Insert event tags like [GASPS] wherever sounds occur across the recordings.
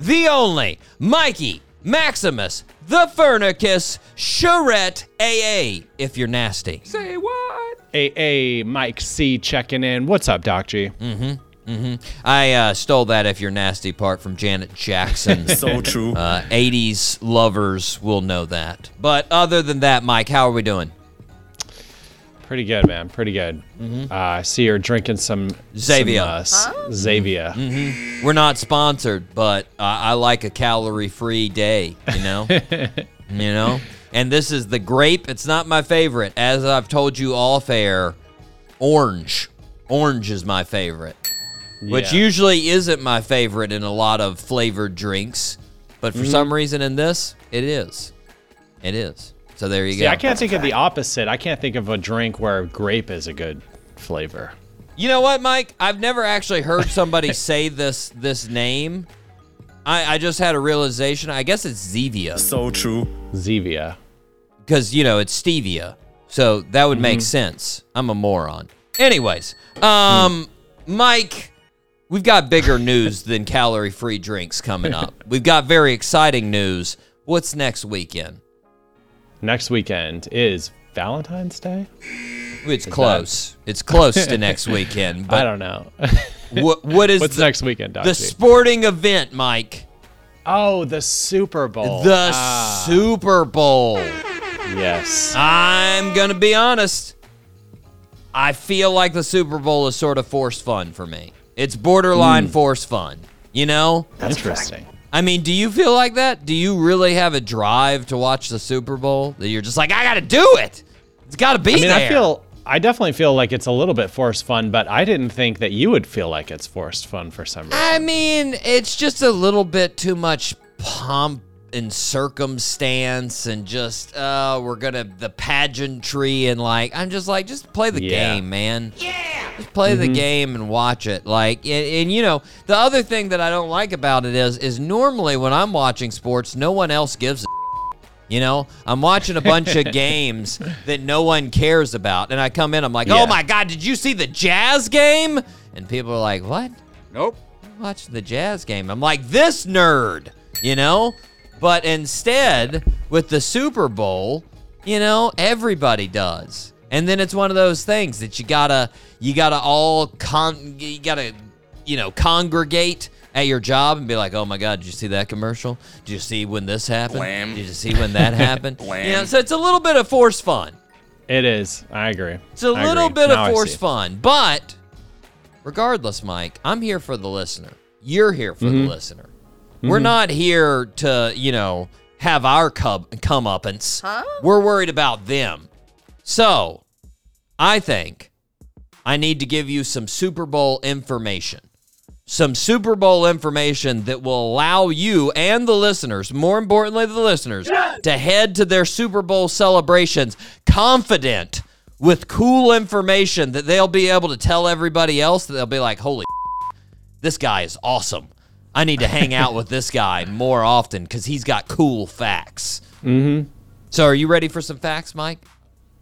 the only, Mikey Maximus, the Furnicus, Charette AA, if you're nasty. Say what? AA hey, Mike C checking in. What's up, Doc G? Mm-hmm. Mm-hmm. uh, stole that if you're nasty part from Janet Jackson. [LAUGHS] So true. Uh, 80s lovers will know that. But other than that, Mike, how are we doing? Pretty good, man. Pretty good. Uh, I see you're drinking some Xavier. some, uh, s- Xavier. We're not sponsored, but uh, I like a calorie-free day. You know, [LAUGHS] you know. And this is the grape. It's not my favorite, as I've told you off air. Orange, orange is my favorite, which usually isn't my favorite in a lot of flavored drinks, but for some reason in this, it is. It is. So there you See, go. I can't think of the opposite. I can't think of a drink where grape is a good flavor. You know what, Mike? I've never actually heard somebody [LAUGHS] say this this name. I, I just had a realization. I guess it's Zevia So true. Zevia. because you know it's stevia, so that would make sense. I'm a moron. Anyways, um, Mike, we've got bigger [LAUGHS] news than calorie-free drinks coming up. We've got very exciting news. What's next weekend? Next weekend is Valentine's Day. It's close. It's close to [LAUGHS] next weekend. But I don't know. what what is What's the, next weekend, the sporting event, Mike? oh, the Super Bowl. The Ah, Super Bowl. yes. I'm gonna be honest. I feel like the Super Bowl is sort of forced fun for me. It's borderline forced fun. You know? Interesting. I mean, do you feel like that? Do you really have a drive to watch the Super Bowl? That you're just like, I gotta do it. It's gotta be I mean, there. I feel. I definitely feel like it's a little bit forced fun, but I didn't think that you would feel like it's forced fun for some reason. I mean, it's just a little bit too much pomp and circumstance and just uh we're gonna the pageantry and like I'm just like just play the Yeah. game, man. Yeah. Just play the game and watch it. Like and, and you know, the other thing that I don't like about it is is normally when I'm watching sports, no one else gives a [LAUGHS] you know, I'm watching a bunch of [LAUGHS] games that no one cares about, and I come in, I'm like, Yeah. "Oh my god, did you see the Jazz game?" And people are like, "What?" Nope. watching the Jazz game. I'm like, this nerd, you know? But instead, with the Super Bowl, you know, everybody does. And then it's one of those things that you gotta, you gotta all con, you gotta, you know, congregate at your job and be like, oh my God, did you see that commercial? Did you see when this happened? Blam. Did you see when that [LAUGHS] happened? Blam. You know, so it's a little bit of force fun. It is. I agree. It's a I little agree. bit Now of force fun, but regardless, Mike, I'm here for the listener. You're here for Mm-hmm. the listener. We're mm-hmm. not here to, you know, have our cub comeuppance. We're worried about them. So, I think I need to give you some Super Bowl information. Some Super Bowl information that will allow you and the listeners, more importantly, the listeners, to head to their Super Bowl celebrations confident with cool information that they'll be able to tell everybody else that they'll be like, holy, [LAUGHS] this guy is awesome. I need to hang out with this guy more often because he's got cool facts. Mm-hmm. So, are you ready for some facts, Mike?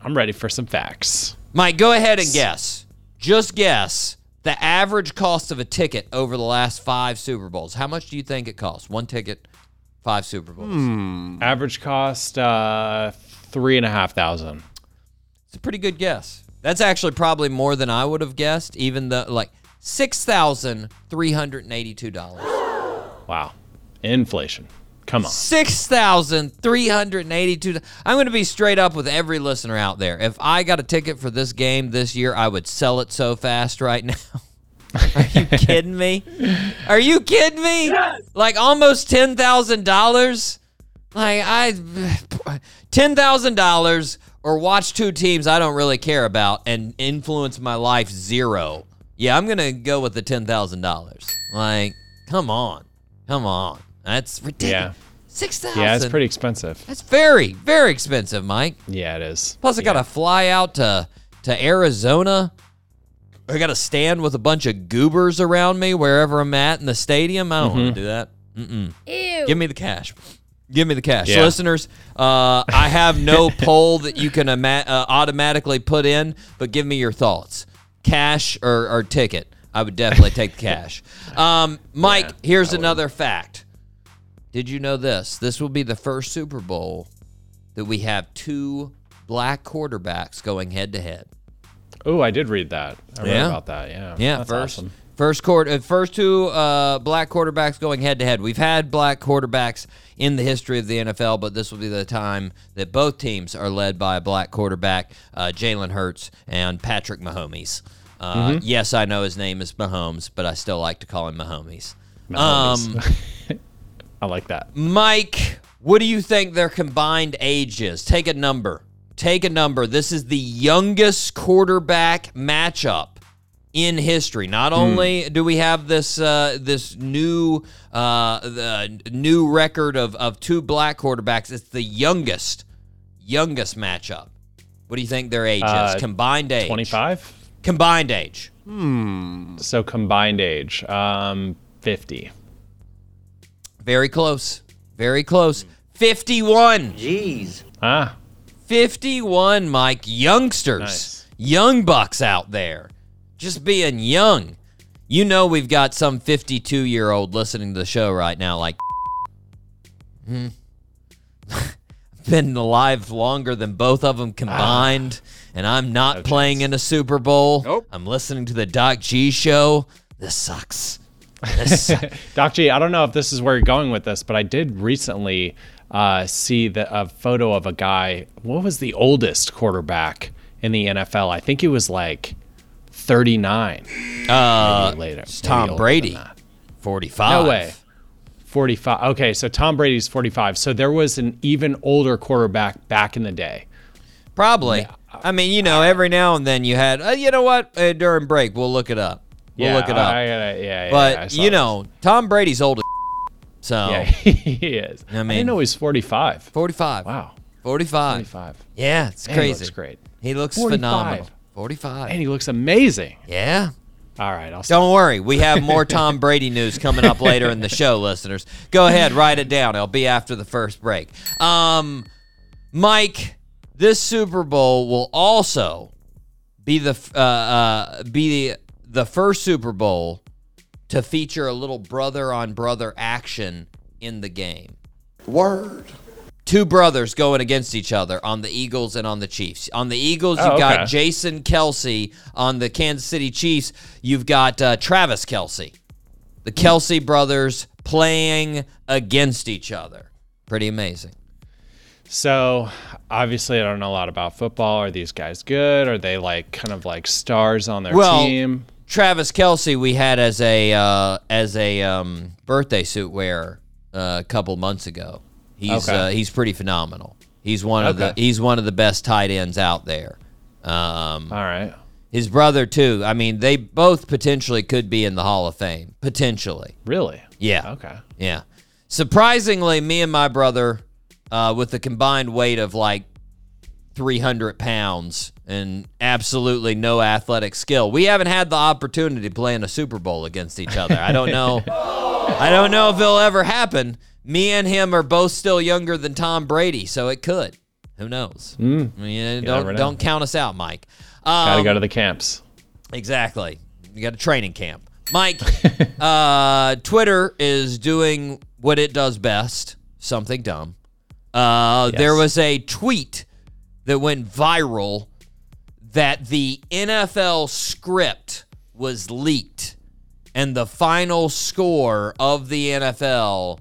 I'm ready for some facts. Mike, go ahead and guess. Just guess the average cost of a ticket over the last five Super Bowls. How much do you think it costs? One ticket, five Super Bowls. Average cost uh three and a half thousand. It's a pretty good guess. That's actually probably more than I would have guessed, even though, like, $6,382. Wow. Inflation. Come on. Six thousand three hundred eighty-two. I'm going to be straight up with every listener out there. If I got a ticket for this game this year, I would sell it so fast right [LAUGHS] now. Are you [LAUGHS] kidding me? Are you kidding me? Like almost ten thousand dollars. Like I, ten thousand dollars or watch two teams I don't really care about and influence my life zero. Yeah, I'm gonna go with the ten thousand dollars. Like, come on, come on. That's ridiculous. Yeah. Six thousand. Yeah, it's pretty expensive. That's very, very expensive, Mike. Yeah, it is. Plus, I got to fly out to to Arizona. I got to stand with a bunch of goobers around me wherever I'm at in the stadium. I don't want to do that. Mm-mm. Ew. Give me the cash. Give me the cash. Yeah. Listeners, uh, I have no [LAUGHS] poll that you can ama- uh, automatically put in, but give me your thoughts. Cash or, or ticket. I would definitely take the cash. [LAUGHS] Um, Mike, Yeah, here's another fact. Did you know this? This will be the first Super Bowl that we have two black quarterbacks going head to head. Oh, I did read that. I read Yeah. about that. Yeah. Yeah, That's first awesome. first quarter, uh, first two uh, black quarterbacks going head to head. We've had black quarterbacks in the history of the NFL, but this will be the time that both teams are led by a black quarterback, uh, Jalen Hurts and Patrick Mahomes. Uh, Mm-hmm. Yes, I know his name is Mahomes, but I still like to call him Mahomes. Mahomes. Um, [LAUGHS] I like that. Mike, what do you think their combined age is? Take a number. Take a number. This is the youngest quarterback matchup in history. Not only do we have this uh, this new uh, the new record of, of two black quarterbacks, it's the youngest youngest matchup. What do you think their age Uh, is? Combined age. 25. Combined age. Hmm. So combined age, um, 50. Very close. Very close. 51. Jeez. Ah, 51, Mike. Youngsters. Nice. Young bucks out there. Just being young. You know we've got some 52 year old listening to the show right now, like, hmm. [LAUGHS] been alive longer than both of them combined, and I'm not playing in a Super Bowl. Nope. I'm listening to the Doc G show. This sucks. This [LAUGHS] sucks. Doc G, I don't know if this is where you're going with this, but I did recently uh, see the, a photo of a guy. What was the oldest quarterback in the NFL? I think he was like 39. uh, later. Tom Brady, 45. No way. 45. Okay, so Tom Brady's 45. So there was an even older quarterback back in the day. Probably. I mean, you know, every now and then you had, uh, you know what? Uh, during break, we'll look it up. We'll yeah, look it up. I, I yeah, yeah, but I you this. know, Tom Brady's old. As [LAUGHS] so yeah, [LAUGHS] he is. I I, mean- didn't know he's 45. 45. Wow, 45. 45. Yeah, it's Man, he looks great. He looks 45. phenomenal. 45. And he looks amazing. yeah. All right, stop. Don't worry. We have more [LAUGHS] Tom Brady news coming up later in the show, listeners. Go ahead, write it down. It'll be after the first break. Um, Mike, this Super Bowl will also be the uh, uh, be the, the first Super Bowl to feature a little brother on brother action in the game. Word. Two brothers going against each other on the Eagles and on the Chiefs. On the Eagles, you've Oh, got. Jason Kelce. On the Kansas City Chiefs, you've got uh, Travis Kelce. The Kelce brothers playing against each other. Pretty amazing. So, obviously, I don't know a lot about football. Are these guys good? Are they like kind of like stars on their Well, team? Travis Kelce, we had as a uh, as a um, birthday suit wearer uh, a couple months ago. He's Okay. uh, he's pretty phenomenal. He's one of the he's one of the best tight ends out there. Um, All right. his brother too. I mean, they both potentially could be in the Hall of Fame. Potentially, Really? yeah, Okay. yeah. Surprisingly, me and my brother, uh, with the combined weight of like 300 pounds and absolutely no athletic skill, we haven't had the opportunity to play in a Super Bowl against each other. I don't know. [LAUGHS] I don't know if it'll ever happen. Me and him are both still younger than Tom Brady, so it could. Who knows? I mean, don't don't count us out, Mike. Um, Got to go to the camps. Exactly. You got a training camp. Mike, [LAUGHS] uh, Twitter is doing what it does best something dumb. Uh, There was a tweet that went viral that the NFL script was leaked and the final score of the NFL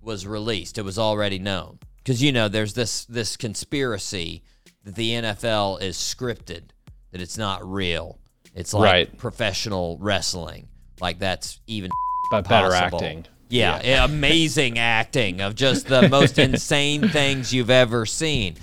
was released. It was already known because you know there's this this conspiracy that the NFL is scripted, that it's not real. It's like Right. professional wrestling. Like that's even But better acting. Yeah, yeah, amazing [LAUGHS] acting of just the most insane things you've ever seen.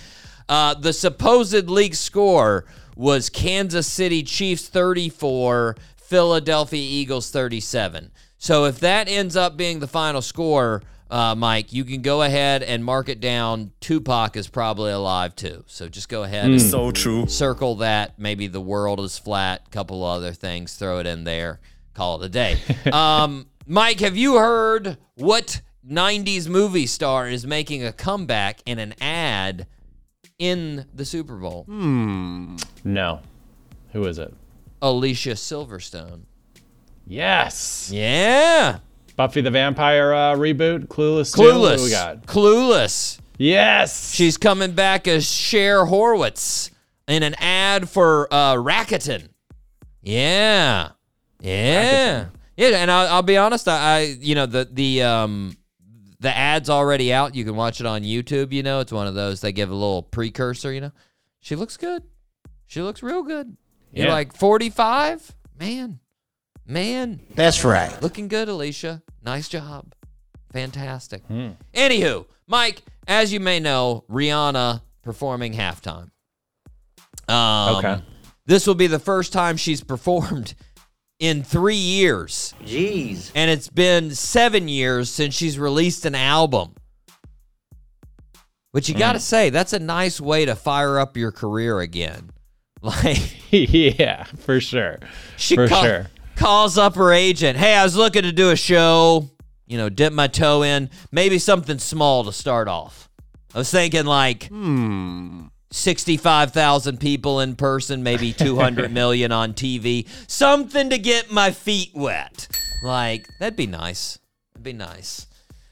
Uh, the supposed league score was Kansas City Chiefs 34, Philadelphia Eagles 37. So if that ends up being the final score, uh, Mike, you can go ahead and mark it down. Tupac is probably alive too. So just go ahead and So true. circle that. Maybe the world is flat. Couple other things. Throw it in there. Call it a day. [LAUGHS] um, Mike, have you heard what 90s movie star is making a comeback in an ad in the Super Bowl? Hmm. No. Who is it? Alicia Silverstone. Yes. Yeah. Buffy the Vampire uh, reboot. Clueless. too? What Clueless. we got? Clueless. Yes. She's coming back as Cher Horwitz in an ad for uh, Rakuten. Yeah, yeah, yeah. And I'll, I'll be honest. I, I, you know, the the um the ad's already out. You can watch it on YouTube. You know, it's one of those they give a little precursor. You know, she looks good. She looks real good. You're like 45, man, man. That's right. Looking good, Alicia. Nice job. Fantastic. Anywho, Mike, as you may know, Rihanna performing halftime. Um, Okay. This will be the first time she's performed in three years. Jeez. And it's been seven years since she's released an album. But you hmm. got to say, that's a nice way to fire up your career again. [LAUGHS] Like, yeah, for sure. She for call, sure. calls up her agent. Hey, I was looking to do a show, you know, dip my toe in, maybe something small to start off. I was thinking, like, hmm. 65,000 people in person, maybe [LAUGHS] 200 million on TV. Something to get my feet wet. Like, that'd be nice. That'd be nice.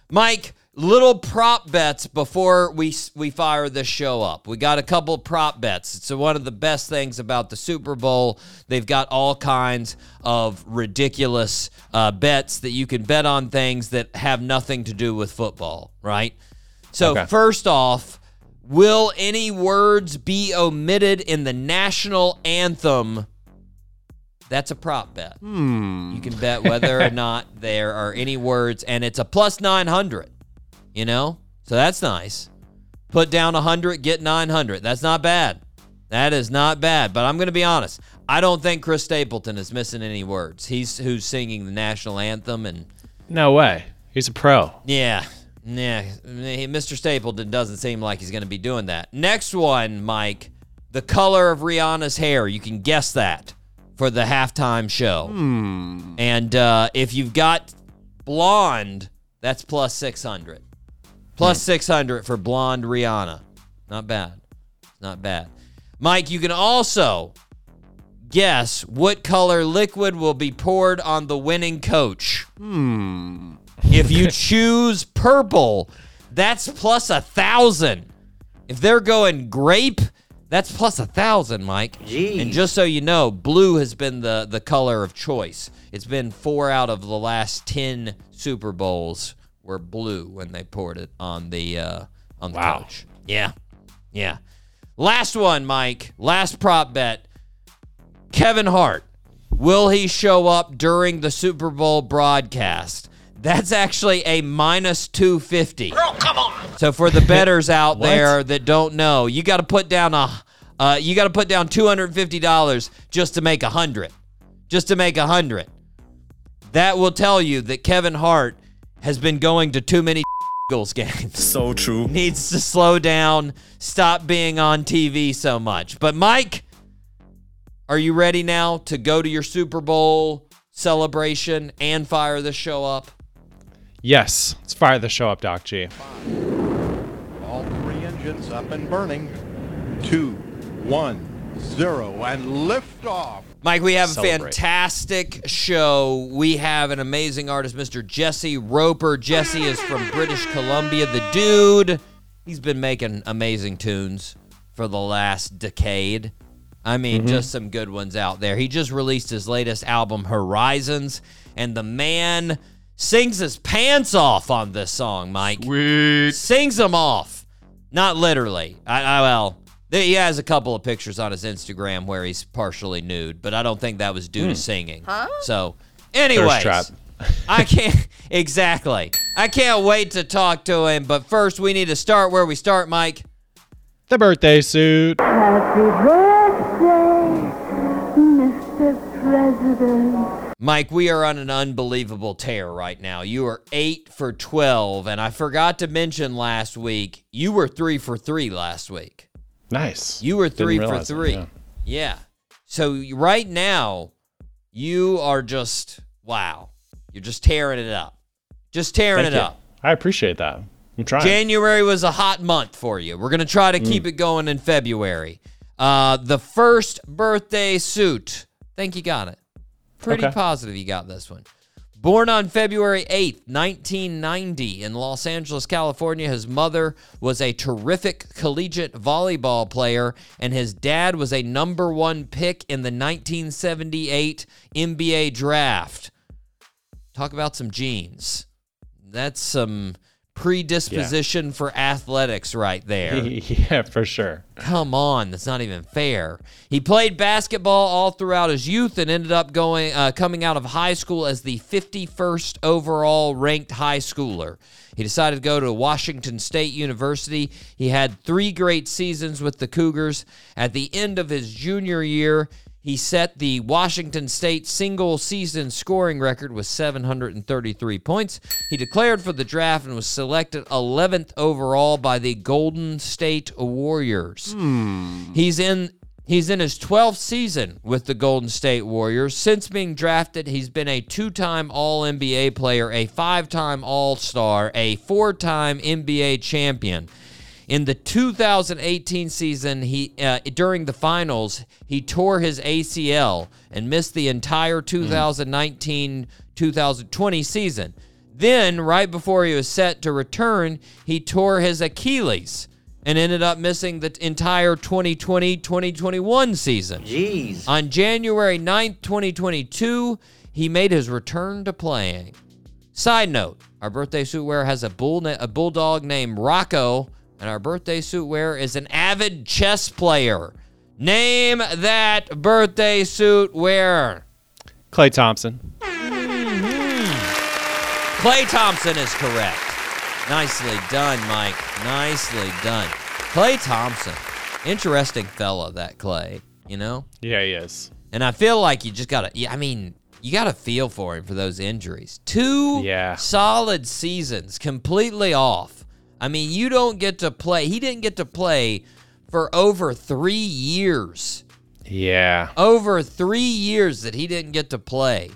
Mike, little prop bets before we we fire the show up. We got a couple prop bets. It's one of the best things about the Super Bowl. They've got all kinds of ridiculous uh, bets that you can bet on things that have nothing to do with football, right? So, okay. first off, will any words be omitted in the national anthem? That's a prop bet. Hmm. You can bet whether or [LAUGHS] not there are any words, and it's a plus 900, you know? So that's nice. Put down 100, get 900. That's not bad. That is not bad. But I'm going to be honest. I don't think Chris Stapleton is missing any words. He's who's singing the national anthem, and No way. He's a pro. yeah, yeah. Mr. Stapleton doesn't seem like he's going to be doing that. Next one, Mike. The color of Rihanna's hair. You can guess that for the halftime show. Hmm. And uh, if you've got blonde, that's plus 600. Plus hmm. 600 for blonde Rihanna. Not bad. Not bad. Mike, you can also guess what color liquid will be poured on the winning coach. Hmm. If you [LAUGHS] choose purple, that's plus a thousand. If they're going grape, that's plus a thousand, Mike. Jeez. And just so you know, blue has been the the color of choice. It's been four out of the last ten Super Bowls were blue when they poured it on the uh, on the Wow. coach. Yeah, yeah. Last one, Mike. Last prop bet. Kevin Hart. Will he show up during the Super Bowl broadcast? That's actually a minus 250. Girl, come on. So for the betters [LAUGHS] out there that don't know, you got to put down a uh, you got to put down $250 just to make a 100. Just to make a 100. That will tell you that Kevin Hart has been going to too many [LAUGHS] Eagles games [LAUGHS] So true. needs to slow down, stop being on TV so much. But Mike, are you ready now to go to your Super Bowl celebration and fire the show up? Yes. Let's fire the show up, Doc G. All three engines up and burning. Two, one, zero, and lift off. Mike, we have a fantastic show. We have an amazing artist, Mr. Jesse Roper. Jesse is from British Columbia. The dude, he's been making amazing tunes for the last decade. I mean, mm-hmm. just some good ones out there. He just released his latest album, Horizons, and the man sings his pants off on this song, Mike. Sings them off. Not literally. I, I well, there- he has a couple of pictures on his Instagram where he's partially nude, but I don't think that was due to hmm. singing. Huh? So, anyways, trap. [LAUGHS] I can't exactly. I can't wait to talk to him, but first we need to start where we start, Mike. The birthday suit. Happy birthday, Mr. President. Mike, we are on an unbelievable tear right now. You are eight for 12. And I forgot to mention last week, you were three for three last week. Nice. You were three for realize that, three. yeah. yeah. So right now, you are just, wow. You're just tearing it up. Just tearing Thank it you. up. I appreciate that. I'm trying. January was a hot month for you. We're going to try to Mm. keep it going in February. Uh, the first birthday suit. Think you got it. Pretty Okay. positive you got this one. Born on February 8th, 1990, in Los Angeles, California, his mother was a terrific collegiate volleyball player, and his dad was a number one pick in the 1978 NBA draft. Talk about some genes. That's some predisposition for athletics right there. [LAUGHS] yeah, for sure. Come on, that's not even fair. He played basketball all throughout his youth and ended up going uh, coming out of high school as the 51st overall ranked high schooler. He decided to go to Washington State University. He had 3 great seasons with the Cougars. At the end of his junior year, he set the Washington State single season scoring record with 733 points. He declared for the draft and was selected 11th overall by the Golden State Warriors. Hmm. He's in he's in his 12th season with the Golden State Warriors. Since being drafted, he's been a two-time All-NBA player, a five-time All-Star, a four-time NBA champion. In the 2018 season, he uh, during the finals, he tore his ACL and missed the entire 2019-2020 season. Then, right before he was set to return, he tore his Achilles and ended up missing the entire 2020-2021 season. Jeez. On January 9th, 2022, he made his return to playing. Side note, our birthday suit wearer has a bull a bulldog named Rocco, and our birthday suit wearer is an avid chess player. Name that birthday suit wearer. Klay Thompson. Hmm. Klay Thompson is correct. Nicely done, Mike. Nicely done. Klay Thompson. Interesting fella, that Klay, you know? Yeah, he is. And I feel like you just gotta. I mean, you gotta feel for him for those injuries. Two Yeah. solid seasons, completely off. I mean, you don't get to play. He didn't get to play for over three years. Yeah. Over three years that he didn't get to play.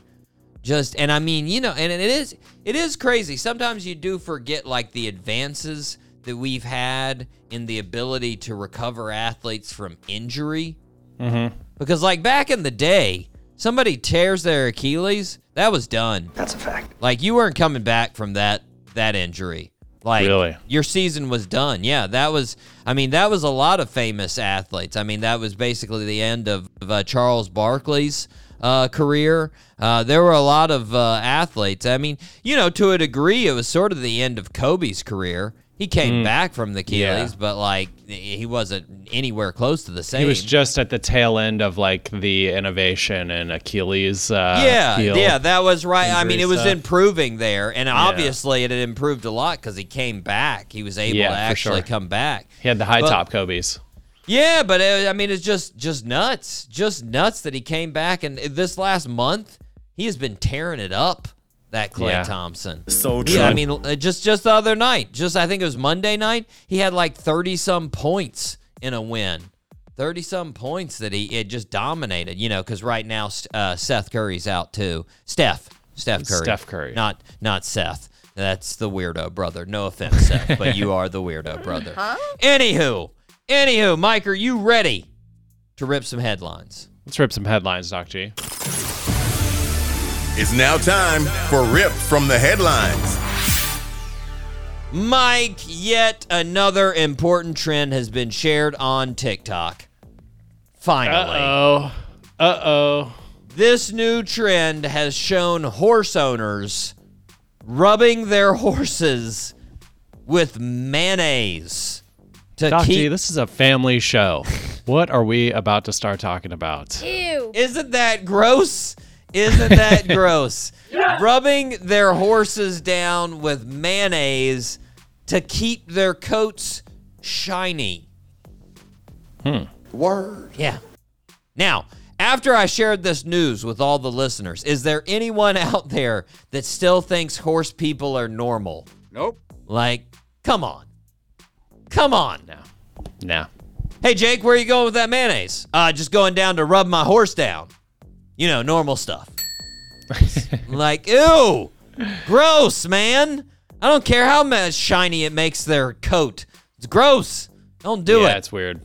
Just and I mean, you know, and it is it is crazy. Sometimes you do forget like the advances that we've had in the ability to recover athletes from injury. Mm-hmm. Because like back in the day, somebody tears their Achilles, that was done. That's a fact. Like you weren't coming back from that that injury. Like Really? your season was done. Yeah, that was. I mean, that was a lot of famous athletes. I mean, that was basically the end of, of uh, Charles Barkley's uh, career. Uh, there were a lot of uh, athletes. I mean, you know, to a degree, it was sort of the end of Kobe's career. He came back from the Achilles, Yeah. but like he wasn't anywhere close to the same. He was just at the tail end of like the innovation and Achilles. Uh, yeah, yeah, that was right. I mean, it was stuff. improving there, and obviously it had improved a lot because he came back. He was able Yeah, to actually sure. come back. He had the high But- top Kobe's. Yeah, but uh, I mean, it's just just nuts, just nuts that he came back, and this last month he has been tearing it up. That Klay Yeah. Thompson. So true. Yeah, I mean, uh, just just the other night, just I think it was Monday night, he had like thirty some points in a win. Thirty some points that he it just dominated. You know, because right now uh, Seth Curry's out too. Steph, Steph Curry, Steph Curry. not not Seth. That's the weirdo brother. No offense, Seth, but you are the weirdo [LAUGHS] brother. Anywho, anywho, Mike, are you ready to rip some headlines? Let's rip some headlines, Doc G. It's now time for Rip from the Headlines. Mike, yet another important trend has been shared on TikTok. Finally. Uh oh. Uh oh. This new trend has shown horse owners rubbing their [LAUGHS] horses with mayonnaise to Doc G, keep. this is a family show. [LAUGHS] what are we about to start talking about? Ew. Isn't that gross? Isn't that [LAUGHS] gross? Rubbing their horses down with mayonnaise to keep their coats shiny. Hmm. Word. Yeah. Now, after I shared this news with all the listeners, is there anyone [LAUGHS] out there that still thinks horse people are normal? Nope. Like, come on. Come on now. No. Hey, Jake, where are you going with that mayonnaise? Uh, just going down to rub my horse down. You know, normal stuff. [LAUGHS] like, ew, gross, man. I don't care how much shiny it makes their coat. It's gross. Don't do yeah, it. it's weird.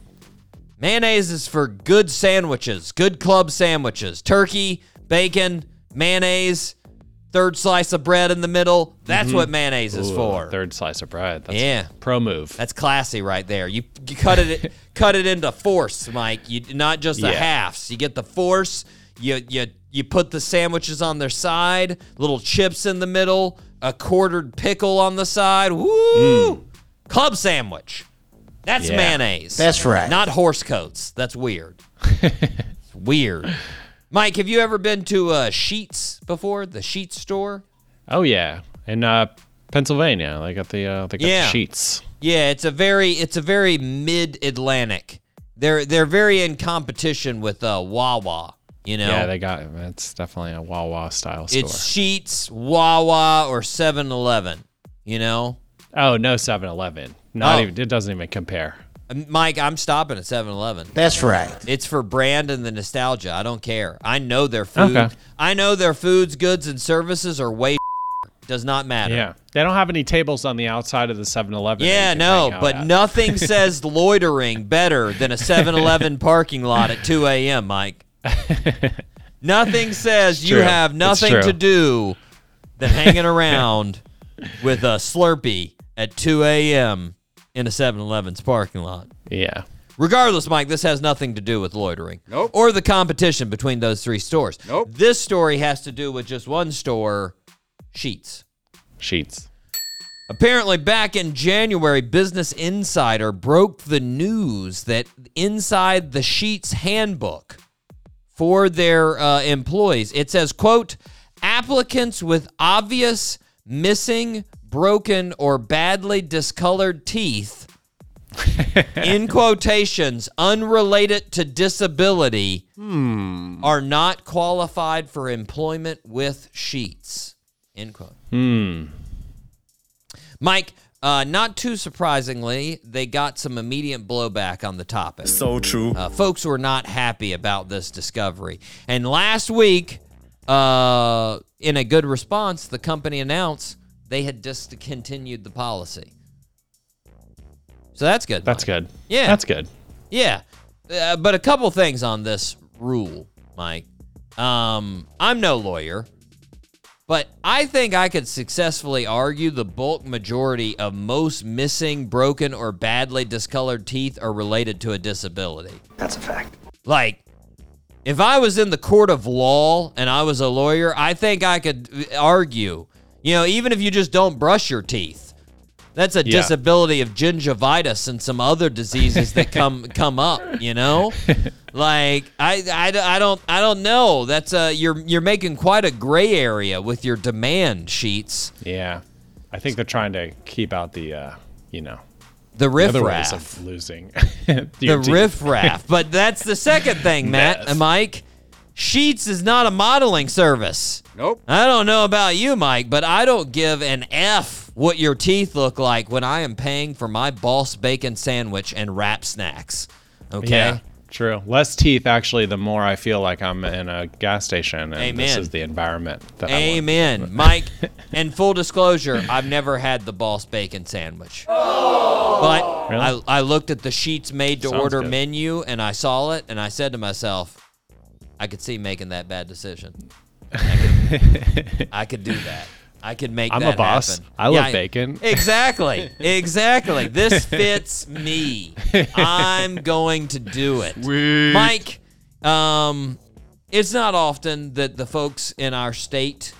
Mayonnaise is for good sandwiches, good club sandwiches. Turkey, bacon, mayonnaise, third slice of bread in the middle. That's mm-hmm. what mayonnaise is Ooh, for. Third slice of bread. That's Yeah. Pro move. That's classy right there. You, you cut it [LAUGHS] cut it into fourths, Mike. You not just the Yeah. halves. You get the force. You you you put the sandwiches on their side, little chips in the middle, a quartered pickle on the side. Woo! Club sandwich. That's Mm. Yeah. mayonnaise. That's right. Not horse coats. That's weird. [LAUGHS] it's weird. Mike, have you ever been to uh, Sheetz before? The Sheetz store? oh yeah. In uh, Pennsylvania, they got the uh, they got Yeah. the Sheetz. Yeah, it's a very it's a very mid Atlantic. They're they're very in competition with uh, Wawa. You know, Yeah, they got it's definitely a Wawa style store. it's Sheetz, Wawa, or 7-Eleven. You know, oh no, 7-Eleven. Not Oh. even. It doesn't even compare. Mike, I'm stopping at 7-Eleven. That's right. It's for brand and the nostalgia. I don't care. I know their food. Okay. I know their foods, goods, and services are way. [LAUGHS] Does not matter. Yeah, they don't have any tables on the outside of the 7-Eleven. Yeah, no, but at. nothing [LAUGHS] says loitering better than a 7 Eleven [LAUGHS] parking lot at 2 a.m., Mike. [LAUGHS] nothing says you true. have nothing to do than hanging [LAUGHS] around with a Slurpee at 2 a.m. in a 7 Eleven's parking lot. Yeah. Regardless, Mike, this has nothing to do with loitering. Nope. Or the competition between those three stores. Nope. This story has to do with just one store, Sheetz. Sheetz. Apparently, back in January, Business Insider broke the news that inside the Sheetz handbook for their uh, employees, it says, quote, applicants with obvious missing, broken, or badly discolored teeth, [LAUGHS] in quotations, unrelated to disability, are not qualified for employment with Sheetz, end quote. Hmm. Mike, uh, not too surprisingly, they got some immediate blowback on the topic. So true. Uh, folks were not happy about this discovery. And last week, uh, in a good response, the company announced they had discontinued the policy. So that's good. That's Mike. good. Yeah. That's good. Yeah. Uh, but a couple things on this rule, Mike. Um, I'm no lawyer, but I think I could successfully argue the bulk majority of most missing, broken, or badly discolored teeth are related to a disability. That's a fact. Like, if I was in the court of law and I was a lawyer, I think I could argue, you know, even if you just don't brush your teeth, that's a Yeah. disability of gingivitis and some other diseases that come [LAUGHS] come up, you know? Like I, I, I don't I don't know. That's a you're you're making quite a gray area with your demand sheets. Yeah. I think they're trying to keep out the, uh, you know, The the other ways riffraff. of losing. [LAUGHS] the riffraff. But that's the second thing, [LAUGHS] Matt Meth. and Mike. Sheetz is not a modeling service. Nope. I don't know about you, Mike, but I don't give an F what your teeth look like when I am paying for my boss bacon sandwich and wrap snacks. Okay? Yeah. True. Less teeth, actually, the more I feel like I'm in a gas station, and this is the environment that. Amen. [LAUGHS] Mike, and full disclosure, I've never had the boss bacon sandwich. But Really? I, I looked at the Sheetz made to Sounds order good. menu and I saw it and I said to myself, I could see making that bad decision. I could, [LAUGHS] I could do that. I could make I'm a that boss. happen. I love bacon. [LAUGHS] Exactly. Exactly. This [LAUGHS] fits me. I'm going to do it. [LAUGHS] Mike, um, it's not often that the folks in our state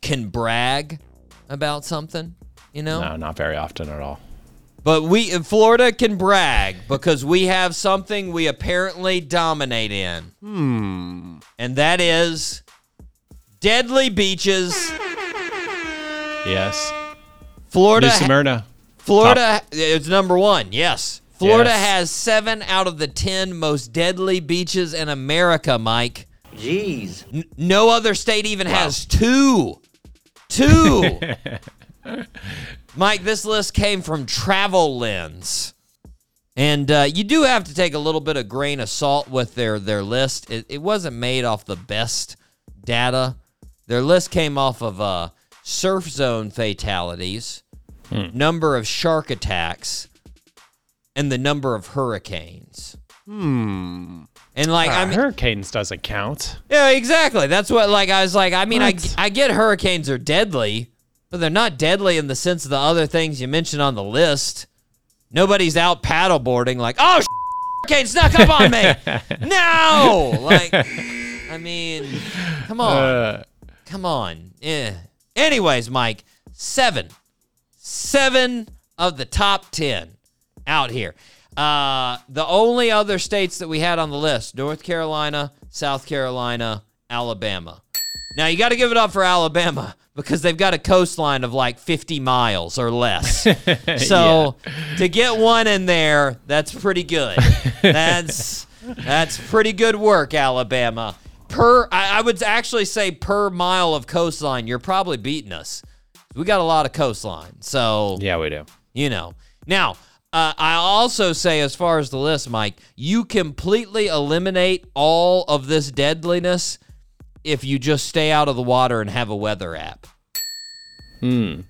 can brag about something, you know? No, not very often at all. But we in Florida can brag because we have something we apparently dominate in. Hmm. And that is deadly beaches. Yes. Florida New Smyrna. Florida it's number 1. Yes. Florida Yes. has seven out of the 10 most deadly beaches in America, Mike. Jeez. N- no other state even has two. Two. [LAUGHS] Mike, this list came from Travel Lens. And uh, you do have to take a little bit of grain of salt with their, their list. It, it wasn't made off the best data. Their list came off of uh, surf zone fatalities, number of shark attacks, and the number of hurricanes. Hmm. And like, I Uh, mean, hurricanes doesn't count. yeah, exactly. That's what like I was like. I mean, I What? I get hurricanes are deadly, but they're not deadly in the sense of the other things you mentioned on the list. Nobody's out paddleboarding like, oh, hurricane snuck up on me. [LAUGHS] no, like, I mean, come on, Uh, come on. Yeah. Anyways, Mike, seven, seven of the top ten out here. Uh, the only other states that we had on the list: North Carolina, South Carolina, Alabama. Now you got to give it up for Alabama [LAUGHS] because they've got a coastline of like 50 miles or less. [LAUGHS] So to get one in there, that's pretty good. [LAUGHS] That's that's pretty good work, Alabama. Per, I, I would actually say per mile of coastline, you're probably beating us. We got a lot of coastline, so yeah, we do. you know. Now, uh, I also say, as far as the list, Mike, you completely eliminate all of this deadliness if you just stay out of the water and have a weather app. Hmm.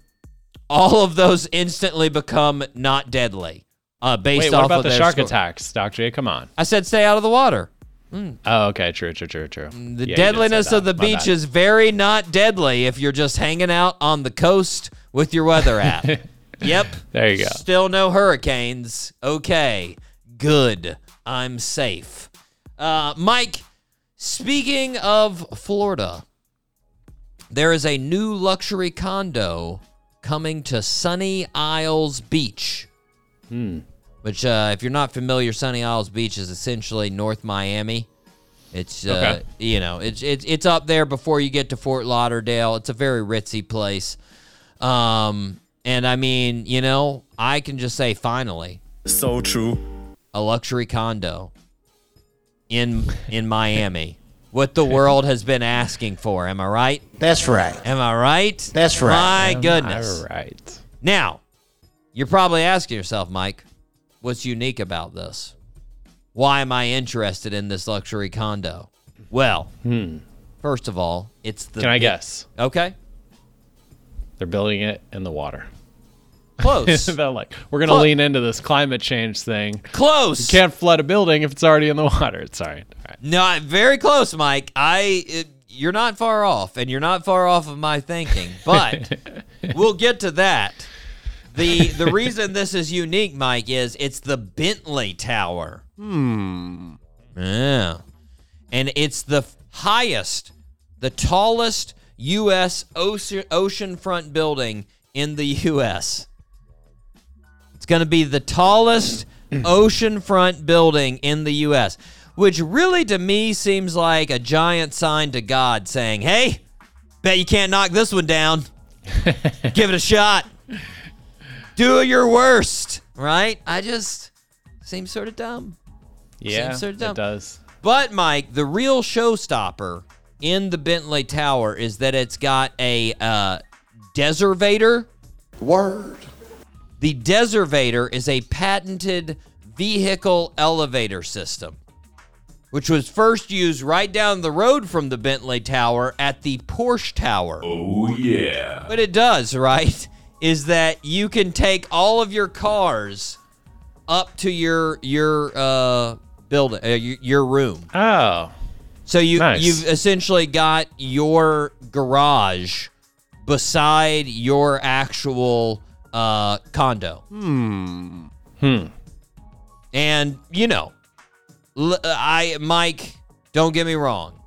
All of those instantly become not deadly. Uh, based Wait, off about of the shark score. attacks, Doc J? Come on. I said stay out of the water. Mm. Oh, okay. True, true, true, true. Mm, the Yeah, you did say deadliness of the My beach bad. is very not deadly if you're just hanging out on the coast with your weather app. [LAUGHS] yep. There you go. Still no hurricanes. Okay. Good. I'm safe. Uh, Mike, speaking of Florida, there is a new luxury condo coming to Sunny Isles Beach. Hmm. Which, uh, if you're not familiar, Sunny Isles Beach is essentially North Miami. It's, uh, Okay. you know, it's, it's it's up there before you get to Fort Lauderdale. It's a very ritzy place. Um, and I mean, you know, I can just say finally, So true. a luxury condo in in Miami. [LAUGHS] What the world has been asking for. Am I right? That's right. Am I right? That's right. My goodness. All right. Now, you're probably asking yourself, Mike, what's unique about this? Why am I interested in this luxury condo? Well, first of all, it's the Hmm. Can I guess? Okay. They're building it in the water. Close. [LAUGHS] They're like, we're gonna Clo- lean into this climate change thing. Close. You can't flood a building if it's already in the [LAUGHS] water. Sorry. All right. No, very close, Mike. I it, you're not far off, and you're not far off of my thinking. But [LAUGHS] we'll get to that. The The reason this is unique, Mike, is it's the Bentley Tower. Hmm. Yeah, and it's the highest, the tallest U.S. ocean oceanfront building in the U.S. It's going to be the tallest [CLEARS THROAT] oceanfront building in the U.S., which really to me seems like a giant sign to God saying, hey, bet you can't knock this one down. [LAUGHS] Give it a shot. Do your worst, right? I just seems sort of dumb. Yeah, Seems so dumb. it does. But Mike, the real showstopper in the Bentley Tower is that it's got a uh, Dezervator. Word. The Dezervator is a patented vehicle elevator system, which was first used right down the road from the Bentley Tower at the Porsche Tower. Oh yeah. But it does, right, is that you can take all of your cars up to your your uh, building, uh, your, your room. Oh, So you Nice. you've essentially got your garage beside your actual uh, condo. Hmm. Hmm. And you know, I Mike, don't get me wrong.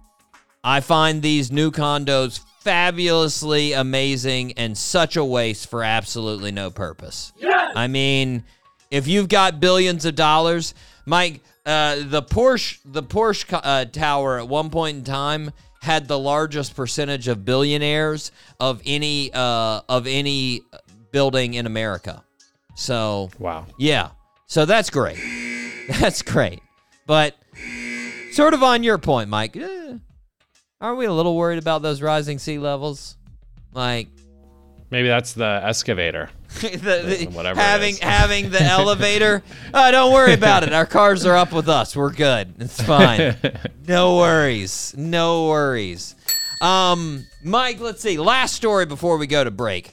I find these new condos fabulously amazing and such a waste for absolutely no purpose. Yes! I mean, if you've got billions of dollars, Mike, uh, the Porsche, the Porsche uh, tower at one point in time had the largest percentage of billionaires of any uh, of any building in America. So wow. yeah. So that's great. [LAUGHS] That's great. But sort of on your point, Mike, eh, aren't we a little worried about those rising sea levels? Like Maybe that's the excavator. [LAUGHS] the, the- Whatever having having the [LAUGHS] elevator. Oh, don't worry about it. Our cars are up with us. We're good. It's fine. [LAUGHS] no worries. No worries. Um, Mike, let's see. Last story before we go to break.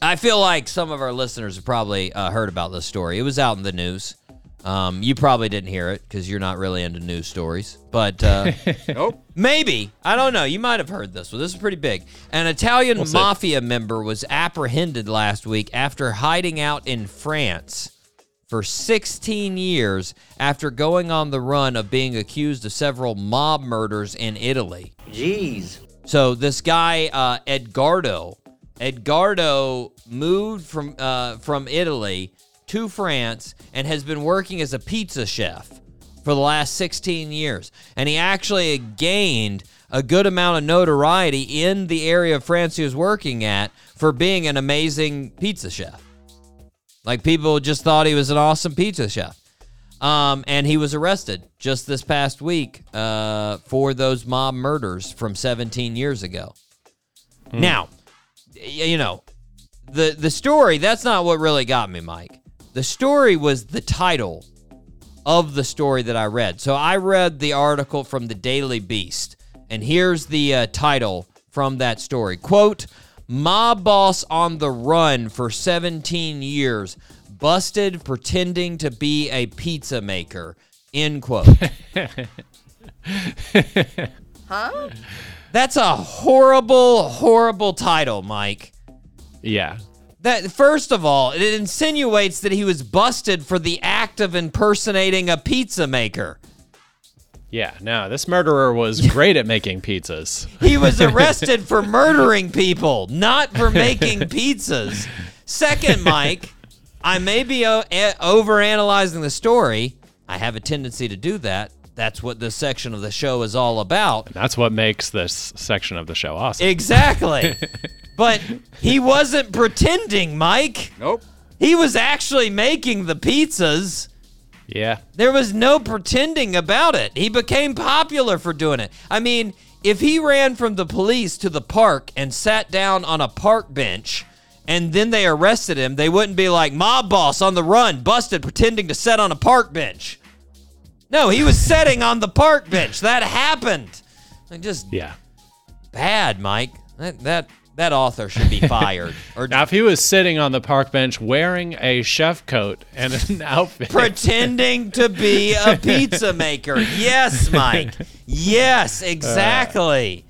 I feel like some of our listeners have probably uh, heard about this story. It was out in the news. Um, you probably didn't hear it because you're not really into news stories, but uh, [LAUGHS] Nope. Maybe. I don't know. You might have heard this one. This is pretty big. An Italian We'll see. mafia member was apprehended last week after hiding out in France for 16 years after going on the run of being accused of several mob murders in Italy. Jeez. So this guy uh, Edgardo, Edgardo moved from uh, from Italy to France and has been working as a pizza chef for the last 16 years, and he actually gained a good amount of notoriety in the area of France he was working at for being an amazing pizza chef. Like people just thought he was an awesome pizza chef. Um, and he was arrested just this past week uh, for those mob murders from 17 years ago. Now, you know, the the story that's not what really got me, Mike. The story was the title of the story that I read. So I read the article from the Daily Beast, and here's the uh, title from that story. Quote, Mob boss on the run for 17 years, busted pretending to be a pizza maker. End quote. [LAUGHS] Huh? That's a horrible, horrible title, Mike. Yeah. That first of all, it insinuates that he was busted for the act of impersonating a pizza maker. Yeah. No, this murderer was [LAUGHS] great at making pizzas. He was [LAUGHS] arrested for murdering people, not for making [LAUGHS] pizzas. Second, Mike, I may be o- a- overanalyzing the story. I have a tendency to do that. That's what this section of the show is all about. That's what makes this section of the show awesome. Exactly. [LAUGHS] but he wasn't pretending, Mike. Nope. He was actually making the pizzas. yeah. There was no pretending about it. He became popular for doing it. I mean, if he ran from the police to the park and sat down on a park bench and then they arrested him, they wouldn't be like, mob boss on the run, busted pretending to sit on a park bench. No, he was sitting on the park bench. That happened. Like, Just Yeah. bad, Mike. That that that author should be fired [LAUGHS] or Now, if he was sitting on the park bench wearing a chef coat and an [LAUGHS] outfit, pretending to be a [LAUGHS] pizza maker. Yes, Mike. Yes, uh, exactly.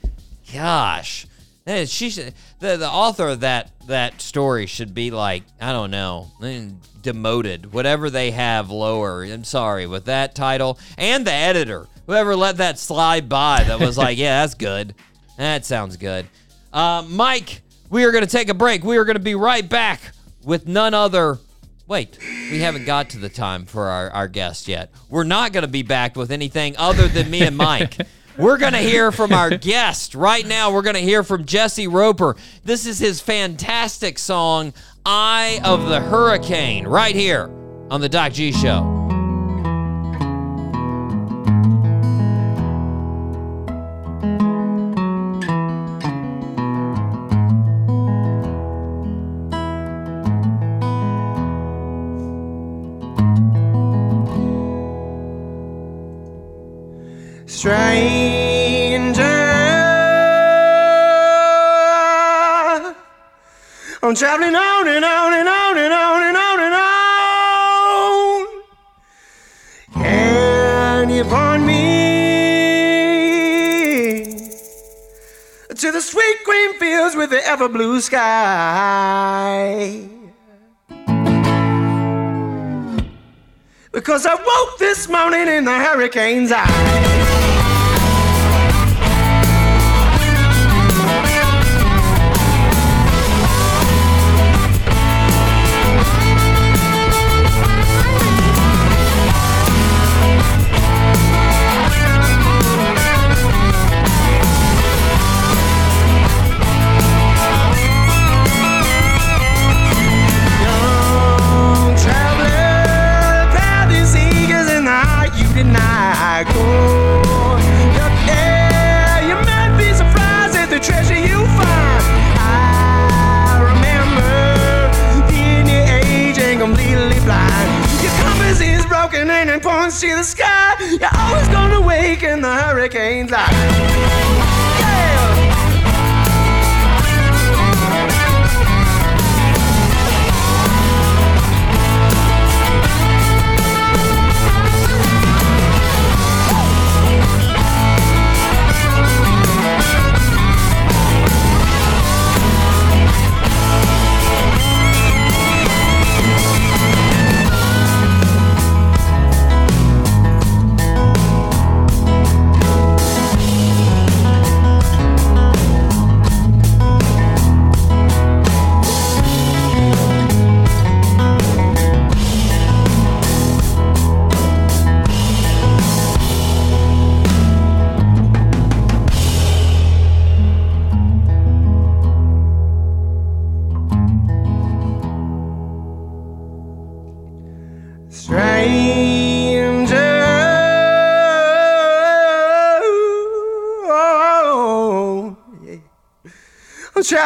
Gosh, She should, the the author of that that story should be like I don't know demoted, whatever they have lower. I'm sorry with that title and the editor, whoever let that slide by. That was like, yeah, that's good. That sounds good. Uh, Mike, we are going to take a break. We are going to be right back with none other Wait, we haven't got to the time for our, our guest yet. We're not going to be back with anything other than me and Mike. [LAUGHS] We're going to hear from our guest. Right now, we're going to hear from Jesse Roper. This is his fantastic song, Eye of the Hurricane, right here on The Doc G Show. I'm traveling on and on and on and on and on and on. Can you find me to the sweet green fields with the ever blue sky? Because I woke this morning in the hurricane's eye. See the sky. You're always gonna wake in the hurricane's eye.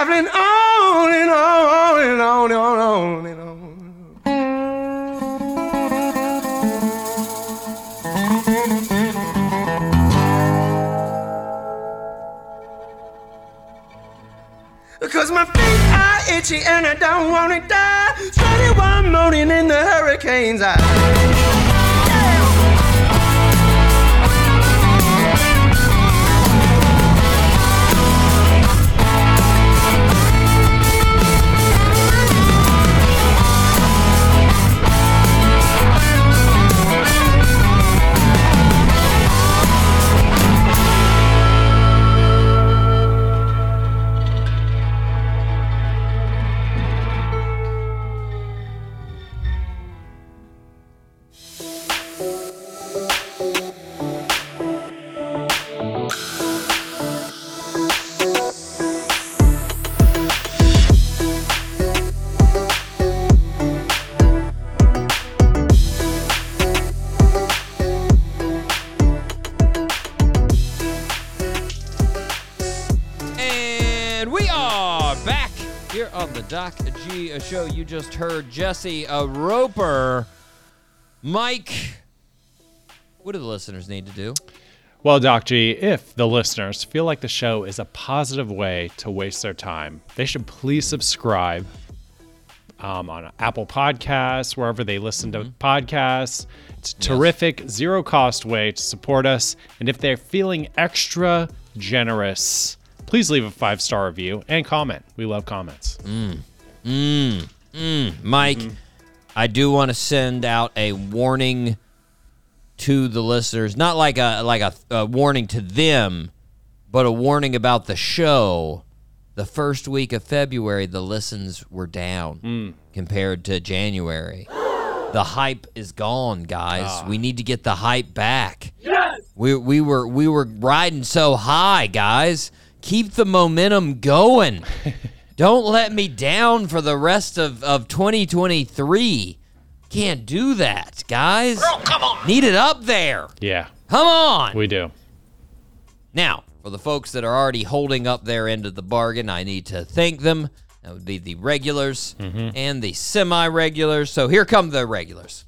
Traveling on and on and on and on and on. Cause my feet are itchy and I don't wanna die. Steady one moaning in the hurricane's eye. Doc G, a show. You just heard Jesse a Roper. Mike, what do the listeners need to do? Well, Doc G, if the listeners feel like the show is a positive way to waste their time, they should please subscribe um, on Apple Podcasts, wherever they listen to podcasts. It's a terrific, zero cost way to support us. And if they're feeling extra generous, please leave a five star review and comment. We love comments. Mm. Mm. Mm. Mike, I do want to send out a warning to the listeners, not like a like a, a warning to them, but a warning about the show. The first week of February, the listens were down compared to January. [GASPS] The hype is gone, guys. Ah. We need to get the hype back. Yes. We we were we were riding so high, guys. Keep the momentum going. [LAUGHS] Don't let me down for the rest of, of 2023. Can't do that, guys. come on. Need it up there. Yeah, Come on. we do. Now, for the folks that are already holding up their end of the bargain, I need to thank them. That would be the regulars mm-hmm. and the semi regulars. So here come the regulars.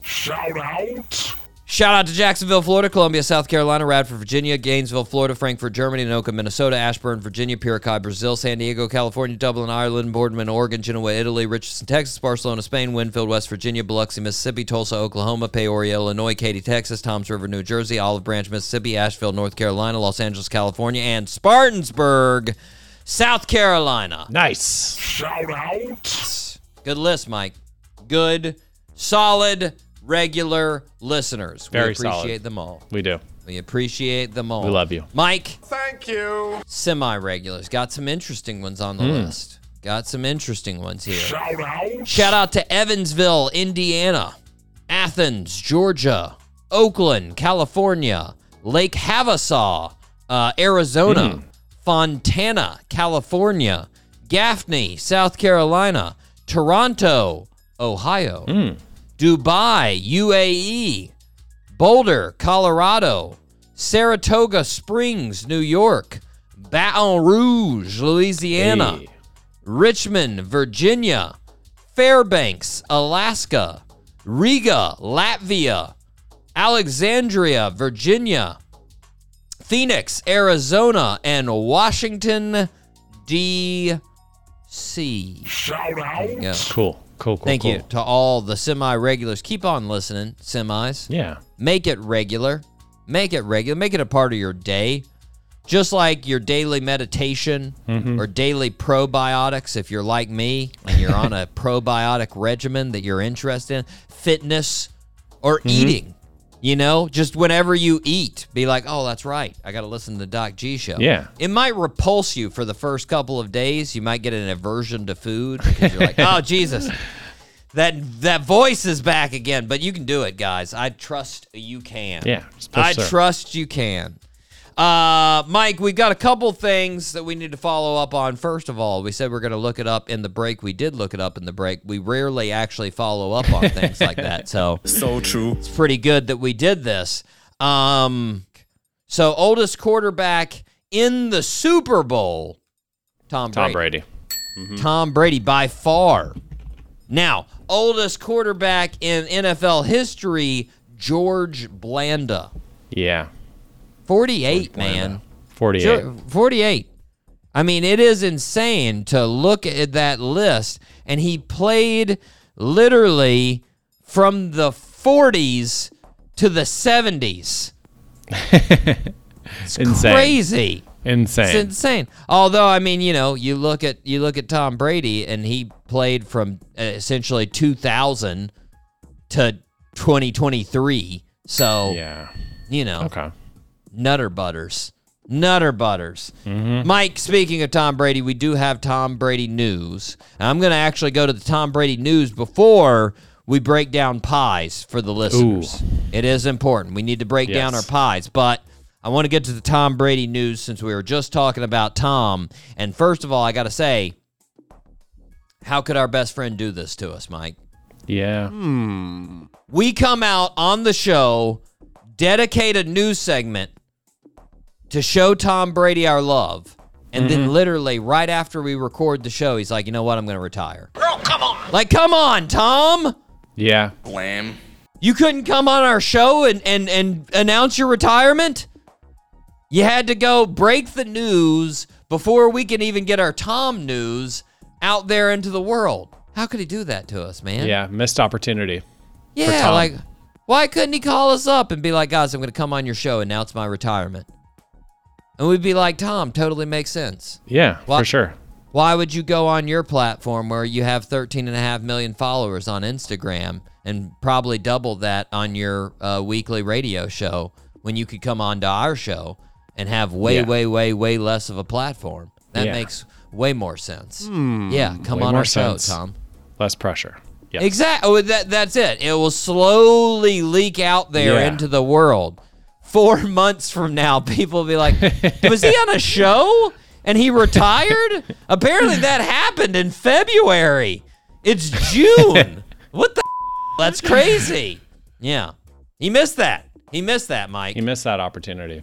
Shout out. Shout out to Jacksonville, Florida, Columbia, South Carolina, Radford, Virginia, Gainesville, Florida, Frankfurt, Germany, Anoka, Minnesota, Ashburn, Virginia, Piracai, Brazil, San Diego, California, Dublin, Ireland, Boardman, Oregon, Genoa, Italy, Richardson, Texas, Barcelona, Spain, Winfield, West Virginia, Biloxi, Mississippi, Tulsa, Oklahoma, Peoria, Illinois, Katy, Texas, Toms River, New Jersey, Olive Branch, Mississippi, Asheville, North Carolina, Los Angeles, California, and Spartansburg, South Carolina. Nice. Shout out. Good list, Mike. Good, solid, regular listeners. Very we appreciate solid. them all. We do. We appreciate them all. We love you. Mike, Thank you. semi regulars. Got some interesting ones on the Hmm. list. Got some interesting ones here. Shout out. Shout out to Evansville, Indiana, Athens, Georgia, Oakland, California, Lake Havasu, uh, Arizona, Fontana, California, Gaffney, South Carolina, Toronto, Ohio, Dubai, UAE, Boulder, Colorado, Saratoga Springs, New York, Baton Rouge, Louisiana. Hey. Richmond, Virginia, Fairbanks, Alaska, Riga, Latvia, Alexandria, Virginia, Phoenix, Arizona, and Washington, D.C. Shout out. Yeah. Cool. Cool. Cool. Thank cool. you to all the semi regulars. Keep on listening, semis. Yeah. Make it regular. Make it regular. Make it a part of your day. Just like your daily meditation Mm-hmm. or daily probiotics, if you're like me and you're on a [LAUGHS] probiotic regimen that you're interested in, fitness or Mm-hmm. eating. You know, just whenever you eat, be like, oh, that's right. I got to listen to the Doc G show. Yeah. It might repulse you for the first couple of days. You might get an aversion to food [LAUGHS] because you're like, oh, Jesus. That that voice is back again, but you can do it, guys. I trust you can. Yeah, I through. trust you can. Uh, Mike, we've got a couple things that we need to follow up on. First of all, we said we're going to look it up in the break. We did look it up in the break. We rarely actually follow up on things like that, [LAUGHS] so So true. it's pretty good that we did this. Um, so oldest quarterback in the Super Bowl, Tom Brady. Tom Brady. Tom Brady by far. Now, oldest quarterback in NFL history, George Blanda. Yeah. 48, man. 48. 48. I mean, it is insane to look at that list. And he played literally from the 40s to the 70s. [LAUGHS] Insane. Crazy. Insane. It's insane. Although I mean, you know, you look at you look at Tom Brady, and he played from uh, essentially 2000 to 2023. So yeah. you know, Okay. Nutter butters, nutter butters. Mike, speaking of Tom Brady, we do have Tom Brady news. And I'm going to actually go to the Tom Brady news before we break down pies for the listeners. It is important. We need to break down our pies, but I want to get to the Tom Brady news since we were just talking about Tom. And first of all, I got to say, how could our best friend do this to us, Mike? Yeah. Hmm. we come out on the show, dedicate a news segment to show Tom Brady our love. And then mm-hmm. literally right after we record the show, he's like, you know what? I'm going to retire. Girl, come on. Like, come on, Tom. Yeah. Blam. You couldn't come on our show and, and, and announce your retirement? You had to go break the news before we can even get our Tom news out there into the world. How could he do that to us, man? Yeah. Missed opportunity. Yeah, Tom. like why couldn't he call us up and be like, guys, I'm going to come on your show and announce my retirement? And we'd be like, Tom, totally makes sense. Yeah. What? For sure. Why would you go on your platform where you have 13 and a half million followers on Instagram and probably double that on your uh, weekly radio show when you could come on to our show and have way, Yeah. way, way, way less of a platform? That Yeah. makes way more sense. Yeah, come on our show, sense. Tom. Less pressure. Yeah. Exactly. Oh, that that's it. It will slowly leak out there Yeah. into the world. Four [LAUGHS] months from now, people will be like, "Was he on a show and he retired?" Apparently, that happened in February. It's June. [LAUGHS] what the? [LAUGHS] That's crazy. Yeah, he missed that. He missed that, Mike. He missed that opportunity.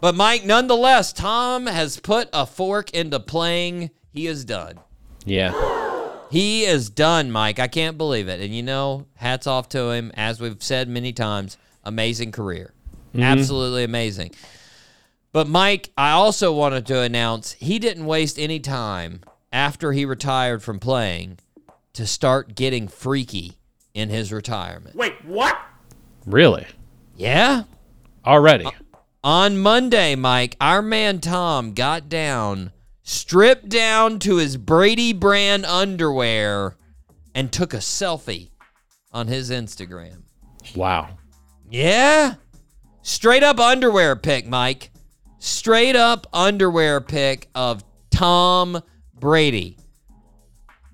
But Mike, nonetheless, Tom has put a fork into playing. He is done. Yeah. He is done, Mike. I can't believe it. And you know, hats off to him. As we've said many times, amazing career. Mm-hmm. Absolutely amazing. But Mike, I also wanted to announce he didn't waste any time after he retired from playing to start getting freaky in his retirement. Wait, what? Really? Yeah? Already. Uh, on Monday, Mike, our man Tom got down, stripped down to his Brady brand underwear, and took a selfie on his Instagram. Wow. Yeah? Straight up underwear pick, Mike. Straight up underwear pick of Tom Brady.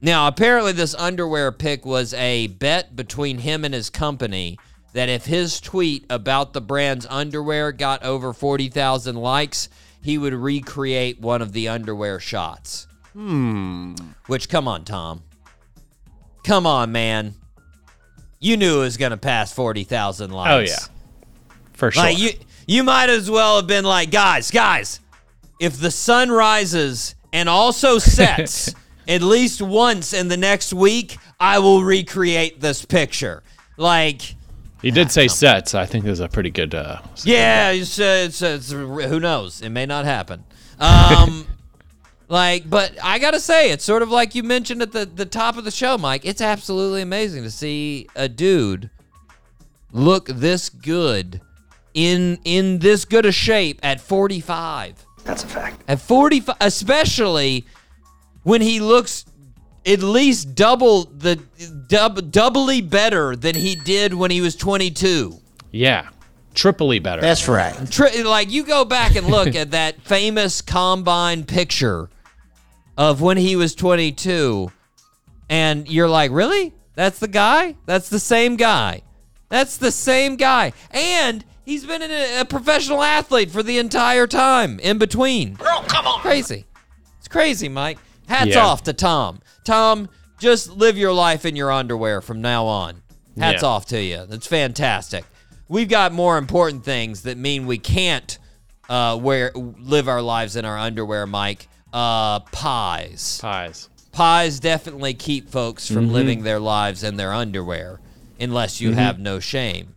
Now, apparently, this underwear pick was a bet between him and his company that if his tweet about the brand's underwear got over 40,000 likes, he would recreate one of the underwear shots. Hmm. Which, come on, Tom. Come on, man. You knew it was going to pass 40,000 likes. Oh yeah. For sure. Like you, you might as well have been like, guys, guys, if the sun rises and also sets [LAUGHS] at least once in the next week, I will recreate this picture. Like, He did say set, so I think there's a pretty good. Uh, Yeah, it's, uh, it's, uh, it's who knows? It may not happen. Um, [LAUGHS] like, but I gotta say, it's sort of like you mentioned at the the top of the show, Mike. It's absolutely amazing to see a dude look this good in in this good a shape at 45. That's a fact. At 45, especially when he looks at least double the dub, doubly better than he did when he was 22. yeah, triply better. That's right. Tri- like you go back and look at that [LAUGHS] famous combine picture of when he was 22 and you're like really that's the guy that's the same guy that's the same guy and he's been a, a professional athlete for the entire time in between oh, come on crazy it's crazy mike hats Yeah. off to tom tom just live your life in your underwear from now on hats Yeah. off to you that's fantastic we've got more important things that mean we can't uh, wear live our lives in our underwear, Mike. Uh, pies. Pies. Pies definitely keep folks from living their lives in their underwear, unless you have no shame.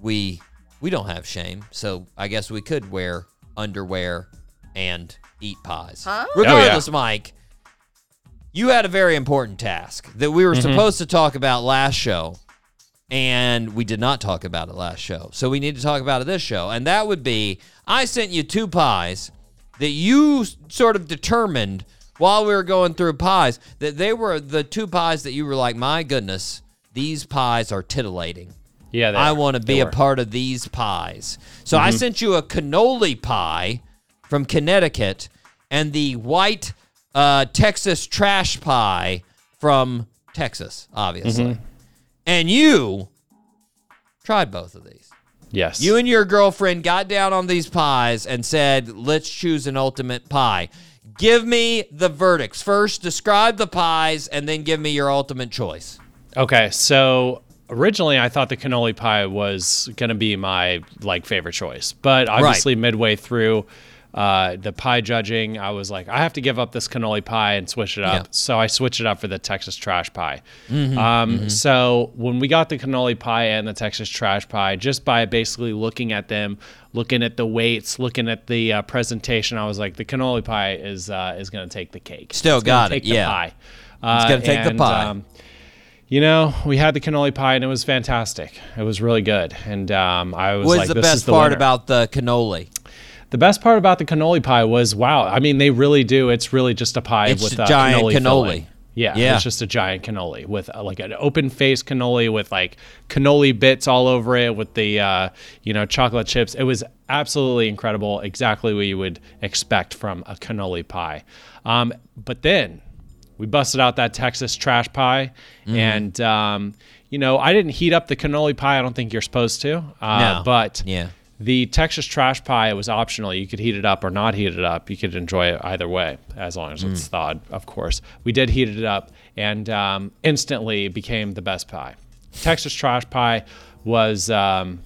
We we don't have shame, so I guess we could wear underwear and eat pies. Oh, Regardless, Mike, you had a very important task that we were mm-hmm. supposed to talk about last show, and we did not talk about it last show. So we need to talk about it this show, and that would be I sent you two pies that you sort of determined while we were going through pies that they were the two pies that you were like, my goodness, these pies are titillating. Yeah, I want to be a part of these pies. So Mm-hmm. I sent you a cannoli pie from Connecticut and the white uh, Texas trash pie from Texas, obviously. Mm-hmm. And you tried both of these. Yes. You and your girlfriend got down on these pies and said, let's choose an ultimate pie. Give me the verdicts. First, describe the pies and then give me your ultimate choice. Okay, so originally I thought the cannoli pie was gonna be my like favorite choice, but obviously midway through uh, the pie judging, I was like, I have to give up this cannoli pie and switch it up. Yeah. Mm-hmm, So I switched it up for the Texas trash pie. um, So when we got the cannoli pie and the Texas trash pie, just by basically looking at them, looking at the weights, looking at the uh, presentation, I was like, the cannoli pie is uh, is gonna take the cake. Still It's got it, the yeah. pie. Uh, gonna take the pie. um, you know, we had the cannoli pie and it was fantastic. It was really good, and um, I was What's like, the "This is best the part winner." about the cannoli? The best part about the cannoli pie was wow. I mean, they really do. It's really just a pie It's with a giant cannoli. cannoli. Yeah, Yeah. it's just a giant cannoli with uh, like an open face cannoli with like cannoli bits all over it with the uh, you know chocolate chips. It was absolutely incredible. Exactly what you would expect from a cannoli pie. Um, but then we busted out that Texas trash pie, Mm-hmm. and um, you know I didn't heat up the cannoli pie. I don't think you're supposed to. Uh, No. but Yeah. the Texas trash pie was optional. You could heat it up or not heat it up. You could enjoy it either way, as long as Mm. it's thawed, of course. We did heat it up and um, instantly became the best pie. Texas trash pie was. Um,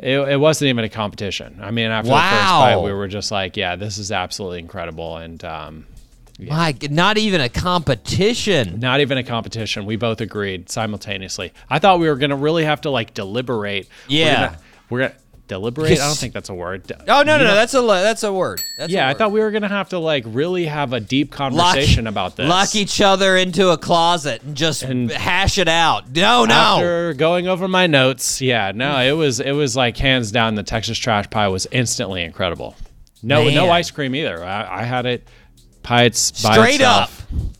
it, it wasn't even a competition. I mean, after the first Wow. bite, we were just like, "Yeah, this is absolutely incredible," and um, My, not even a competition. not even a competition. We both agreed simultaneously. I thought we were gonna really have to like deliberate. Yeah. we're gonna deliberate. I don't think that's a word. Oh no, no, no, that's a that's a word. That's a yeah, I thought we were gonna have to like really have a deep conversation about this. Lock each other into a closet and just And- hash it out. No, no. After going over my notes, yeah, no, it was it was like hands down the Texas trash pie was instantly incredible. No, no ice cream either. I, I had it pints by Straight up.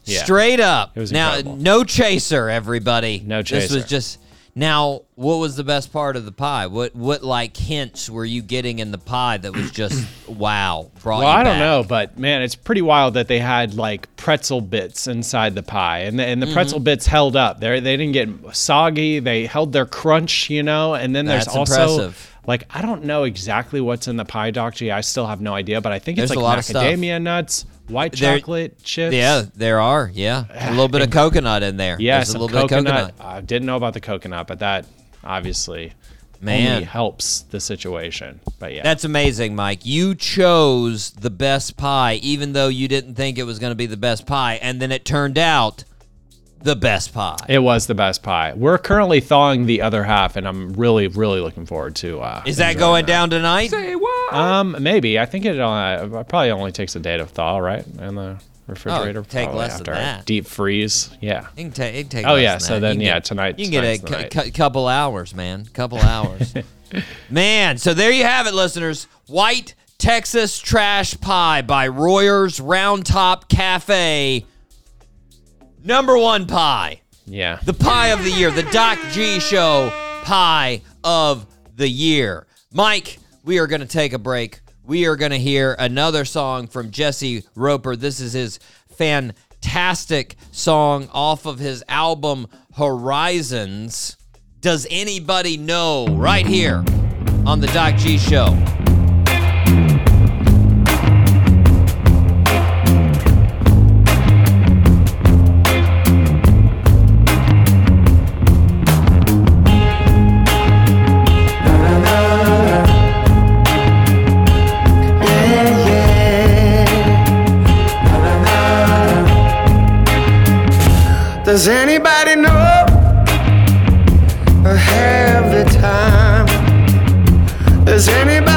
Yeah. Straight up. It was now, incredible. no chaser, everybody. No chaser. This was just. Now, what was the best part of the pie? What what like hints were you getting in the pie that was just [CLEARS THROAT] wow? Brought Well, I don't know, but man, it's pretty wild that they had like pretzel bits inside the pie, and the, and the Mm-hmm. pretzel bits held up. They they didn't get soggy. They held their crunch, you know. And then there's That's also impressive. Like I don't know exactly what's in the pie, Doc G. I still have no idea, but I think There's it's a like lot of stuff. macadamia nuts, white There- chocolate chips. Yeah, there are. Yeah, a [SIGHS] little bit of coconut in there. yeah, There's a little bit of coconut. I didn't know about the coconut, but that obviously Man. helps the situation. But yeah, That's amazing, Mike. You chose the best pie, even though you didn't think it was going to be the best pie, and then it turned out the best pie. It was the best pie. We're currently thawing the other half, and I'm really, really looking forward to. Uh, Is that enjoying going down tonight? Say what? Um, maybe. I think it uh, probably only takes a day to thaw, right? In the refrigerator. Oh, take less than after I that. Deep freeze. Yeah. It can, ta- it can take Oh, less yeah, than so that. then, yeah, get- tonight- You can get a tonight's cou- cou- couple hours, man. Couple [LAUGHS] hours. man, so there you have it, listeners. White Texas Trash Pie by Royer's Round Top Cafe. Number one pie. Yeah. The pie of the year. The Doc G Show pie of the year. Mike, we are going to take a break. We are going to hear another song from Jesse Roper. This is his fantastic song off of his album Horizons. Does anybody know? Right here on the Doc G Show. Does anybody know or have the time? Does anybody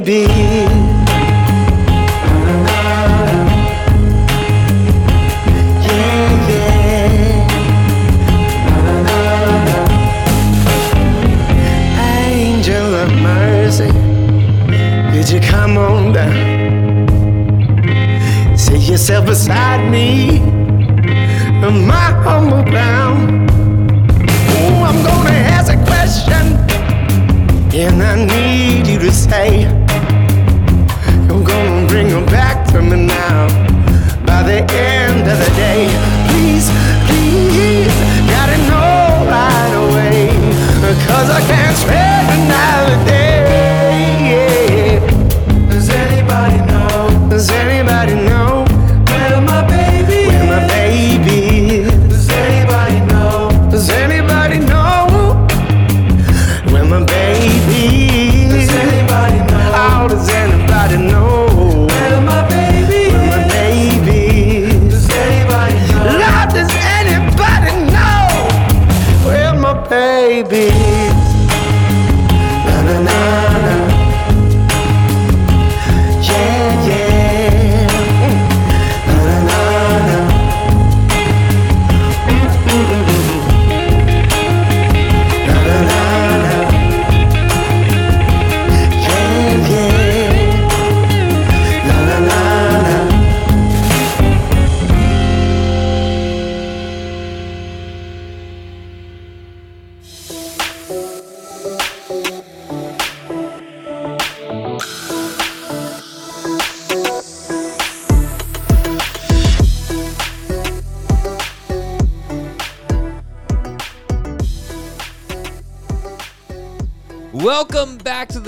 baby? Yeah, yeah. Angel of mercy, could you come on down? Sit yourself beside me on my humble ground. Oh, I'm gonna ask a question, and I need you to say, end of the day, please, please, gotta know right away. Cause I can't spend another day.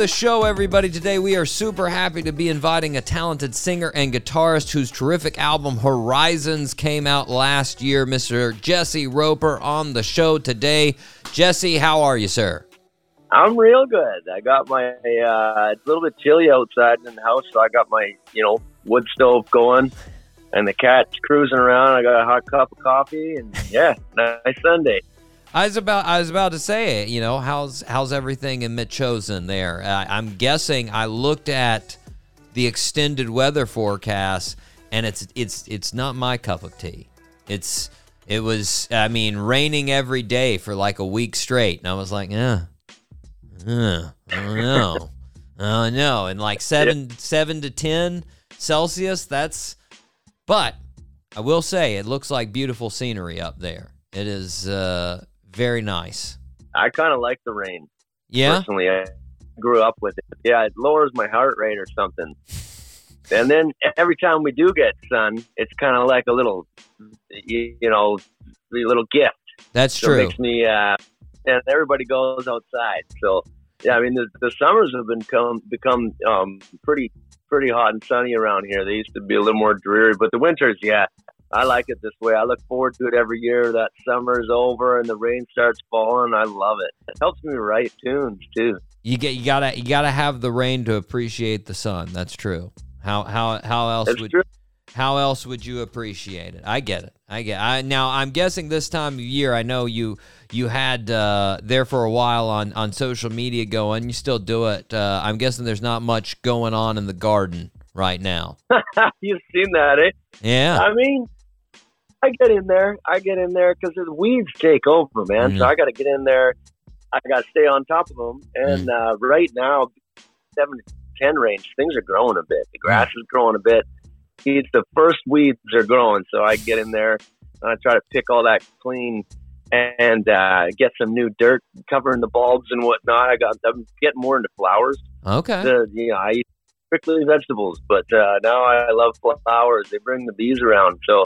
The show, everybody. Today we are super happy to be inviting a talented singer and guitarist whose terrific album Horizons came out last year, Mr. Jesse Roper, on the show today. Jesse, how are you, sir? I'm real good. I got my uh, it's a little bit chilly outside in the house, so I got my you know wood stove going, and the cat's cruising around. I got a hot cup of coffee, and yeah, [LAUGHS] nice Sunday. I was about I was about to say, it. you know, how's how's everything in Metchosen there? Uh, I'm guessing I looked at the extended weather forecast, and it's it's it's not my cup of tea. It's it was I mean raining every day for like a week straight, and I was like, yeah, uh, I don't know, I know, and like [LAUGHS] seven seven to ten Celsius. That's but I will say it looks like beautiful scenery up there. It is uh, very nice. I kind of like the rain. Yeah. Personally, I grew up with it. Yeah, it lowers my heart rate or something. [LAUGHS] And then every time we do get sun, it's kind of like a little, you, you know, a little gift. That's So true. it makes me, uh, and everybody goes outside. So yeah, I mean the, the summers have become become um, pretty pretty hot and sunny around here. They used to be a little more dreary, but the winters, yeah, I like it this way. I look forward to it every year. That summer's over and the rain starts falling. I love it. It helps me write tunes too. You get you gotta you gotta have the rain to appreciate the sun. That's true. How how how else That's would true. how else would you appreciate it? I get it. I get. I now I'm guessing this time of year. I know you you had uh, there for a while on on social media going. You still do it. Uh, I'm guessing there's not much going on in the garden right now. [LAUGHS] You've seen that, eh? Yeah. I mean, I get in there. I get in there because the weeds take over, man. So Mhm. I got to get in there. I got to stay on top of them. And uh, right now, seven to ten range, things are growing a bit. The grass is growing a bit. It's the first weeds are growing, so I get in there and I try to pick all that clean and uh, get some new dirt covering the bulbs and whatnot. I got. I'm getting more into flowers Okay. the you know I eat strictly vegetables, but uh, now I love flowers. They bring the bees around, so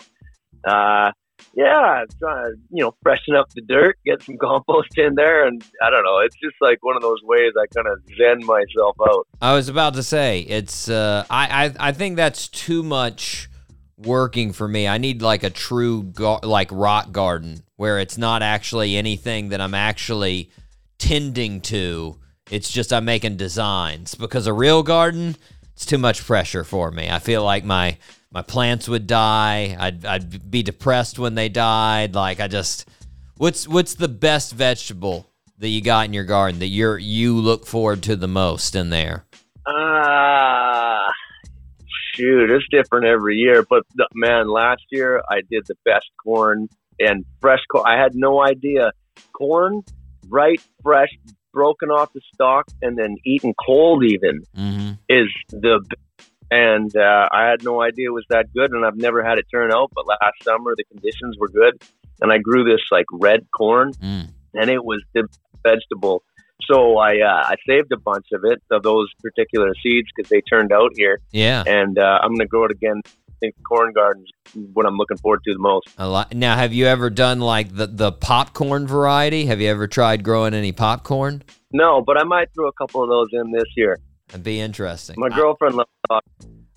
uh, yeah, trying to you know freshen up the dirt, get some compost in there, and I don't know. It's just like one of those ways I kind of zen myself out. I was about to say it's. Uh, I, I I think that's too much working for me. I need like a true gar- like rock garden where it's not actually anything that I'm actually tending to. It's just I'm making designs because a real garden it's too much pressure for me. I feel like my my plants would die. I'd I'd be depressed when they died. Like I just what's what's the best vegetable that you got in your garden that you're you look forward to the most in there? Ah, shoot, it's different every year. But the, man, last year I did the best corn and fresh corn. I had no idea corn, right, fresh, broken off the stalk, and then eaten cold even Mm-hmm. is the. And uh, I had no idea it was that good, and I've never had it turn out. But last summer the conditions were good, and I grew this like red corn, Mm. and it was the vegetable. So I uh, I saved a bunch of it of those particular seeds because they turned out here, Yeah. and uh, I'm gonna grow it again. I think corn gardens what I'm looking forward to the most. A lot. Now, have you ever done like the the popcorn variety? Have you ever tried growing any popcorn? No, but I might throw a couple of those in this year. That'd be interesting. My I- girlfriend loves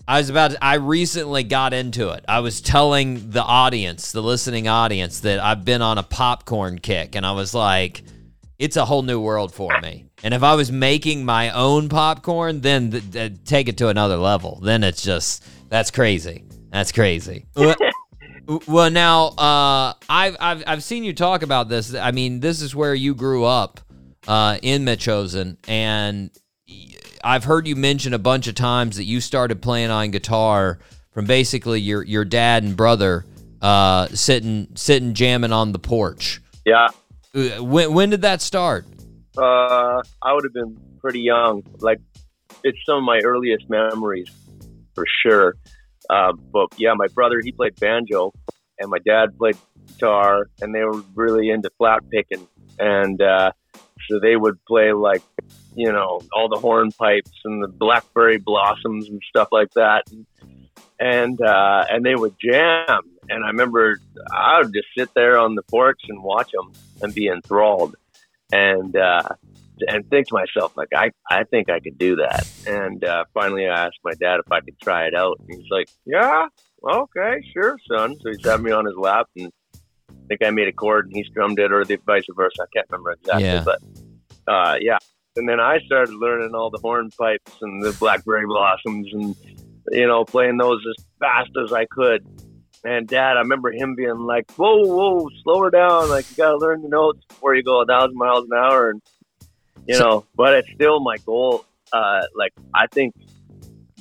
I was about to, I recently got into it. I was telling the audience, the listening audience, that I've been on a popcorn kick, and I was like, it's a whole new world for me. And if I was making my own popcorn, then th- th- take it to another level. Then it's just that's crazy. That's crazy. [LAUGHS] well, well, now uh, I've, I've I've seen you talk about this. I mean, this is where you grew up uh, in Metchosen, and I've heard you mention a bunch of times that you started playing on guitar from basically your your dad and brother uh, sitting sitting jamming on the porch. Yeah, Uh, When when did that start? uh, I would have been pretty young. Like it's some of my earliest memories for sure. Uh, but yeah, my brother he played banjo, and my dad played guitar, and they were really into flat picking, and uh, so they would play like you know all the hornpipes and the blackberry blossoms and stuff like that, and uh, and they would jam. And I remember I would just sit there on the porch and watch them and be enthralled, and uh, and think to myself like I I think I could do that. And uh, finally, I asked my dad if I could try it out, and he's like, Yeah, okay, sure, son. So he sat me on his lap, and I think I made a chord, and he strummed it, or the vice versa. I can't remember exactly, Yeah. but uh, yeah. And then I started learning all the hornpipes and the blackberry blossoms, and you know, playing those as fast as I could. And Dad, I remember him being like, "Whoa, whoa, slow her down! Like you gotta learn the notes before you go a thousand miles an hour." And you know, but it's still my goal. Uh, like I think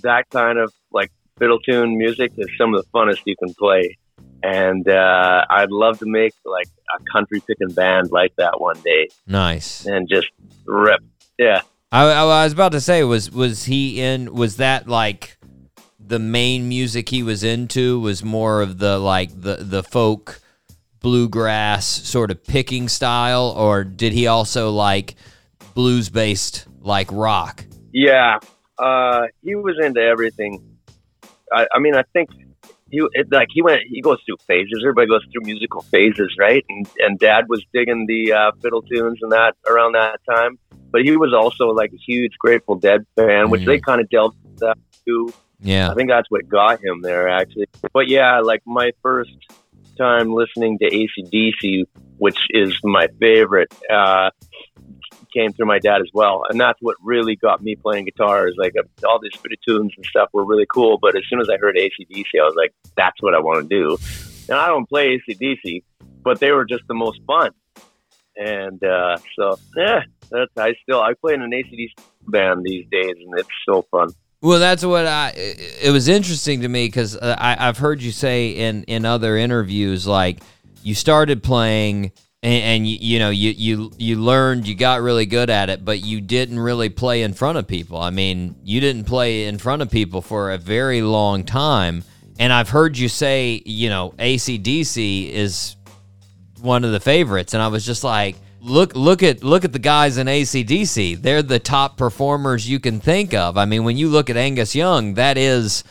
that kind of like fiddle tune music is some of the funnest you can play. And uh, I'd love to make like a country picking band like that one day Nice. and just rip. Yeah. I, I, was about to say, was was he in? Was that like the main music he was into? Was more of the like the the folk bluegrass sort of picking style, or did he also like blues based like rock? Yeah, uh, he was into everything. I, I mean, I think he it, like he went. He goes through phases. Everybody goes through musical phases, right? And and Dad was digging the uh, fiddle tunes and that around that time. But he was also like a huge Grateful Dead fan, which Mhm. they kind of delved into that too. Yeah. I think that's what got him there, actually. But yeah, like my first time listening to ACDC, which is my favorite, uh, came through my dad as well. And that's what really got me playing guitar is like uh, all these fiddle tunes and stuff were really cool. But as soon as I heard ACDC, I was like, that's what I want to do. And I don't play ACDC, but they were just the most fun. And uh, so, yeah, that's, I still, I play in an ACDC band these days and it's so fun. Well, that's what I. It was interesting to me because I've heard you say in in other interviews, like you started playing and, and you, you know you you you learned, you got really good at it, but you didn't really play in front of people. I mean, you didn't play in front of people for a very long time. And I've heard you say, you know, ACDC is one of the favorites, and I was just like, look, look at look at the guys in ACDC. They're the top performers you can think of. I mean, when you look at Angus Young, that is,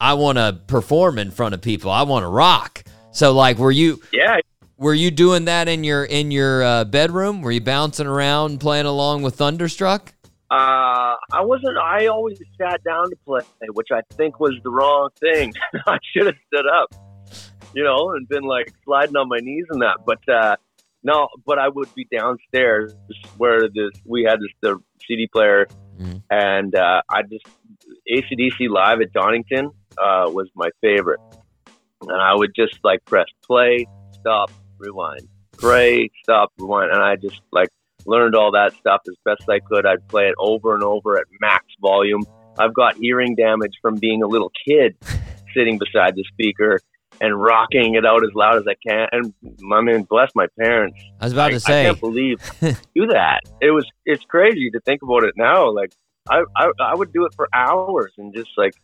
I want to perform in front of people. I want to rock. So, like, were you Yeah, were you doing that in your in your uh, bedroom? Were you bouncing around playing along with Thunderstruck? Uh, I wasn't. I always sat down to play, which I think was the wrong thing. [LAUGHS] I should have stood up, you know, and been like sliding on my knees and that. But uh, no, but I would be downstairs where this we had this the CD player, Mhm. and uh, I just ACDC live at Donington uh, was my favorite, and I would just like press play, stop, rewind, play, stop, rewind, and I just like learned all that stuff as best I could. I'd play it over and over at max volume. I've got hearing damage from being a little kid [LAUGHS] sitting beside the speaker and rocking it out as loud as I can. And I mean, bless my parents. I was about I, to say, I can't believe [LAUGHS] do that. It was it's crazy to think about it now. Like I, I I would do it for hours and just like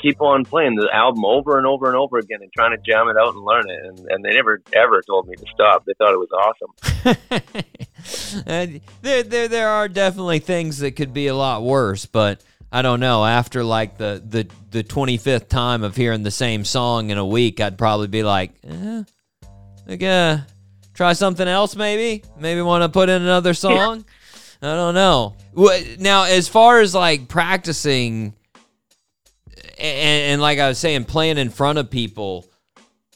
keep on playing the album over and over and over again and trying to jam it out and learn it. And, and they never ever told me to stop. They thought it was awesome. And [LAUGHS] there, there, there are definitely things that could be a lot worse, but I don't know. After like the the the twenty fifth time of hearing the same song in a week, I'd probably be like, eh, like, uh, try something else, maybe. Maybe want to put in another song. I don't know. Now? As far as like practicing, and, and like I was saying, playing in front of people.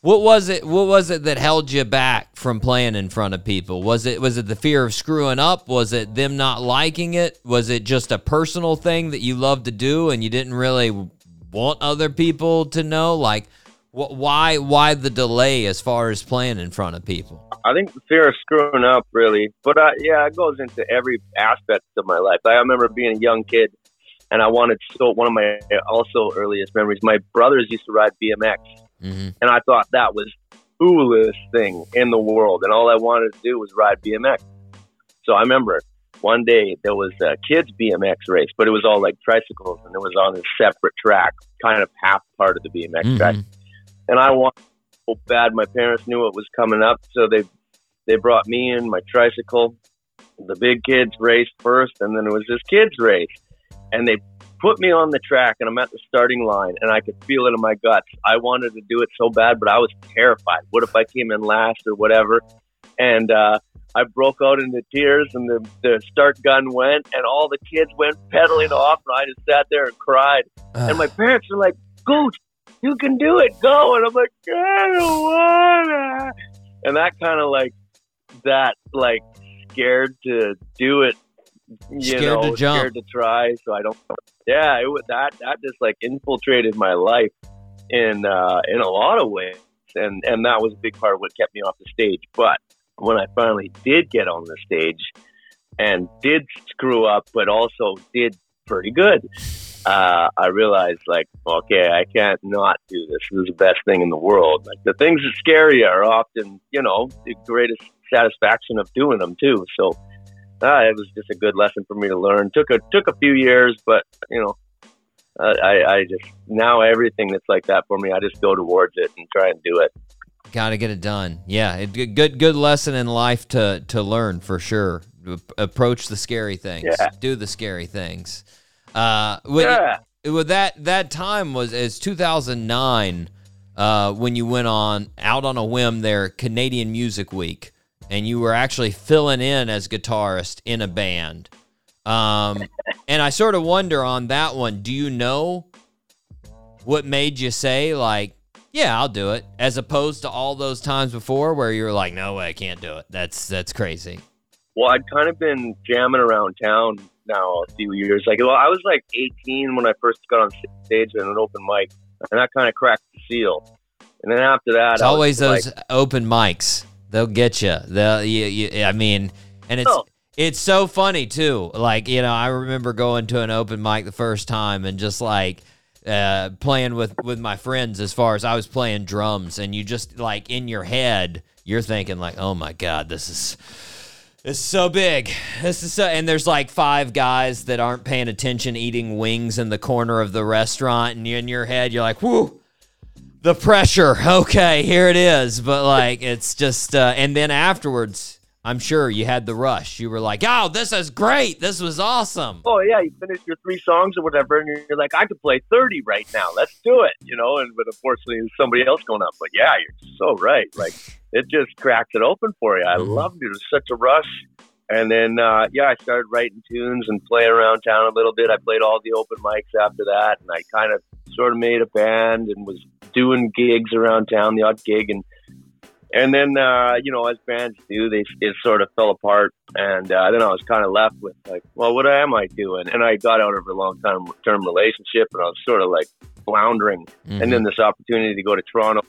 What was it? What was it that held you back from playing in front of people? Was it was it the fear of screwing up? Was it them not liking it? Was it just a personal thing that you love to do and you didn't really want other people to know? Like, wh- why why the delay as far as playing in front of people? I think the fear of screwing up, really. But yeah, it goes into every aspect of my life. I remember being a young kid, and I wanted so. One of my also earliest memories. My brothers used to ride BMX, hmm and I thought that was the coolest thing in the world. And all I wanted to do was ride BMX. So I remember one day there was a kids BMX race, but it was all like tricycles, and it was on a separate track, kind of half part of the BMX track Mhm. and I wanted so bad. My parents knew it was coming up, so they they brought me in my tricycle. The big kids raced first, and then it was this kids race, and they put me on the track, and I'm at the starting line, and I could feel it in my guts. I wanted to do it so bad, but I was terrified. What if I came in last or whatever? And uh, I broke out into tears, and the the start gun went, and all the kids went pedaling off, and I just sat there and cried. And my parents were like, "Go, you can do it, go!" And I'm like, "I don't wanna." And that kind of like that, like scared to do it. You Scared know, to jump. scared to try. So I don't. Yeah, it was that. That just like infiltrated my life in uh, in a lot of ways. and and that was a big part of what kept me off the stage. But when I finally did get on the stage and did screw up, but also did pretty good, uh, I realized like, okay, I can't not do this. This is the best thing in the world. Like the things that scare you are often, you know, the greatest satisfaction of doing them too. So uh, it was just a good lesson for me to learn. Took a took a few years, but you know, uh, I, I just now everything that's like that for me, I just go towards it and try and do it. Got to get it done. Yeah, it, good good lesson in life to to learn for sure. Approach the scary things. Yeah. Do the scary things. Uh, with, Yeah. with that that time was is 2009 uh, when you went on out on a whim there Canadian Music Week and you were actually filling in as guitarist in a band. Um, and I sort of wonder on that one, do you know what made you say like, yeah, I'll do it, as opposed to all those times before where you were like, no way, I can't do it. That's that's crazy. Well, I'd kind of been jamming around town now a few years. Like, well, I was like 18 when I first got on stage in an open mic, and that kind of cracked the seal. And then after that, It's always those like, open mics. They'll get you. They'll. You, you, I mean, and it's Oh. it's so funny too. Like you know, I remember going to an open mic the first time and just like uh, playing with with my friends. As far as I was playing drums, and you just like in your head, you're thinking like, oh my god, this is. Is so big. This is so, and there's like five guys that aren't paying attention eating wings in the corner of the restaurant, and in your head, you're like, "Whoo, the pressure. Okay, here it is. But like, it's just, uh, and then afterwards, I'm sure you had the rush. You were like, "Oh, this is great. This was awesome." oh yeah, you finish your three songs or whatever, and you're, like, I could play 30 right now. Let's do it, you know. And but unfortunately, there's somebody else going up. But yeah, you're so right. Like it just cracks it open for you. I Mhm. loved it. It was such a rush. And then uh, yeah, I started writing tunes and playing around town a little bit. I played all the open mics after that, and I kind of sort of made a band and was doing gigs around town, the odd gig, and and then uh, you know, as bands do, they it sort of fell apart, and uh, then I was kind of left with like, well, what am I doing? And I got out of a long time term relationship, and I was sort of like floundering. Mhm. And then this opportunity to go to Toronto,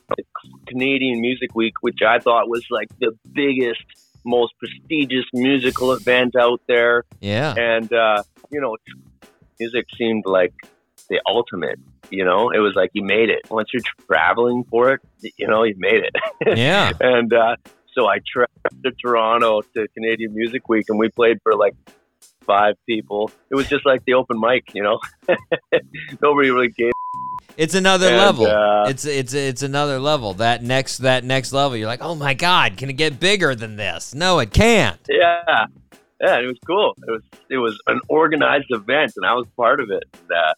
Canadian Music Week, which I thought was like the biggest, most prestigious musical event out there, yeah, and uh, you know, music seemed like the ultimate. You know, it was like you made it. Once you're traveling for it, you know, you've made it. [LAUGHS] yeah. and uh, so I traveled to Toronto to Canadian Music Week, and we played for like five people. It was just like the open mic, you know. [LAUGHS] Nobody really gave. It's another And, level. uh, it's it's it's another level. That next that next level, you're like, "Oh my god, can it get bigger than this?" No, it can't. Yeah, yeah, it was cool. It was it was an organized event, and I was part of it. And, uh,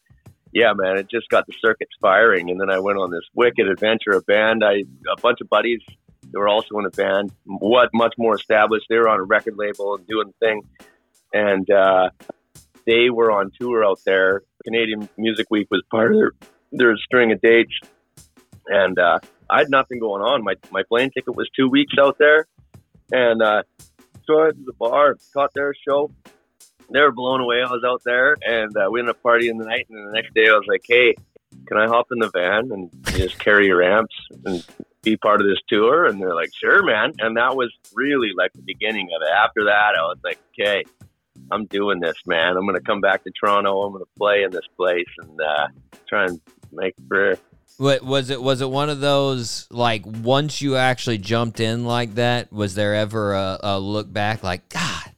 yeah, man, it just got the circuits firing, and then I went on this wicked adventure. A band, I a bunch of buddies. They were also in a band, what much more established. They were on a record label and doing the thing, and uh, they were on tour out there. Canadian Music Week was part of their their string of dates, and uh, I had nothing going on. My my plane ticket was two weeks out there, and uh, so I went to the bar, caught their show. They were blown away. I was out there, and uh, we ended up partying the night. And the next day, I was like, "Hey, can I hop in the van and just carry your amps and be part of this tour?" And they're like, "Sure, man." And that was really like the beginning of it. After that, I was like, "Okay, I'm doing this, man. I'm to come back to Toronto. I'm to play in this place and uh, try and make a career." What was it? Was it one of those like once you actually jumped in like that? Was there ever a, a look back like God?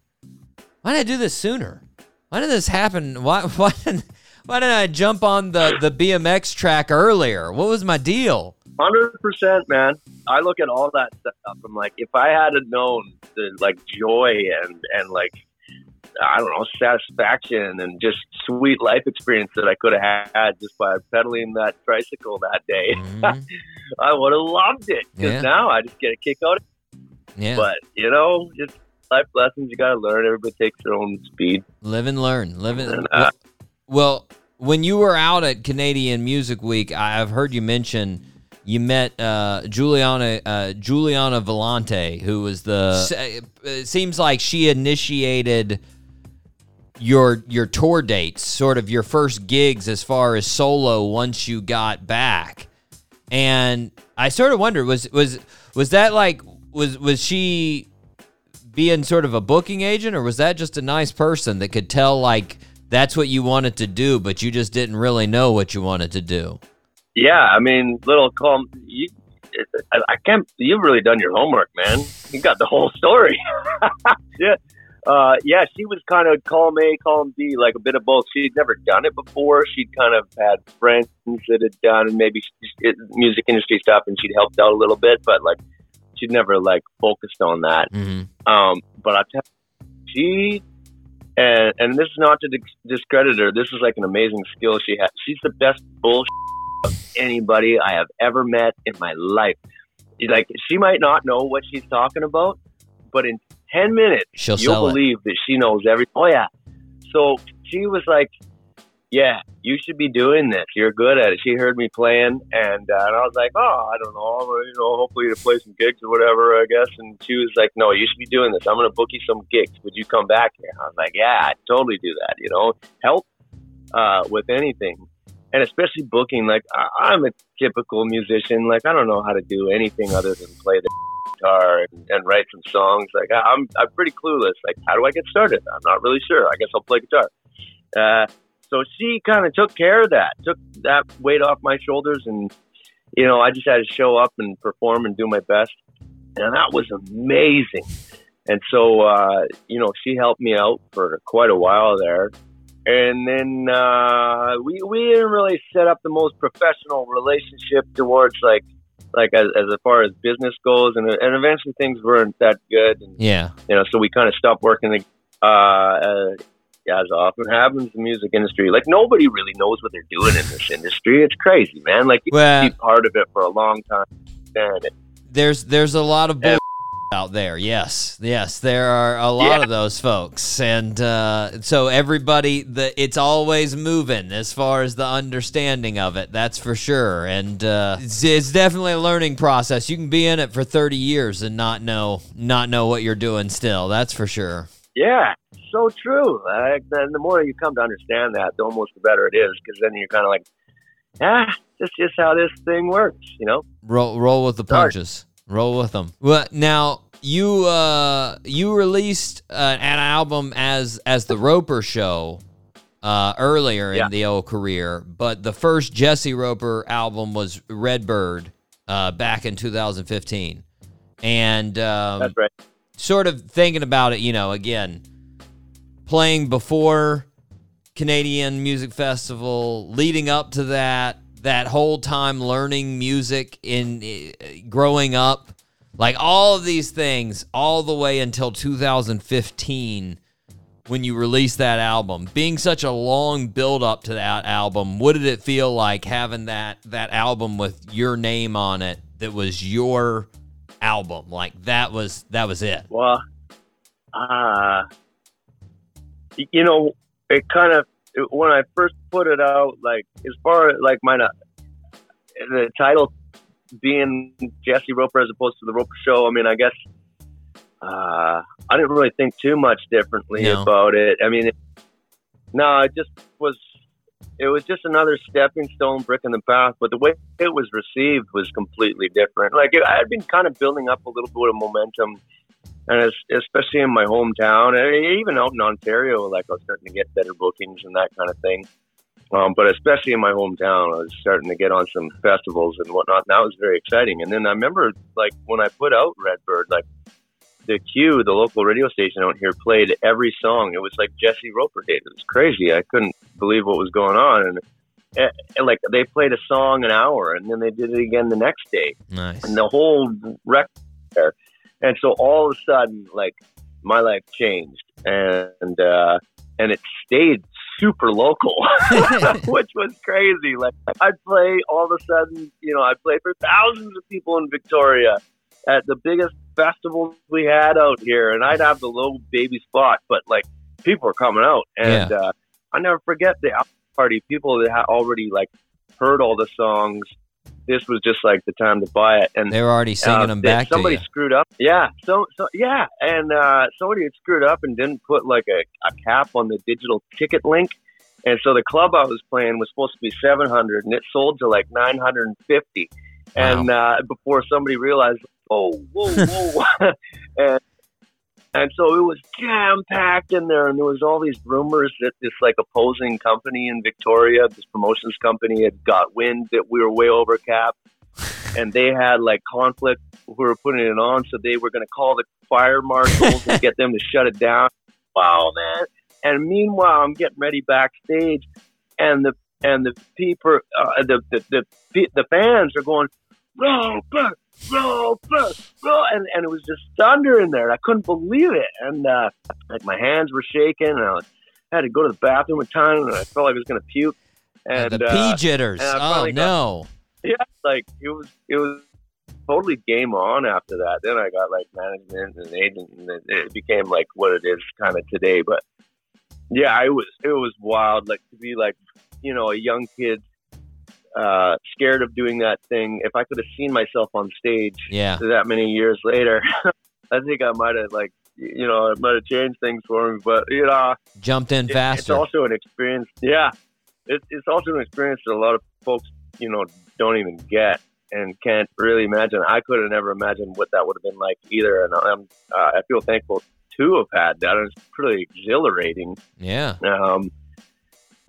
Why didn't I do this sooner? Why did this happen? Why [LAUGHS] why didn't why didn't I jump on the the BMX track earlier? What was my deal? Hundred percent, man. I look at all that stuff. I'm like, if I had known the like joy and and like I don't know satisfaction and just sweet life experience that I could have had just by pedaling that tricycle that day, Mhm. [LAUGHS] I would have loved it. Because Yeah. now I just get a kick out. of it. Yeah, But you know, just life lessons you got to learn. Everybody takes their own speed. live and learn. Live and And, uh, well, when you were out at Canadian Music Week, I- I've heard you mention you met uh, Juliana uh, Juliana Volante, who was the. It seems like she initiated your your tour dates, sort of your first gigs as far as solo once you got back. And I sort of wondered was was was that like was was she being sort of a booking agent or was that just a nice person that could tell like that's what you wanted to do but you just didn't really know what you wanted to do? Yeah, I mean, little calm. You, I, can't. You've really done your homework, man. You got the whole story. [LAUGHS] yeah, uh, yeah. She was kind of column A, column B, like a bit of both. She'd never done it before. She'd kind of had friends that had done maybe music industry stuff, and she'd helped out a little bit, but like she'd never like focused on that. Mm-hmm. Um, but I tell you, she and and this is not to discredit her. This is like an amazing skill she has. She's the best bullshit of anybody I have ever met in my life. Like she might not know what she's talking about, but in ten minutes She'll you'll sell it. believe that she knows every. Oh yeah. So she was like, "Yeah, you should be doing this. You're good at it." She heard me playing, and, uh, and I was like, "Oh, I don't know. You know, hopefully to play some gigs or whatever, I guess." And she was like, "No, you should be doing this. I'm going to book you some gigs. Would you come back here?" I was like, "Yeah, I'd totally do that. You know, help uh, with anything." And especially booking, like I- I'm a typical musician. Like I don't know how to do anything other than play the guitar and, and write some songs. Like I- I'm, I'm pretty clueless. Like how do I get started? I'm not really sure. I guess I'll play guitar. Uh, so she kind of took care of that, took that weight off my shoulders, and you know I just had to show up and perform and do my best, and that was amazing. And so uh, you know she helped me out for quite a while there, and then uh, we we didn't really set up the most professional relationship towards like like as, as far as business goes, and and eventually things weren't that good, and Yeah. you know, so we kind of stopped working. Uh, uh, as often happens in the music industry, like nobody really knows what they're doing in this industry. It's crazy, man. Like you Well- can be part of it for a long time. And it, There's there's a lot of bull [LAUGHS] out there. Yes, yes, there are a lot Yeah. of those folks, and uh, so everybody, the it's always moving as far as the understanding of it. That's for sure, and uh, it's, it's definitely a learning process. You can be in it for 30 years and not know not know what you're doing. Still, that's for sure. yeah, so true. Like, then the more you come to understand that, the almost the better it is, because then you're kind of like, ah, this is how this thing works, you know? Roll roll with the punches. Roll with them. Well, now you uh you released uh, an album as as the Roper Show uh earlier Yeah. in the old career, but the first Jesse Roper album was Redbird uh back in 2015. And um, That's right. sort of thinking about it, you know, again, playing before Canadian Music Festival, leading up to that, that whole time learning music in uh, growing up, like all of these things, all the way until 2015 when you released that album. Being such a long build up to that album, what did it feel like having that that album with your name on it that was your album? Like that was that was it. Well, uh, you know, it kind of when I first put it out, like as far as like my the title being Jesse Roper as opposed to the Roper Show. I mean, I guess uh, I didn't really think too much differently No. about it. I mean, it, no, it just was. It was just another stepping stone, brick in the path. But the way it was received was completely different. Like I had been kind of building up a little bit of momentum and es- especially in my hometown, and even out in Ontario, like I was starting to get better bookings and that kind of thing. Um, but especially in my hometown, I was starting to get on some festivals and whatnot, and that was very exciting. And then I remember, like when I put out Redbird, like the Q, the local radio station out here, played every song. It was like Jesse Roper did. It was crazy. I couldn't believe what was going on, and, and, and like they played a song an hour, and then they did it again the next day Nice. and the whole record there. And so all of a sudden, like my life changed, and uh, and it stayed super local, [LAUGHS] [LAUGHS] which was crazy. Like I'd play all of a sudden, you know, I'd play for thousands of people in Victoria at the biggest festivals we had out here, and I'd have the little baby spot, but like people were coming out, and uh, I never forget the party. People that had already like heard all the songs. This was just like the time to buy it, and They were already singing uh, them back to somebody screwed up. Yeah. So so yeah, and uh, somebody had screwed up and didn't put like a, a cap on the digital ticket link, and so the club I was playing was supposed to be seven hundred, and it sold to like nine hundred and fifty. and uh, before somebody realized, oh, whoa, whoa, [LAUGHS] and and so it was jam packed in there, and there was all these rumors that this like opposing company in Victoria, this promotions company, had got wind that we were way over cap, and they had like conflict who were putting it on, so they were going to call the fire marshals and get them to shut it down. Wow, man! And meanwhile, I'm getting ready backstage, and the and the people, uh, the, the the the fans are going, Roper, Roper, Roper, and and it was just thunder in there. I couldn't believe it, and uh, like my hands were shaking, and I, was, I had to go to the bathroom a time, and I felt like I was going to puke. And the uh, pea jitters. Oh got- no. yeah, like it was it was totally game on after that. Then I got like management and agent, and it, it became like what it is kind of today. But yeah, it was it was wild. Like to be like you know a young kid, uh, scared of doing that thing. If I could have seen myself on stage Yeah. that many years later, [LAUGHS] I think I might have like you know it might have changed things for me. But you know, Jumped in it- It's faster. also an experience. Yeah, it, it's also an experience that a lot of folks, you know, don't even get and can't really imagine. I could have never imagined what that would have been like either, and I'm uh, I feel thankful to have had that. It's pretty exhilarating. yeah. Um,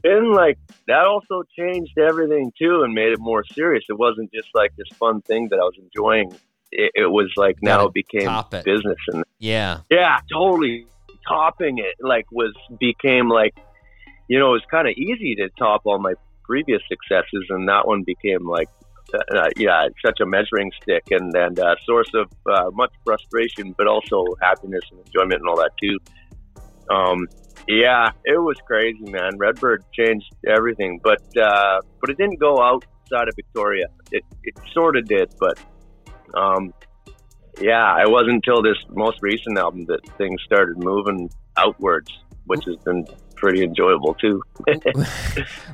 and like that also changed everything too, and made it more serious. It wasn't just like this fun thing that I was enjoying. It, it was like now it became it. business and Yeah. yeah, totally topping it. Like was became like, you know, it was kind of easy to top all my previous successes, and that one became like, uh, uh, yeah, such a measuring stick and and uh, source of uh, much frustration, but also happiness and enjoyment and all that too. Um, yeah, it was crazy, man. Redbird changed everything, but uh, but it didn't go outside of Victoria. It it sort of did, but um, yeah, it wasn't until this most recent album that things started moving outwards, which has been pretty enjoyable too. [LAUGHS]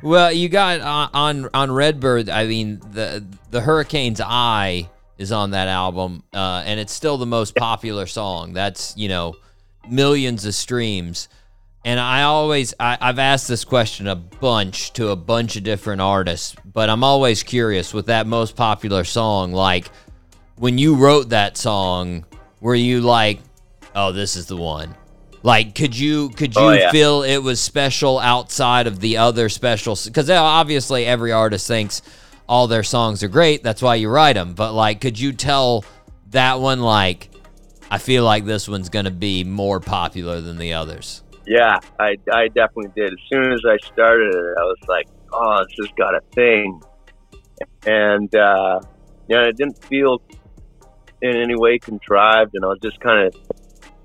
Well, you got on on, on Redbird. I mean, the the Hurricane's Eye is on that album, uh, and it's still the most popular song. That's you know millions of streams. And I always I, I've asked this question a bunch to a bunch of different artists, but I'm always curious with that most popular song. Like when you wrote that song, were you like, "Oh, this is the one"? Like, could you could oh, you Oh, yeah. feel it was special outside of the other special? Because uh, obviously every artist thinks all their songs are great. That's why you write them. But like, could you tell that one like, I feel like this one's gonna be more popular than the others? Yeah, I, I definitely did. As soon as I started it, I was like, oh, this has got a thing. And, uh, you know, it didn't feel in any way contrived, and I was just kind of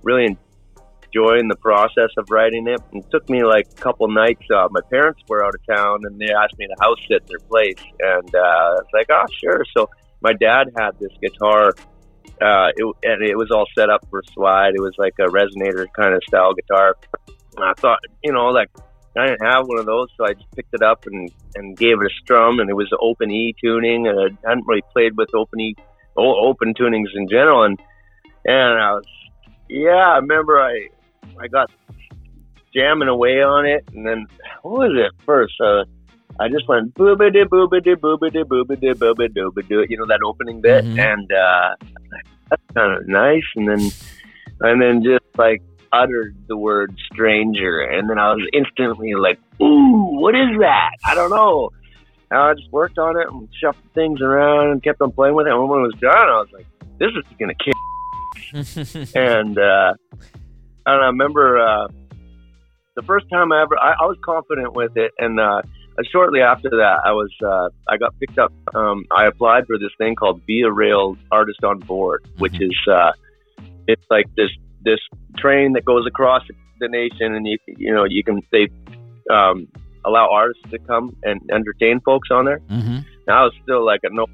really enjoying the process of writing it. It took me like a couple nights. Uh, my parents were out of town, and they asked me to house sit their place, and uh, I was like, oh, sure. So my dad had this guitar uh, it, and it was all set up for slide. It was like a resonator kind of style guitar. And I thought, you know, like I didn't have one of those, so I just picked it up and and gave it a strum, and it was open E tuning, and I hadn't really played with open E open tunings in general, and and I was, yeah, I remember I I got jamming away on it, and then what was it first? Uh, I just went boobity boobity boobity boobity boobity boobity, you know that opening bit, Mhm. and uh, that's kind of nice. And then and then just like uttered the word stranger, and then I was instantly like, ooh, what is that? I don't know. And I just worked on it and shuffled things around and kept on playing with it. And when it was done, I was like, this is gonna kick [LAUGHS] and uh, and I remember uh, the first time I ever I, I was confident with it, and uh, shortly after that, I was uh, I got picked up. Um, I applied for this thing called Via Rail Artist on Board, which is uh, it's like this this train that goes across the nation, and you you know you can they um, allow artists to come and entertain folks on there. mm-hmm. Now I was still like a no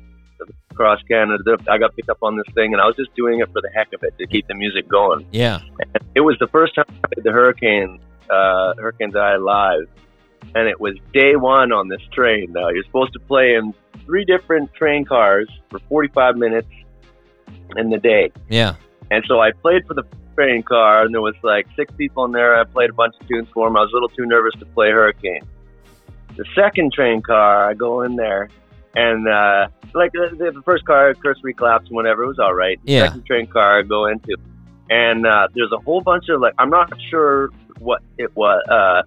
across Canada. I got picked up on this thing, and I was just doing it for the heck of it to keep the music going. Yeah. It was the first time I played the Hurricane, uh, Hurricane's Eye live, and it was day one on this train. Now you're supposed to play in three different train cars for 45 minutes in the day, Yeah. and so I played for the train car, and there was like six people in there. I played a bunch of tunes for them. I was a little too nervous to play Hurricane. The second train car, I go in there, and uh, like the, the first car, cursory claps and whatever, it was all right. Yeah. Second train car, I go into, and uh, there's a whole bunch of like I'm not sure what it was, uh,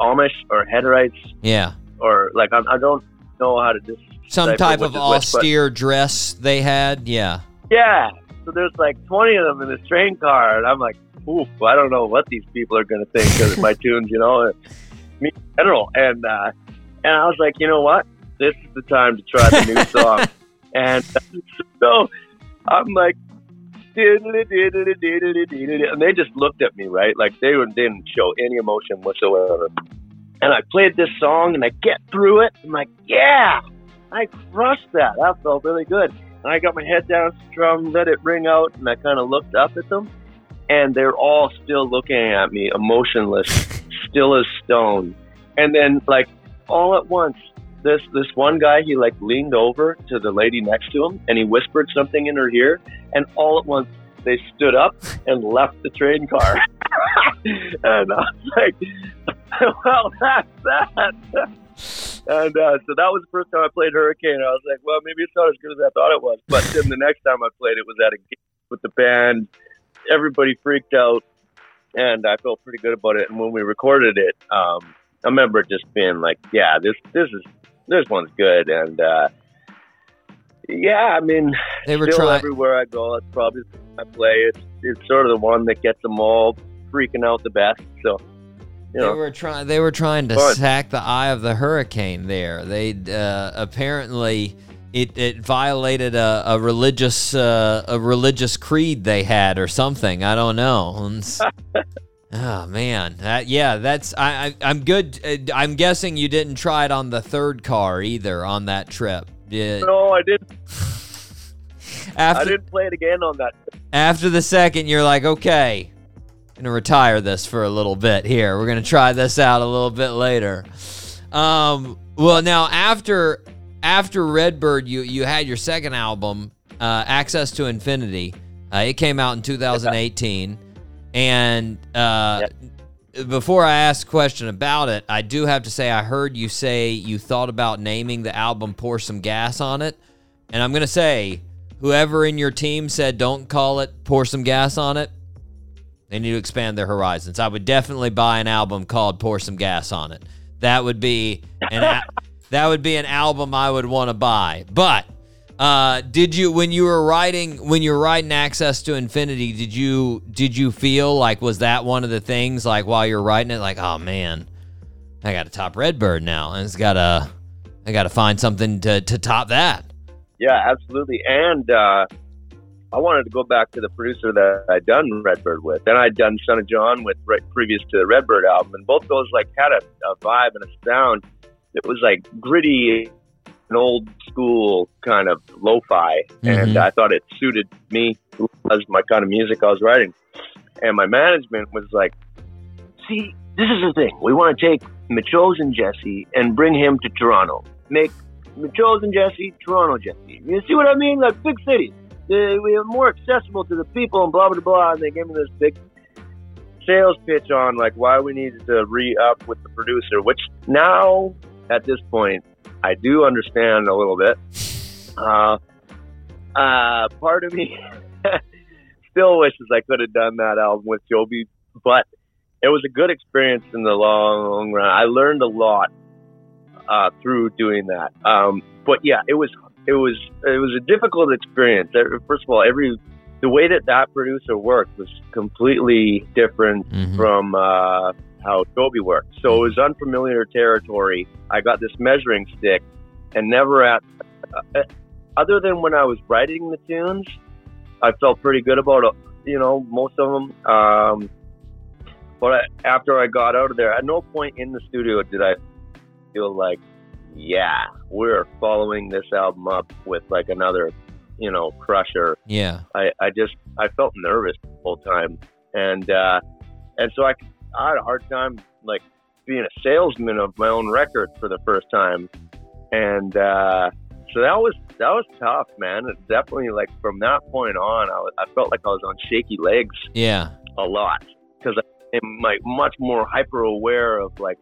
Amish or Hutterites Yeah. or like I, I don't know how to just Some type of is which, but- austere dress they had. Yeah. Yeah. So there's like 20 of them in this train car, and I'm like, oof, I don't know what these people are going to think of my [LAUGHS] tunes, you know, me in general. And uh, and I was like, you know what? This is the time to try the new [LAUGHS] song. and so I'm like, and they just looked at me, right? Like they were- didn't show any emotion whatsoever. And I played this song, and I get through it. I'm like, yeah, I crushed that. That felt really good. And I got my head down, strum, let it ring out, and I kind of looked up at them, and they're all still looking at me, emotionless, still as stone. And then, like, all at once, this this one guy, he like leaned over to the lady next to him, and he whispered something in her ear, and all at once, they stood up and left the train car. [LAUGHS] and I was like, [LAUGHS] well, that's that. And uh, so that was the first time I played Hurricane. I was like, well, maybe it's not as good as I thought it was. But then the next time I played it was at a gig with the band. Everybody freaked out, and I felt pretty good about it. And when we recorded it, um, I remember just being like, yeah, this this is this one's good. And uh, yeah, I mean, They were still trying. everywhere I go. It's probably I play. It's it's sort of the one that gets them all freaking out the best. So you They were trying. They were trying to Fun. sack the eye of the hurricane. There, they uh, apparently it, it violated a, a religious uh, a religious creed they had or something. I don't know. [LAUGHS] Oh man, that, yeah, that's I, I I'm good. Uh, I'm guessing you didn't try it on the third car either on that trip. Did, no, I didn't. [LAUGHS] after, I didn't play it again on that. after the second, you're like, okay, I'm gonna retire this for a little bit here. We're gonna try this out a little bit later. Um, well, now after after Redbird, you you had your second album, uh, Access to Infinity. Uh, it came out in 2018, and uh, before I ask a question about it, I do have to say I heard you say you thought about naming the album "Pour Some Gas" on it, and I'm gonna say whoever in your team said don't call it "Pour Some Gas" on it, they need to expand their horizons. I would definitely buy an album called "Pour Some Gas" on it. That would be an a- [LAUGHS] that would be an album I would want to buy. But uh, did you when you were writing when you were writing Access to Infinity? Did you did you feel like was that one of the things like while you're writing it like oh man, I got a top Redbird now and it's got a I got to find something to to top that. Yeah, absolutely. And uh, I wanted to go back to the producer that I'd done Redbird with. Then I'd done Son of John with right previous to the Redbird album, and both those like had a, a vibe and a sound that was like gritty, an old school kind of lo-fi, and Mhm. I thought it suited me as my kind of music I was writing. And my management was like, "See, this is the thing. We want to take Metchosen Jesse and bring him to Toronto. Make Metchosen Jesse, Toronto Jesse. You see what I mean? Like big cities. They, we are more accessible to the people and blah blah blah. And they gave me this big sales pitch on like why we needed to re up with the producer. Which now at this point I do understand a little bit. Uh, uh, part of me [LAUGHS] still wishes I could have done that album with Joby, but it was a good experience in the long run. I learned a lot uh, through doing that. Um, but yeah, it was it was it was a difficult experience. First of all, every the way that that producer worked was completely different Mhm. from uh, how Joby worked. So it was unfamiliar territory. I got this measuring stick, and never at uh, other than when I was writing the tunes, I felt pretty good about uh, you know most of them. Um, but I, after I got out of there, at no point in the studio did I feel like, yeah, we're following this album up with like another, you know, crusher. Yeah. I, I just I felt nervous the whole time, and uh, and so I I had a hard time like being a salesman of my own record for the first time, and uh, so that was that was tough, man. It definitely like from that point on, I, was, I felt like I was on shaky legs Yeah. a lot because I'm like much more hyper aware of like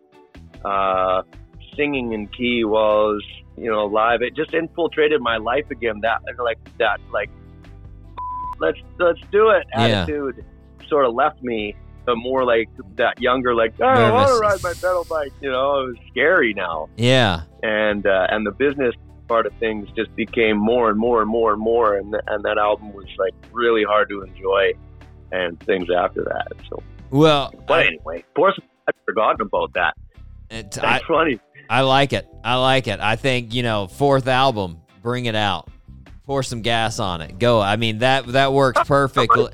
uh, singing in key while I was you know, live. It just infiltrated my life again. That like that like let's let's do it Yeah. attitude sort of left me. The more like that younger, like oh, I want to ride my pedal bike. You know, it was scary now, Yeah. and uh, and the business part of things just became more and more and more and more, and and that album was like really hard to enjoy, and things after that. So, Well, but I, anyway, of course, I'd forgotten about that. it- I, That's funny. I like it. I like it. I think you know, fourth album, bring it out, pour some gas on it, go. I mean that that works [LAUGHS] perfectly.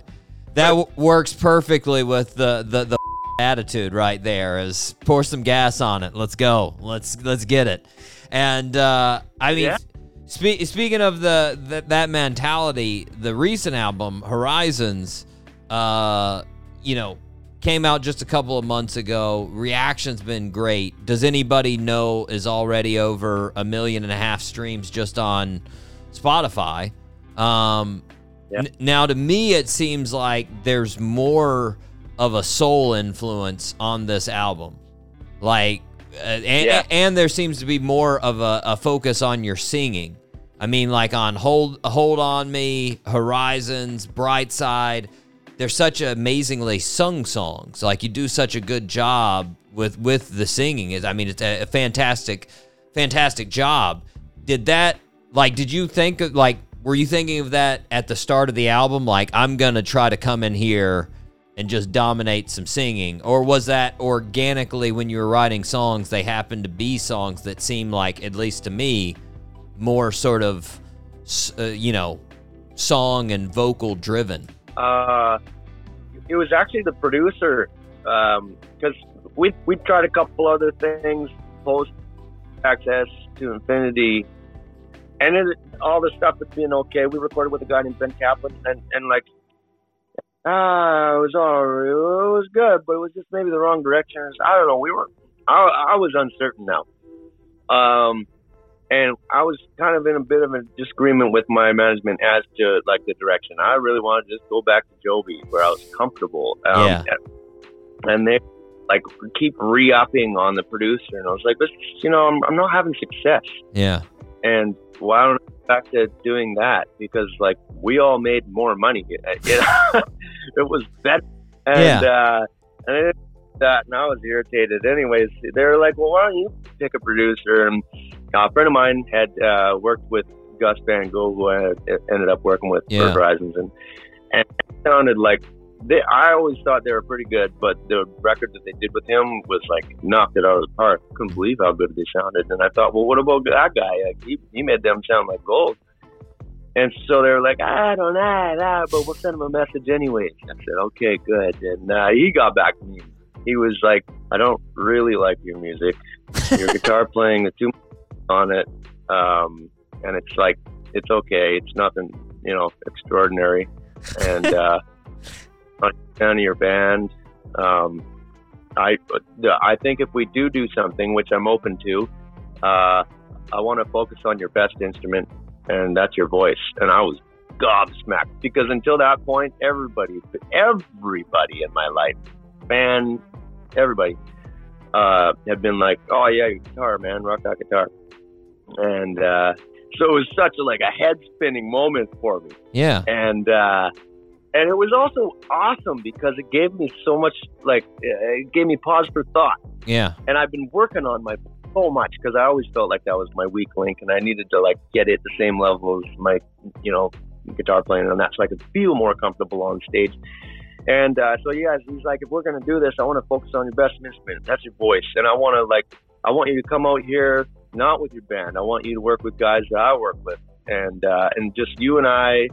That w- works perfectly with the the the attitude right there. Is pour some gas on it. Let's go. Let's let's get it. And uh, I mean, Yeah. spe- speaking of the, the that mentality, the recent album Horizons, uh, you know, came out just a couple of months ago. Reaction's been great. Does anybody know is already over a million and a half streams just on Spotify? Um, Yeah. n- now, to me, it seems like there's more of a soul influence on this album. Like, uh, and, Yeah. and there seems to be more of a, a focus on your singing. I mean, like on Hold Hold on Me, Horizons, Bright Side. They're such amazingly sung songs. Like you do such a good job with with the singing. Is I mean, it's a, a fantastic, fantastic job. Did that like? Did you think of like? Were you thinking of that at the start of the album? Like I'm gonna try to come in here and just dominate some singing, or was that organically when you were writing songs? They happened to be songs that seem like, at least to me, more sort of, uh, you know, song and vocal driven. Uh, it was actually the producer because we we tried a couple other things post access to infinity, and it, all the stuff that's been okay. We recorded with a guy named Ben Kaplan, and and like. Ah, it was all it was good, but it was just maybe the wrong direction. I don't know. We were, I, I was uncertain now, um, and I was kind of in a bit of a disagreement with my management as to like the direction. I really wanted to just go back to Joby where I was comfortable. Um, Yeah. And they like keep re-upping on the producer, and I was like, "This, you know, I'm, I'm not having success, Yeah. And why don't I go back to doing that? Because like we all made more money. You know? [LAUGHS] it was better, and uh, and it, that, and I was irritated. Anyways, they were like, "Well, why don't you pick a producer?" And a friend of mine had uh, worked with Gus Van Go, who I ended up working with Yeah. for Horizons, and and it sounded like they. I always thought they were pretty good, but the record that they did with him was like knocked it out of the park. Couldn't believe how good they sounded, and I thought, well, what about that guy? Like, he he made them sound like gold. And so they were like, I don't know, nah, but we'll send him a message anyway. I said, okay, good. And uh, he got back to me. He was like, I don't really like your music. Your [LAUGHS] guitar playing, the two on it, um, and it's like, it's okay. It's nothing, you know, extraordinary. And uh, [LAUGHS] fan of your band. Um, I, I think if we do do something, which I'm open to, uh, I want to focus on your best instrument, and that's your voice. And I was gobsmacked because until that point, everybody, everybody in my life, band, everybody, uh, had been like, "Oh yeah, guitar, man, rock that guitar," and uh, so it was such a like a head spinning moment for me Yeah. and uh, and it was also awesome because it gave me so much like it gave me pause for thought. Yeah. And I've been working on my so much because I always felt like that was my weak link, and I needed to like get it the same level as my you know guitar playing and that, so I could feel more comfortable on stage. And uh, so yeah, he's like, if we're gonna do this, I want to focus on your best instrument. That's your voice, and I want to like, I want you to come out here not with your band. I want you to work with guys that I work with, and uh, and just you and I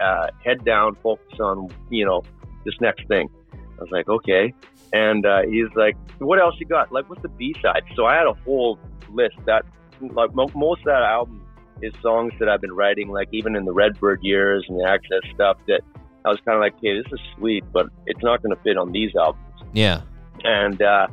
uh, head down, focus on you know this next thing. I was like, okay. And uh, he's like, what else you got? Like, what's the B side? So I had a whole list that like mo- most of that album is songs that I've been writing, like even in the Redbird years and the Access stuff. That I was kind of like, hey, this is sweet, but it's not going to fit on these albums Yeah. and uh,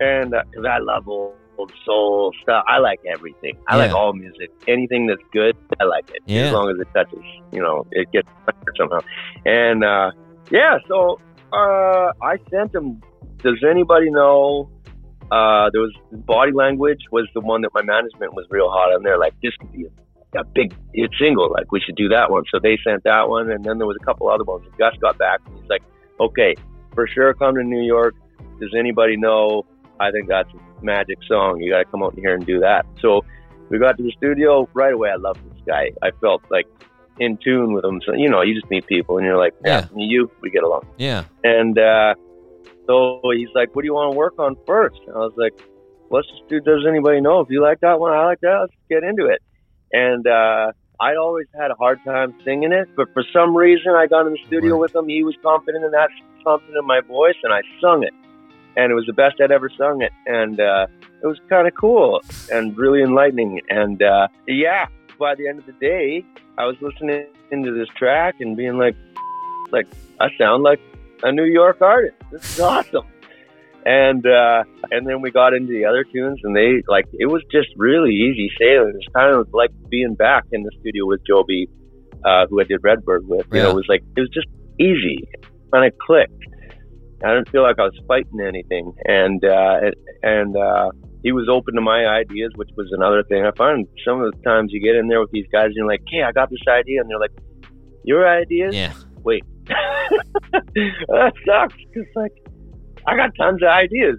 and because I love old, old soul stuff. I like everything. I like all music. Anything that's good, I like it. Yeah. As long as it touches, you know, it gets somehow. And uh, yeah, so uh, I sent him. Does anybody know uh, there was body language was the one that my management was real hot on. They're like, this could be a, a big hit single. Like we should do that one. So they sent that one, and then there was a couple other ones. And Gus got back, and he's like, okay, for sure, come to New York. Does anybody know? I think that's magic song. You got to come out here and do that. So we got to the studio right away. I loved this guy. I felt like in tune with him. So you know, you just meet people, and you're like, yeah, me, you, we get along. Yeah. And uh, so he's like, "What do you want to work on first? And I was like, "Let's just do. Does anybody know if you like that one? I like that. Let's get into it." And uh, I always had a hard time singing it, but for some reason, I got in the studio Right. with him. He was confident in that something in my voice, and I sung it, and it was the best I'd ever sung it, and uh, it was kind of cool and really enlightening. And uh, yeah, by the end of the day, I was listening into this track and being like, like I sound like a New York artist. This is awesome. And uh, and then we got into the other tunes, and they like it was just really easy sailing. It was kind of like being back in the studio with Joby, uh, who I did Redbird with. You know, it was like it was just easy, kind of clicked. I didn't feel like I was fighting anything, and uh, and uh, he was open to my ideas, which was another thing. I find some of the times you get in there with these guys, and you're like, "Hey, I got this idea," and they're like, "Your ideas? Yeah. Wait, [LAUGHS] that sucks." Because like, I got tons of ideas.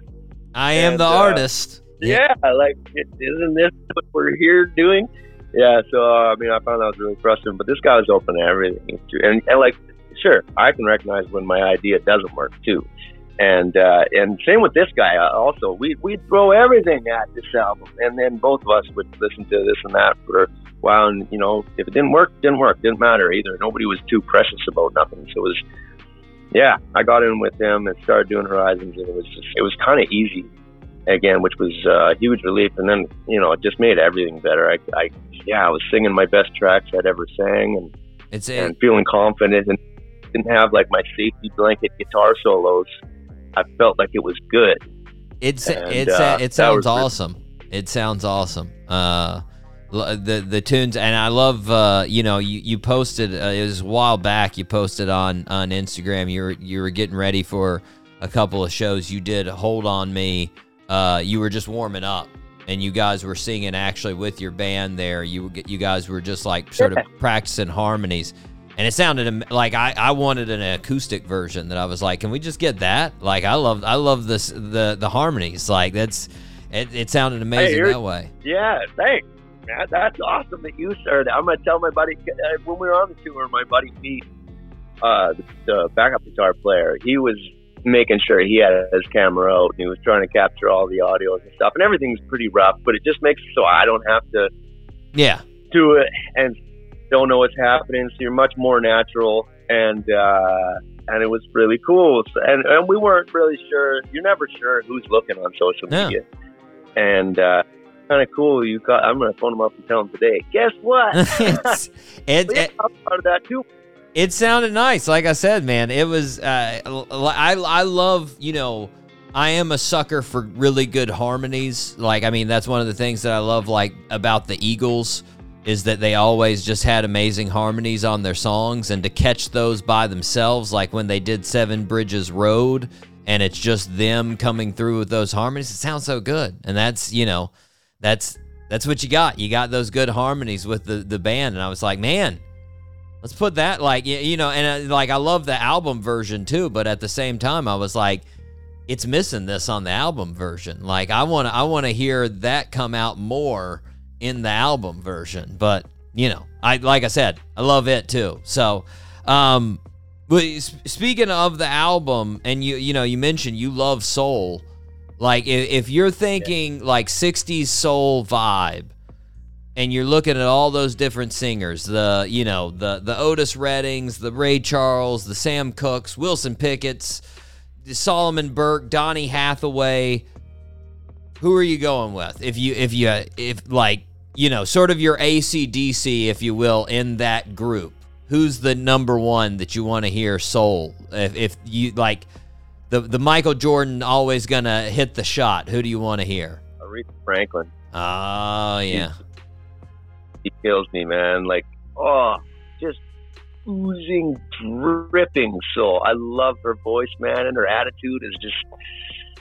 I am And, the uh, artist. Yeah, like, is isn't this what we're here doing? Yeah, so uh, I mean, I found that was really frustrating. But this guy was open to everything, and and like, sure, I can recognize when my idea doesn't work too. And uh, and same with this guy. Uh, also, we we'd throw everything at this album, and then both of us would listen to this and that for a while. And you know, if it didn't work, it didn't work. Didn't matter either. Nobody was too precious about nothing. So it was, yeah. I got in with him and started doing Horizons, and it was just it was kind of easy again, which was uh, a huge relief. And then you know, it just made everything better. I, I yeah, I was singing my best tracks I'd ever sang, and It's and feeling confident and didn't have like my safety blanket guitar solos. I felt like it was good. it's and, it's uh, it sounds really- awesome. It sounds awesome. Uh, the the tunes and I love uh you know you you posted uh, it was a while back you posted on on Instagram you were you were getting ready for a couple of shows you did hold on me uh you were just warming up and you guys were singing actually with your band there you you guys were just like sort of practicing harmonies and it sounded am- like I, I wanted an acoustic version that I was like, can we just get that? Like I love I love this the the harmonies. Like that's it, it sounded amazing you're- that way. Yeah, thanks. Man, that's awesome that you started. I'm gonna tell my buddy uh, when we were on the tour. My buddy Pete, uh, the, the backup guitar player, he was making sure he had his camera out and he was trying to capture all the audios and stuff. And everything's pretty rough, but it just makes it so I don't have to Yeah. do it and don't know what's happening. So you're much more natural, and uh, and it was really cool. And and we weren't really sure. You're never sure who's looking on social No. media, and uh, kind of cool. You got. I'm gonna phone him up and tell him today. Guess what? [LAUGHS] it's, [LAUGHS] it, it, I'm part of that too. it sounded nice. Like I said, man, it was. Uh, I I love you know. I am a sucker for really good harmonies. Like I mean, that's one of the things that I love like about the Eagles is that they always just had amazing harmonies on their songs and to catch those by themselves like when they did Seven Bridges Road and it's just them coming through with those harmonies it sounds so good. And that's you know that's that's what you got. You got those good harmonies with the the band and I was like man let's put that like you know and uh, like I love the album version too but at the same time I was like it's missing this on the album version. Like I want to I want to hear that come out more in the album version but you know I like I said I love it too. So um but speaking of the album and you you know you mentioned you love soul. Like if, if you're thinking like 60s soul vibe and you're looking at all those different singers the you know the the Otis Reddings the Ray Charles the Sam Cookes Wilson Pickett's Solomon Burke Donny Hathaway who are you going with if you if you if like you know sort of your ACDC if you will in that group who's the number one that you want to hear soul if, if you like the the Michael Jordan always gonna hit the shot who do you want to hear Aretha Franklin. oh yeah He kills me, man. Like, oh, just oozing, dripping soul. I love her voice, man, and her attitude is just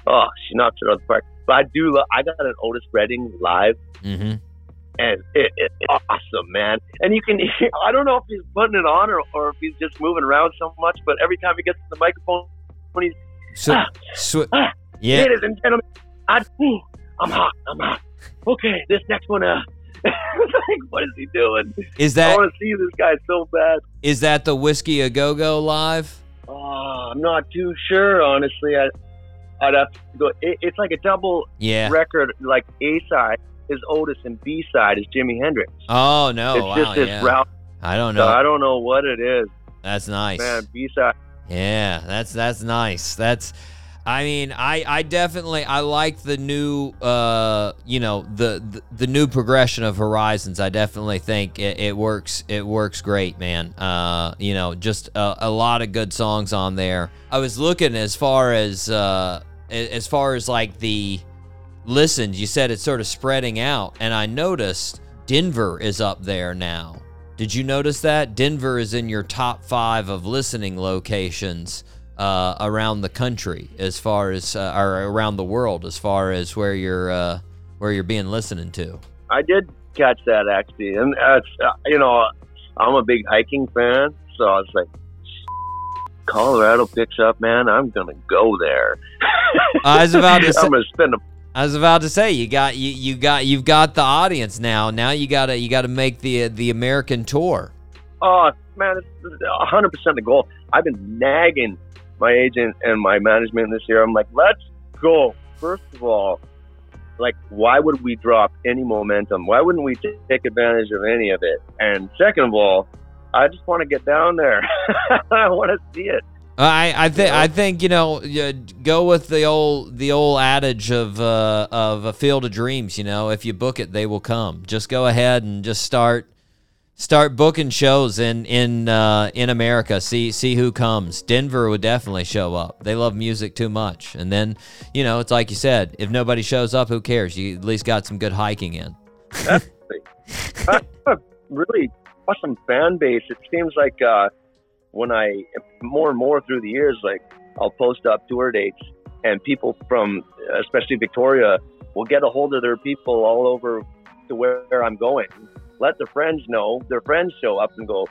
oh, she knocks it out of the park. But I do. Lo- I got an Otis Redding live, Mm-hmm. and it, it, it's awesome, man. And you can. I don't know if he's putting it on or, or if he's just moving around so much, but every time he gets to the microphone, when he's So, Ah. sw- ah, yeah. ladies and gentlemen, I, I'm hot. I'm hot. Okay, this next one. Uh, [LAUGHS] like, what is he doing? Is that I want to see this guy so bad. is that the whiskey a go go live? Oh, I'm not too sure, honestly. I, I'd have to go. It, it's like a double Yeah. record. Like A side is Otis and B side is Jimi Hendrix. Oh no! it's wow, just this yeah. route. I don't So know. I don't know what it is, That's nice. man. B side. Yeah, that's that's nice. That's I mean, I I definitely I like the new uh you know the the, the new progression of Horizons. I definitely think it, it works it works great, man. Uh you know, just a, a lot of good songs on there. I was looking as far as uh as far as like the listens, you said it's sort of spreading out and I noticed Denver is up there now. Did you notice that? Denver is in your top five of listening locations uh, around the country, as far as uh, or around the world, as far as where you're uh, where you're being listened to. I did catch that actually, and uh, uh, you know, I'm a big hiking fan, so I was like, [LAUGHS] Colorado picks up, man. I'm gonna go there. I was about to [LAUGHS] say, I'm gonna spend a I was about to say you got you, you got you've got the audience now. Now you gotta you gotta make the the American tour. Oh man, it's hundred percent the goal. I've been nagging my agent and my management this year. I'm like, let's go. First of all, like, why would we drop any momentum? Why wouldn't we t- take advantage of any of it? And second of all, I just want to get down there. [LAUGHS] I want to see it. I I think I think you know you go with the old the old adage of uh, of a field of dreams. You know, if you book it, they will come. Just go ahead and just start start booking shows in in uh, in America. See see who comes. Denver would definitely show up. They love music too much. And then you know it's like you said, if nobody shows up, who cares? You at least got some good hiking in. [LAUGHS] I have a really awesome fan base. It seems like uh, when I more and more through the years, like I'll post up tour dates, and people from especially Victoria will get a hold of their people all over to where I'm going. Let the friends know. Their friends show up and go,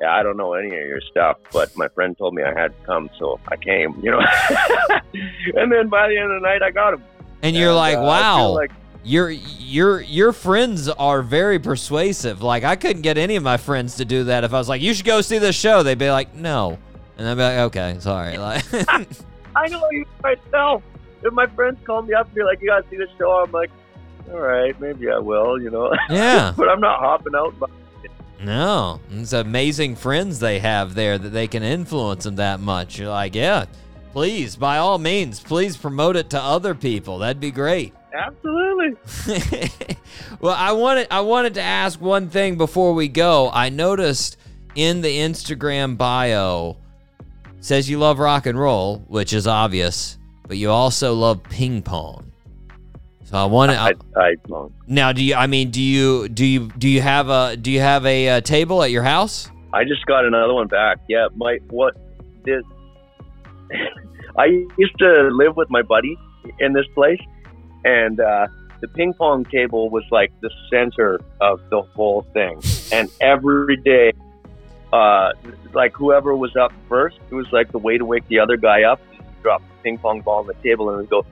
"Yeah, I don't know any of your stuff, but my friend told me I had to come, so I came." You know, [LAUGHS] and then by the end of the night, I got him. And you're like, uh, wow. like your your your friends are very persuasive. Like I couldn't get any of my friends to do that if I was like, "You should go see this show." They'd be like, "No," and I'd be like, "Okay, sorry." [LAUGHS] Like, I know you [LAUGHS] myself. If my friends call me up and be like, "You gotta see the show," I'm like, "All right, maybe I will," you know. [LAUGHS] yeah, but I'm not hopping out. But no, it's amazing friends they have there that they can influence them that much. You're like, yeah, please, by all means, please promote it to other people. That'd be great. absolutely. [LAUGHS] well, I wanted I wanted to ask one thing before we go. I noticed in the Instagram bio says you love rock and roll, which is obvious, but you also love ping pong. So I want to I, now. Do you? I mean, do you? Do you? Do you have a? Do you have a, uh table at your house? I just got another one back. Yeah, my what did [LAUGHS] I used to live with my buddy in this place, and uh, the ping pong table was like the center of the whole thing. [LAUGHS] And every day, uh, like whoever was up first, it was like the way to wake the other guy up. Drop the ping pong ball on the table, and go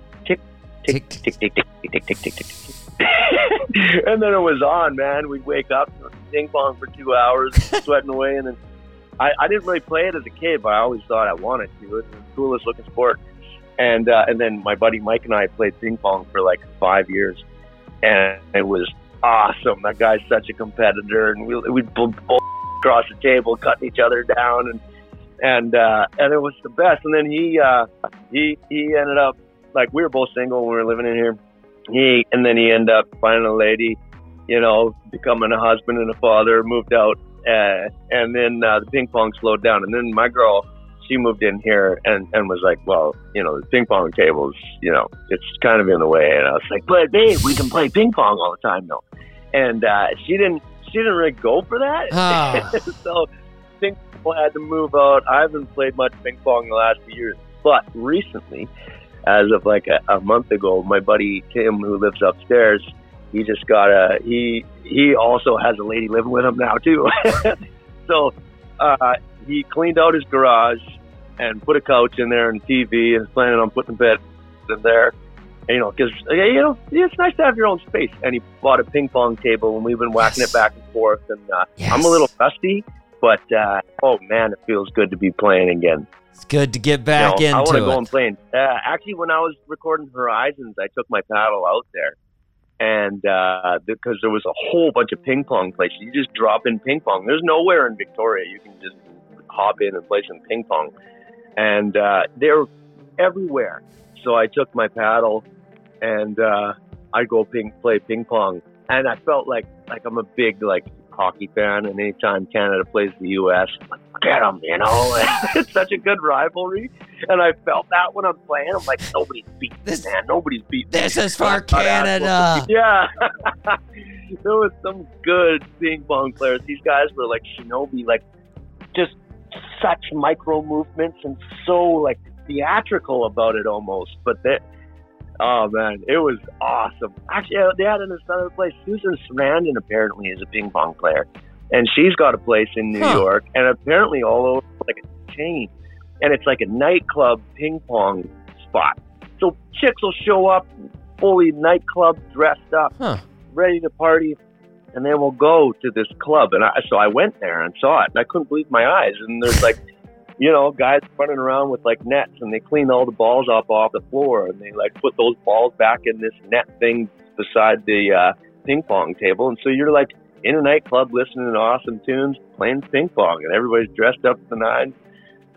tick, tick, tick, tick, tick, tick, tick, tick, tick, tick. [LAUGHS] and then it was on, man. We'd wake up, ping pong for two hours, [LAUGHS] sweating away, and then I, I didn't really play it as a kid, but I always thought I wanted to. It was the coolest looking sport. And uh, and then my buddy Mike and I played ping pong for like five years, and it was awesome. That guy's such a competitor, and we we'd both across the table, cutting each other down, and and uh, and it was the best. And then he uh, he he ended up like we were both single when we were living in here. He and then he ended up finding a lady, you know, becoming a husband and a father, moved out, uh, and then uh, the ping pong slowed down. And then my girl, she moved in here and, and was like, well, you know, the ping pong tables, you know, it's kind of in the way. And I was like, but babe, we can play ping pong all the time though. And uh, she didn't, she didn't really go for that. Ah. [LAUGHS] so ping pong had to move out. I haven't played much ping pong in the last few years, but recently as of like a, a month ago, my buddy Tim, who lives upstairs, he just got a he he also has a lady living with him now too. [LAUGHS] so uh, he cleaned out his garage and put a couch in there and a TV and planning on putting a bed in there. And, you know, because you know it's nice to have your own space. And he bought a ping pong table, and we've been whacking Yes. it back and forth. And uh, Yes. I'm a little rusty, but uh, oh man, it feels good to be playing again. It's good to get back you know, I want to into go it. and play. Uh, actually, when I was recording Horizons, I took my paddle out there, and uh, because there was a whole bunch of ping pong places, you just drop in ping pong. There's nowhere in Victoria you can just hop in and play some ping pong, and uh, they're everywhere. So I took my paddle, and uh, I go ping play ping pong, and I felt like like I'm a big like hockey fan, and anytime Canada plays the U.S., I'm like, get them, you know. [LAUGHS] it's such a good rivalry, and I felt that when I'm playing. I'm like, nobody's beating This- man, nobody's beating. This me." is for I thought I was Canada. supposed to be- Yeah, [LAUGHS] there was some good ping pong players. These guys were like shinobi, like just such micro movements and so like theatrical about it almost. But they, oh man, it was awesome. Actually, uh, they had in this other place. Susan Sarandon apparently is a ping pong player, and she's got a place in New Huh. York, and apparently all over like a chain, and it's like a nightclub ping pong spot. So chicks will show up fully nightclub dressed up Huh. ready to party, and then we'll go to this club. And I, so I went there and saw it, and I couldn't believe my eyes. And there's like, [LAUGHS] you know, guys running around with like nets, and they clean all the balls up off the floor, and they like put those balls back in this net thing beside the uh, ping pong table. And so you're like in a nightclub listening to awesome tunes, playing ping pong, and everybody's dressed up to the nines.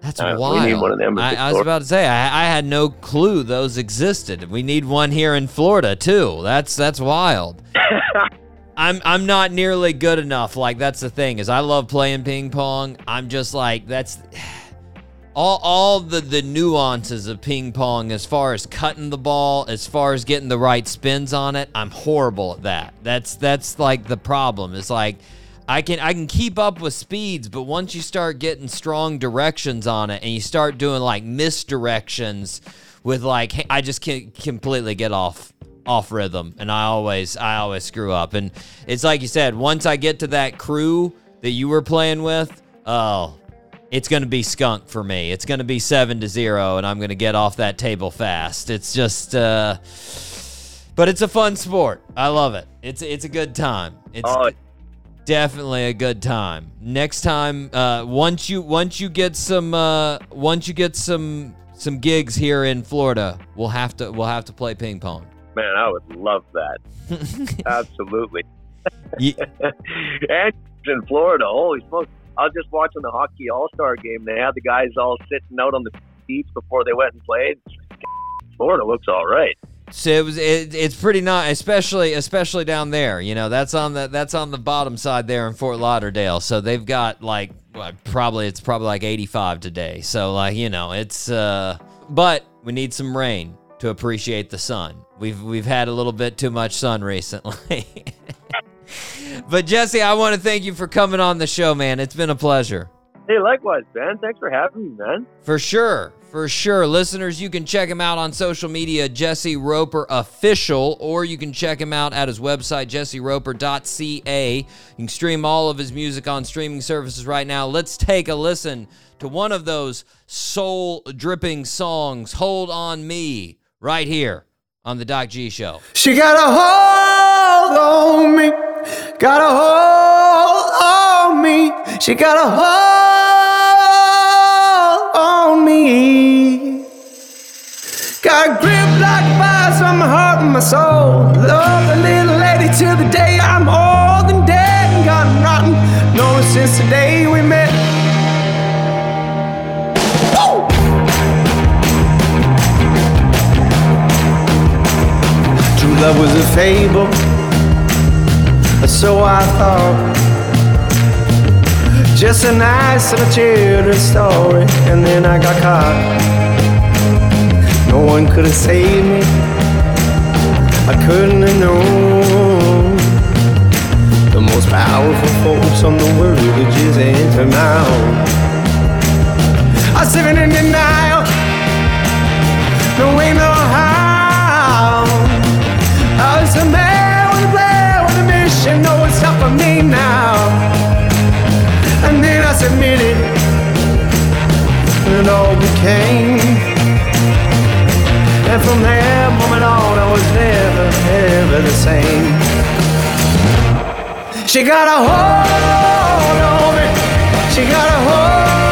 That's Uh, we wild. need one of them I, I was about to say I, I had no clue those existed. We need one here in Florida too. That's that's wild. [LAUGHS] I'm I'm not nearly good enough. Like that's the thing is I love playing ping pong. I'm just like that's all all the the nuances of ping pong as far as cutting the ball, as far as getting the right spins on it. I'm horrible at that. That's that's like the problem. It's like I can I can keep up with speeds, but once you start getting strong directions on it and you start doing like misdirections with like I just can't completely get off off rhythm and I always I always screw up. And it's like you said, once I get to that crew that you were playing with, oh, it's going to be skunk for me. It's going to be 7 to 0 and I'm going to get off that table fast. It's just uh but it's a fun sport. I love it. It's it's a good time. It's Oh, definitely a good time. Next time, uh, once you once you get some uh, once you get some some gigs here in Florida, we'll have to we'll have to play ping pong. man, I would love that. [LAUGHS] Absolutely. Ye- [LAUGHS] and in Florida, holy smokes! I was just watching the hockey All Star game. They had the guys all sitting out on the beach before they went and played. Florida looks all right. So it was it, it's pretty nice, especially especially down there. You know, that's on the that's on the bottom side there in Fort Lauderdale. So they've got like well, probably it's probably like 85 today. So like you know it's uh, but we need some rain to appreciate the sun. We've we've had a little bit too much sun [LAUGHS] recently. But Jesse, I want to thank you for coming on the show, man. It's been a pleasure. Hey, likewise, Ben. Thanks for having me, man. For sure. For sure. Listeners, you can check him out on social media, Jesse Roper Official, or you can check him out at his website, jesseroper.ca. You can stream all of his music on streaming services right now. Let's take a listen to one of those soul dripping songs, Hold On Me, right here on The Doc G Show. She got a hold on me, got a hold on me. She got a hold on me. Got a grip like fire on my heart and my soul. Love the little lady till the day I'm old and dead and gone rotten. Known since the day we met. True love was a fable, so I thought. Just a nice little children's story, and then I got caught. No one could have saved me. I couldn't have known. The most powerful force on the world is just enter my own. I was living in denial. No way, no You know it's not for me now. And then I submitted, and all became. And from that moment on, I was never, ever the same. She got a hold on me. She got a hold.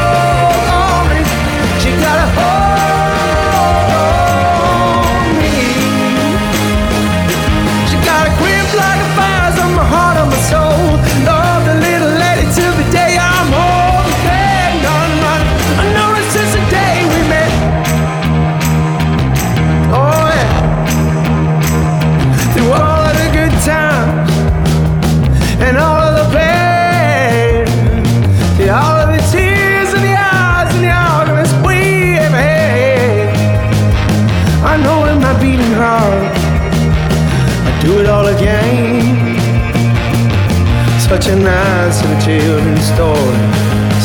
story.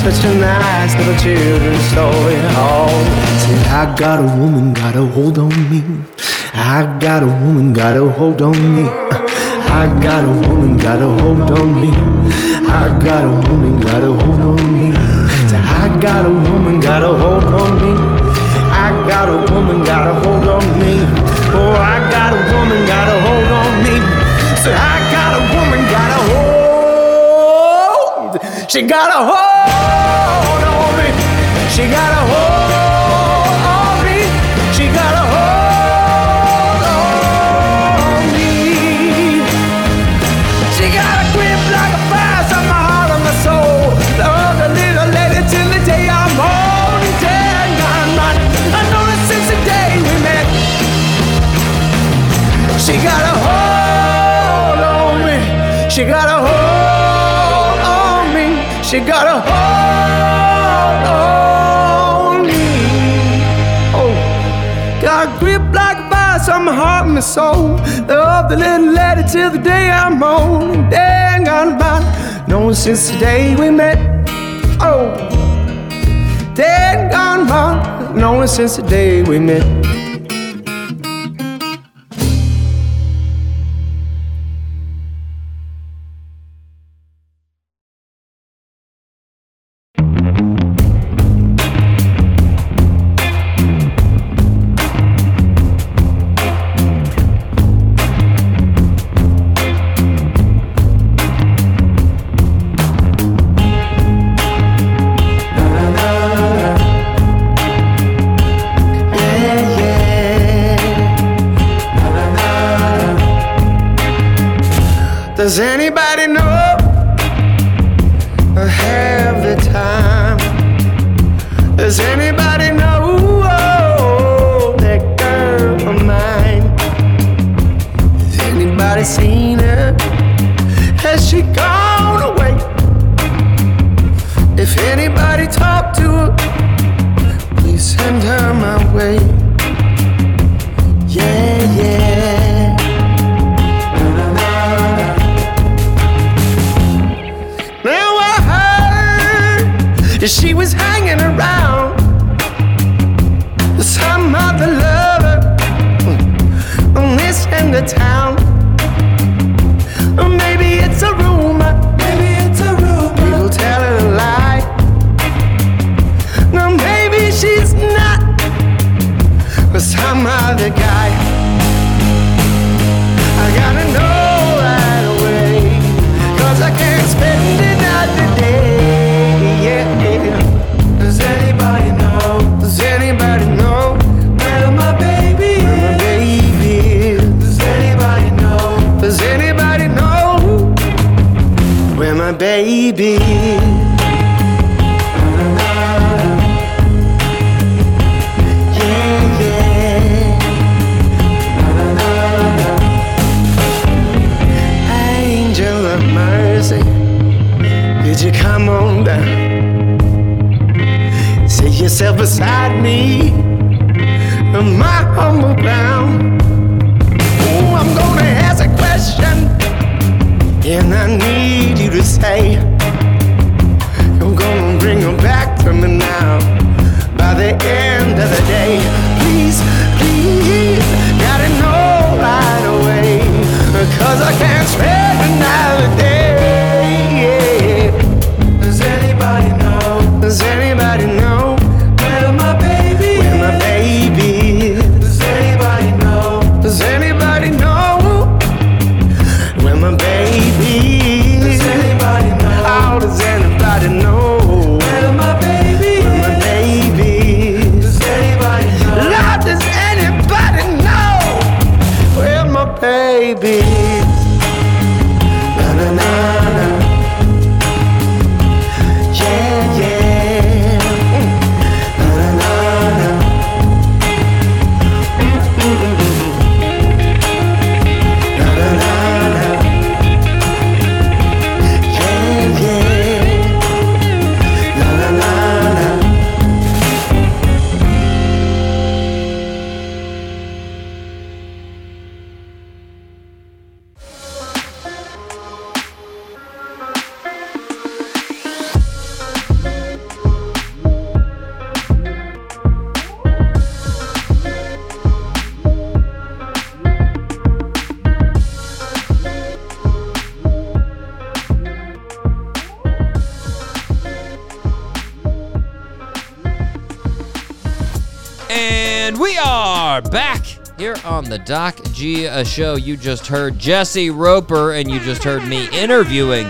Such a nice little children's story. Oh, said I got a woman, got a hold on me. I got a woman, got a hold on me. I got a woman, got a hold on me. I got a woman, got a hold on me. Said I got a woman, got a hold on me. I got a woman, got a hold on me. Oh, I got a woman, got a hold on me. Said I She got a hold on me. She got a hold. You gotta hold on me. Oh, got a grip like a vice on my heart and my soul. Love the little lady till the day I'm old. And dang, gone about knowing since the day we met. Oh, dang, gone about knowing since the day we met. Uh, show. You just heard Jesse Roper, and you just heard me interviewing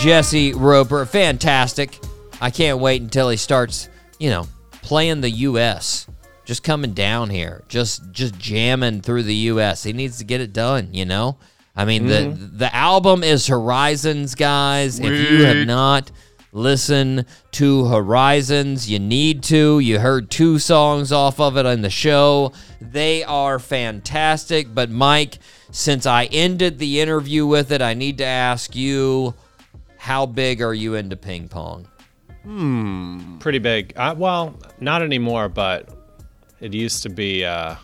Jesse Roper. Fantastic. I can't wait until he starts, you know, playing the U.S. Just coming down here, just just jamming through the U.S. He needs to get it done, you know. I mean, the the album is Horizons, guys. If you have not listen to Horizons. You need to. You heard two songs off of it on the show. They are fantastic. But, Mike, since I ended the interview with it, I need to ask you how big are you into ping pong? Hmm. Pretty big. Uh, well, not anymore, but it used to be. Uh,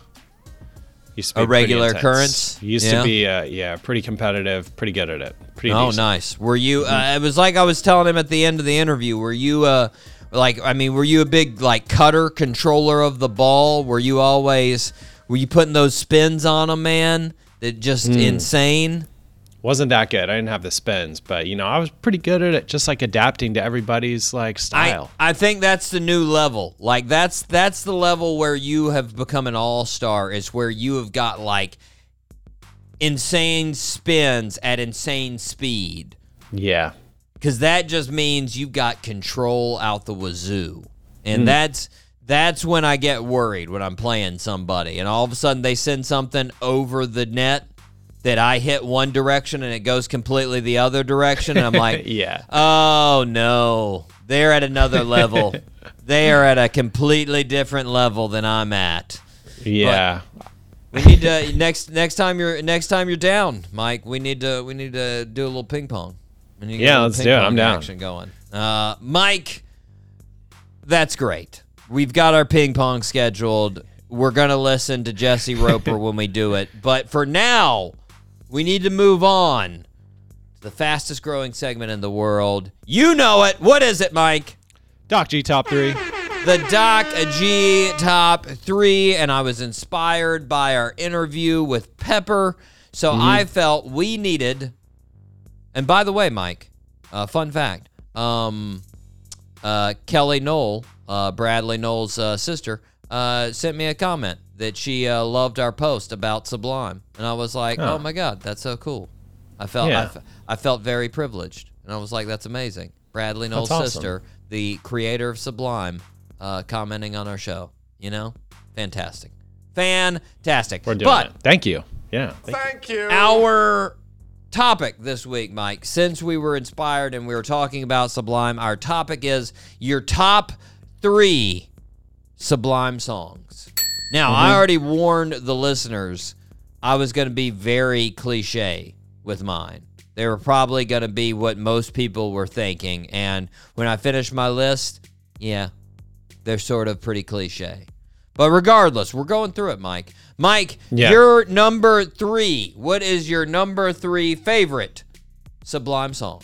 used to be A regular intense. occurrence? Used Yeah. to be, uh, yeah, pretty competitive, pretty good at it. Pretty Oh, decent. nice. Were you? Uh, it was like I was telling him at the end of the interview. Were you? Uh, like I mean, were you a big like cutter controller of the ball? Were you always? Were you putting those spins on them, man? That just Hmm. insane. Wasn't that good. I didn't have the spins, but you know, I was pretty good at it, just like adapting to everybody's like style. I, I think that's the new level. Like that's that's the level where you have become an all star. Is where you have got like insane spins at insane speed. yeah. because that just means you've got control out the wazoo, and hmm. that's that's when I get worried when I'm playing somebody, and all of a sudden they send something over the net that I hit one direction and it goes completely the other direction, and I'm like, [LAUGHS] Yeah. oh no, they're at another level. [LAUGHS] they are at a completely different level than I'm at. Yeah. We need to next next time you're next time you're down, Mike. We need to we need to do a little ping pong. We need to Yeah, let's do it. I'm down. Action going. Uh, Mike, that's great. We've got our ping pong scheduled. We're gonna listen to Jesse Roper when we do it. But for now, we need to move on to the fastest growing segment in the world. You know it. What is it, Mike? Doc G top three. the Doc G top three, and I was inspired by our interview with Pepper. So I felt we needed. And by the way, Mike, uh, fun fact: um, uh, Kelly Nowell, uh, Bradley Nowell's uh, sister, uh, sent me a comment that she uh, loved our post about Sublime, and I was like, "Oh my god, that's so cool!" I felt I, Yeah. f- I felt very privileged, and I was like, "That's amazing." Bradley Nowell's awesome. sister, the creator of Sublime, uh, commenting on our show. You know, fantastic, fantastic. We're doing but it. Thank you. Yeah. Thank Thank you. our topic this week, Mike, since we were inspired and we were talking about Sublime, our topic is your top three Sublime songs. Now, I already warned the listeners I was going to be very cliche with mine. They were probably going to be what most people were thinking. And when I finished my list, yeah, they're sort of pretty cliche. But regardless, we're going through it, Mike. Mike, Yeah. your number three. What is your number three favorite Sublime song?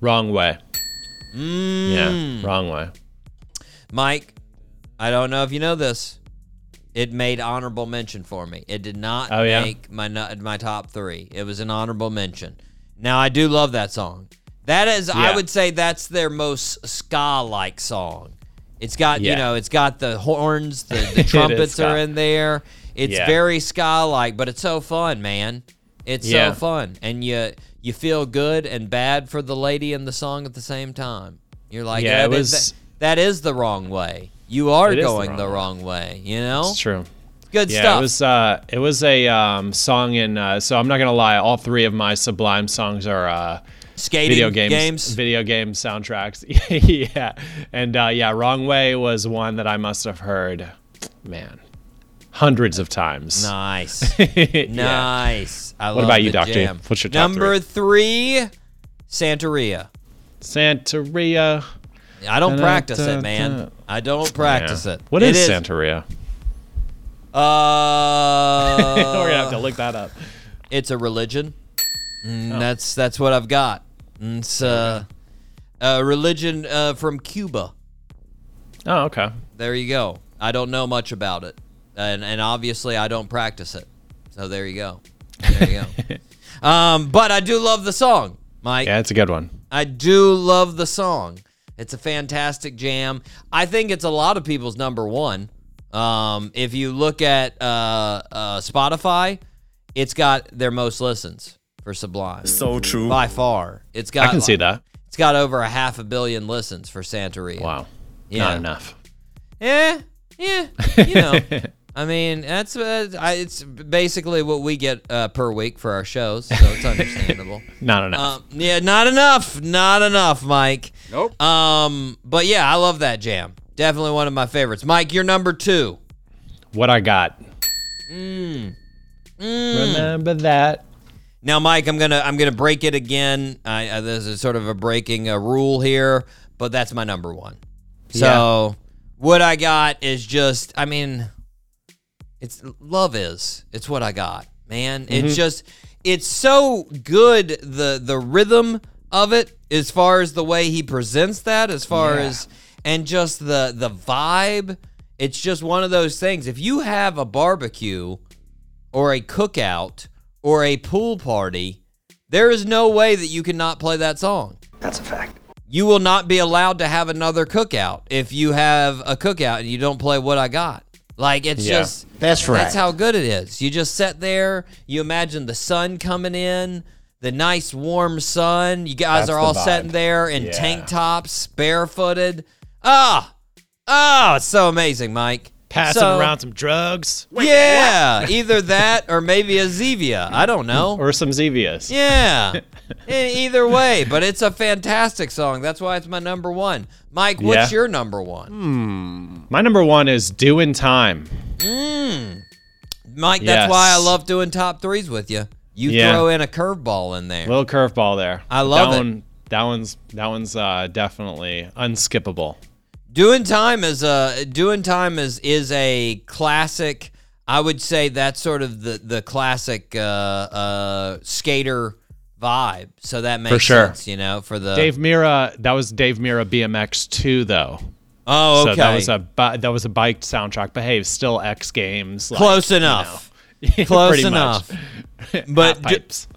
Wrong way. Mm. Yeah. Wrong way. Mike, I don't know if you know this. It made honorable mention for me. It did not Oh, yeah? make my my top three. It was an honorable mention. Now I do love that song. That is, I would say, that's their most ska-like song. It's got you know, it's got the horns, the, [LAUGHS] the trumpets are in there. It's Yeah. very ska-like, but it's so fun, man. It's Yeah. so fun, and you you feel good and bad for the lady in the song at the same time. You're like, Yeah, it that was- that is the wrong way. You are It is the going wrong the wrong way, you know? It's true. Good yeah, stuff. it was uh, it was a um, song in. Uh, so I'm not gonna lie, all three of my Sublime songs are uh, Skating video games, games. video game soundtracks. [LAUGHS] yeah, and uh, yeah, Wrong Way was one that I must have heard, man, hundreds of times. Nice. [LAUGHS] Yeah. Nice. I What about you, Doctor? Jam. What's your top Number three, Santeria. Santeria. I don't practice it, man. I don't practice it. What It is Santeria? Uh, [LAUGHS] We're gonna have to look that up. it's a religion. Mm, Oh. That's that's what I've got. Mm, It's uh, a religion uh, from Cuba. Oh, okay. There you go. I don't know much about it, and and obviously I don't practice it. So there you go. There you go. [LAUGHS] um, but I do love the song, Mike. Yeah, it's a good one. I do love the song. It's a fantastic jam. I think it's a lot of people's number one. Um, if you look at uh, uh, Spotify, it's got their most listens for Sublime So true. by far. It's got I can see that. It's got over a half a billion listens for Santeria. Wow. Yeah. Not enough. Yeah, yeah. You know, [LAUGHS] I mean, that's uh, I, it's basically what we get uh, per week for our shows, so it's [LAUGHS] understandable. Not enough. Um, yeah, not enough. Not enough, Mike. Nope. Um, but yeah, I love that jam. Definitely one of my favorites. Mike, you're number two. what I got. Mm. Remember that. Now, Mike, I'm gonna I'm gonna break it again. I, I, this is sort of a breaking a rule here, but that's my number one. So what I got is just, I mean, it's love is. It's what I got, man. It's mm-hmm. just, it's so good. The the rhythm of it, as far as the way he presents that, as far Yeah. as and just the the vibe. It's just one of those things. If you have a barbecue or a cookout or a pool party, there is no way that you cannot play that song. That's a fact. You will not be allowed to have another cookout if you have a cookout and you don't play what I got. Like it's Yeah. just That's right. That's how good it is. You just sit there, you imagine the sun coming in, the nice warm sun. You guys That's are all vibe. sitting there in Yeah. tank tops, barefooted. Ah. Oh, it's so amazing, Mike. Passing So- around some drugs yeah, either that or maybe a Zevia. I don't know. [LAUGHS] or some Zevias. Yeah. [LAUGHS] Either way, but it's a fantastic song. That's why it's my number one. Mike, what's Yeah. your number one? Hmm. My number one is Doing Time. Mike, that's why I love doing top threes with you. You Yeah. throw in a curveball in there. Little curveball there. I love that it. One, that one's that one's uh, definitely unskippable. Doing time is a doing time is is a classic. I would say that's sort of the the classic uh, uh, skater vibe. So that makes for sure. sense, you know, for the Dave Mirra, that was Dave Mirra BMX two though. Oh, okay. So that was a that was a bike soundtrack, but hey, still X Games. like, Close you enough. know. [LAUGHS] Close enough. [LAUGHS] But Half do- pipes.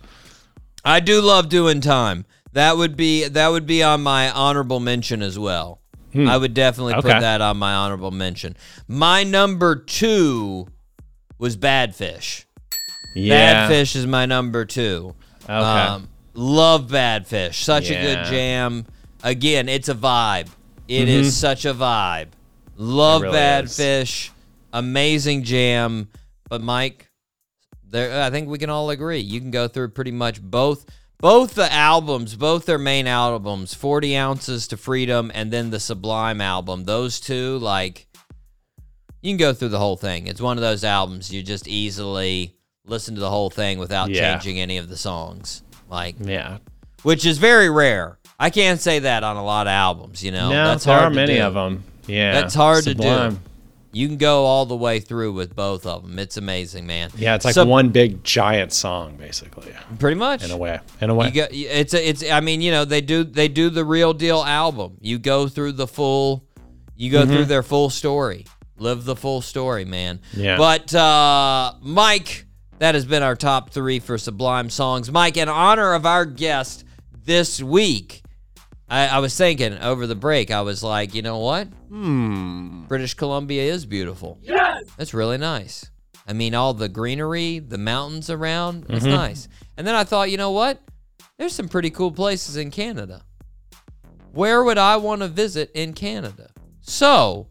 I do love doing time. That would be that would be on my honorable mention as well. I would definitely put Hmm. That on my honorable mention. My number two was Bad Fish. yeah. Bad Fish is my number two. Okay. love Bad Fish. Such a good jam. Again, it's a vibe. It is such a vibe. Love Mm-hmm. Really Bad is. Fish. Amazing jam. But Mike, there I think we can all agree. You can go through pretty much both both the albums, both their main albums, 40 ounces to freedom and then the Sublime album. Those two, like you can go through the whole thing. It's one of those albums you just easily listen to the whole thing without Yeah. changing any of the songs. Like yeah. which is very rare. I can't say that on a lot of albums, you know. No, That's there hard are to many do. of them. Yeah. That's hard to Sublime. do. You can go all the way through with both of them. It's amazing, man. Yeah, it's like So- one big giant song, basically. pretty much. In a way. In a way. You got it's a, it's I mean, you know, they do they do the real deal album. You go through the full you go Mm-hmm. through their full story. Live the full story, man. Yeah. But uh Mike, that has been our top 3 for Sublime songs. Mike, in honor of our guest this week, I, I was thinking over the break, I was like, you know what? Hmm. British Columbia is beautiful. Yes. That's really nice. I mean, all the greenery, the mountains around, it's Mm-hmm. nice. And then I thought, you know what? There's some pretty cool places in Canada. Where would I want to visit in Canada? So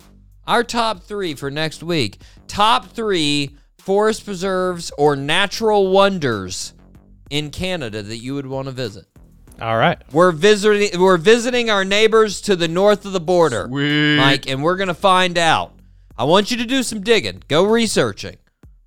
our top three for next week. Top three forest preserves or natural wonders in Canada that you would want to visit. All right. We're visiting we're visiting our neighbors to the north of the border. Mike, and we're gonna find out. I want you to do some digging. Go researching.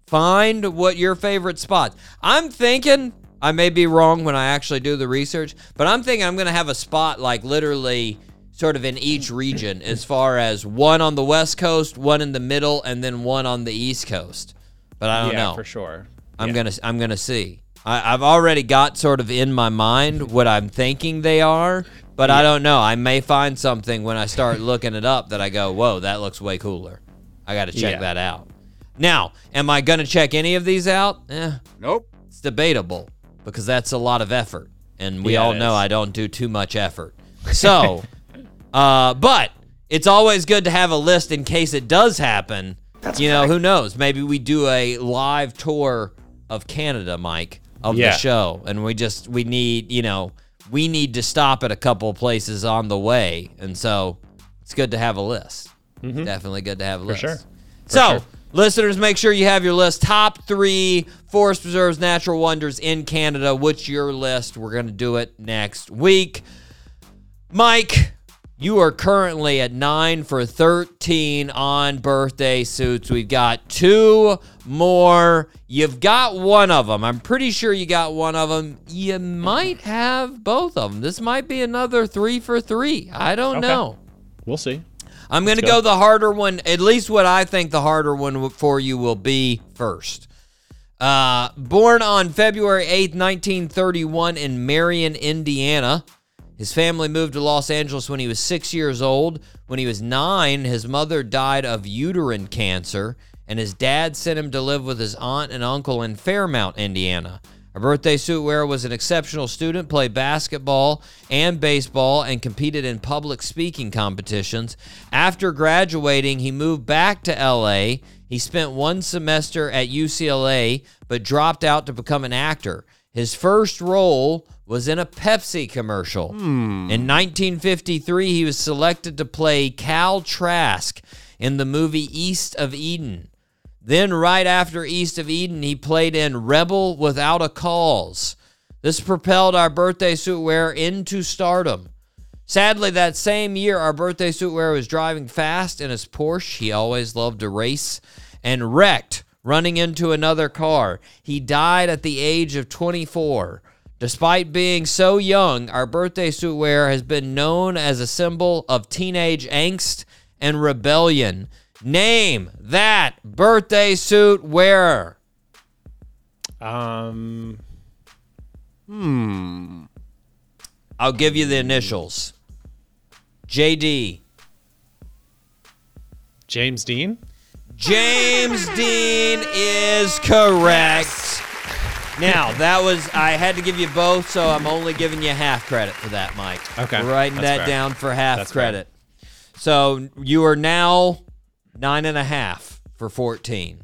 Find what your favorite spot. I'm thinking I may be wrong when I actually do the research, but I'm thinking I'm gonna have a spot like literally sort of in each region as far as one on the west coast, one in the middle, and then one on the east coast. But I don't yeah, know. for sure. I'm gonna I'm gonna see. I, I've already got sort of in my mind what I'm thinking they are, but I don't know. I may find something when I start looking it up that I go, whoa, that looks way cooler. I got to check Yeah. that out. Now, am I gonna check any of these out? Eh, Nope. it's debatable because that's a lot of effort, and we Yeah, all know is. I don't do too much effort. So, [LAUGHS] uh, but it's always good to have a list in case it does happen. you know, who knows? Maybe we do a live tour of Canada, Mike, of Yeah. the show, and we just we need you know we need to stop at a couple of places on the way, and so it's good to have a list. Mm-hmm. Definitely good to have a list. sure. so, sure. listeners, make sure you have your list. Top three forest preserves, natural wonders in Canada. What's your list? We're going to do it next week. Mike, you are currently at 9 for 13 on birthday suits. We've got two more. You've got one of them. I'm pretty sure you got one of them. You might have both of them. This might be another three for three. I don't Okay. know. We'll see. I'm going to go. go the harder one, at least what I think the harder one for you will be first. Uh, born on February 8th, 1931, in Marion, Indiana. His family moved to Los Angeles when he was six years old. When he was nine, his mother died of uterine cancer, and his dad sent him to live with his aunt and uncle in Fairmount, Indiana. A birthday suit wearer was an exceptional student, played basketball and baseball, and competed in public speaking competitions. After graduating, he moved back to LA. He spent one semester at UCLA, but dropped out to become an actor. His first role was in a Pepsi commercial. Hmm. In 1953, he was selected to play Cal Trask in the movie East of Eden. Then, right after East of Eden, he played in Rebel Without a Cause. This propelled our birthday suit wearer into stardom. Sadly, that same year, our birthday suit wearer was driving fast in his Porsche. He always loved to race and wrecked, running into another car. He died at the age of 24. Despite being so young, our birthday suit wearer has been known as a symbol of teenage angst and rebellion. Name that birthday suit wearer. Um, Hmm. I'll give you the initials. JD. James Dean. James Dean is correct. Now, that was, I had to give you both, so I'm only giving you half credit for that, Mike. Okay, We're writing that's that fair. down for half That's fair. credit. So you are now nine and a half for 14.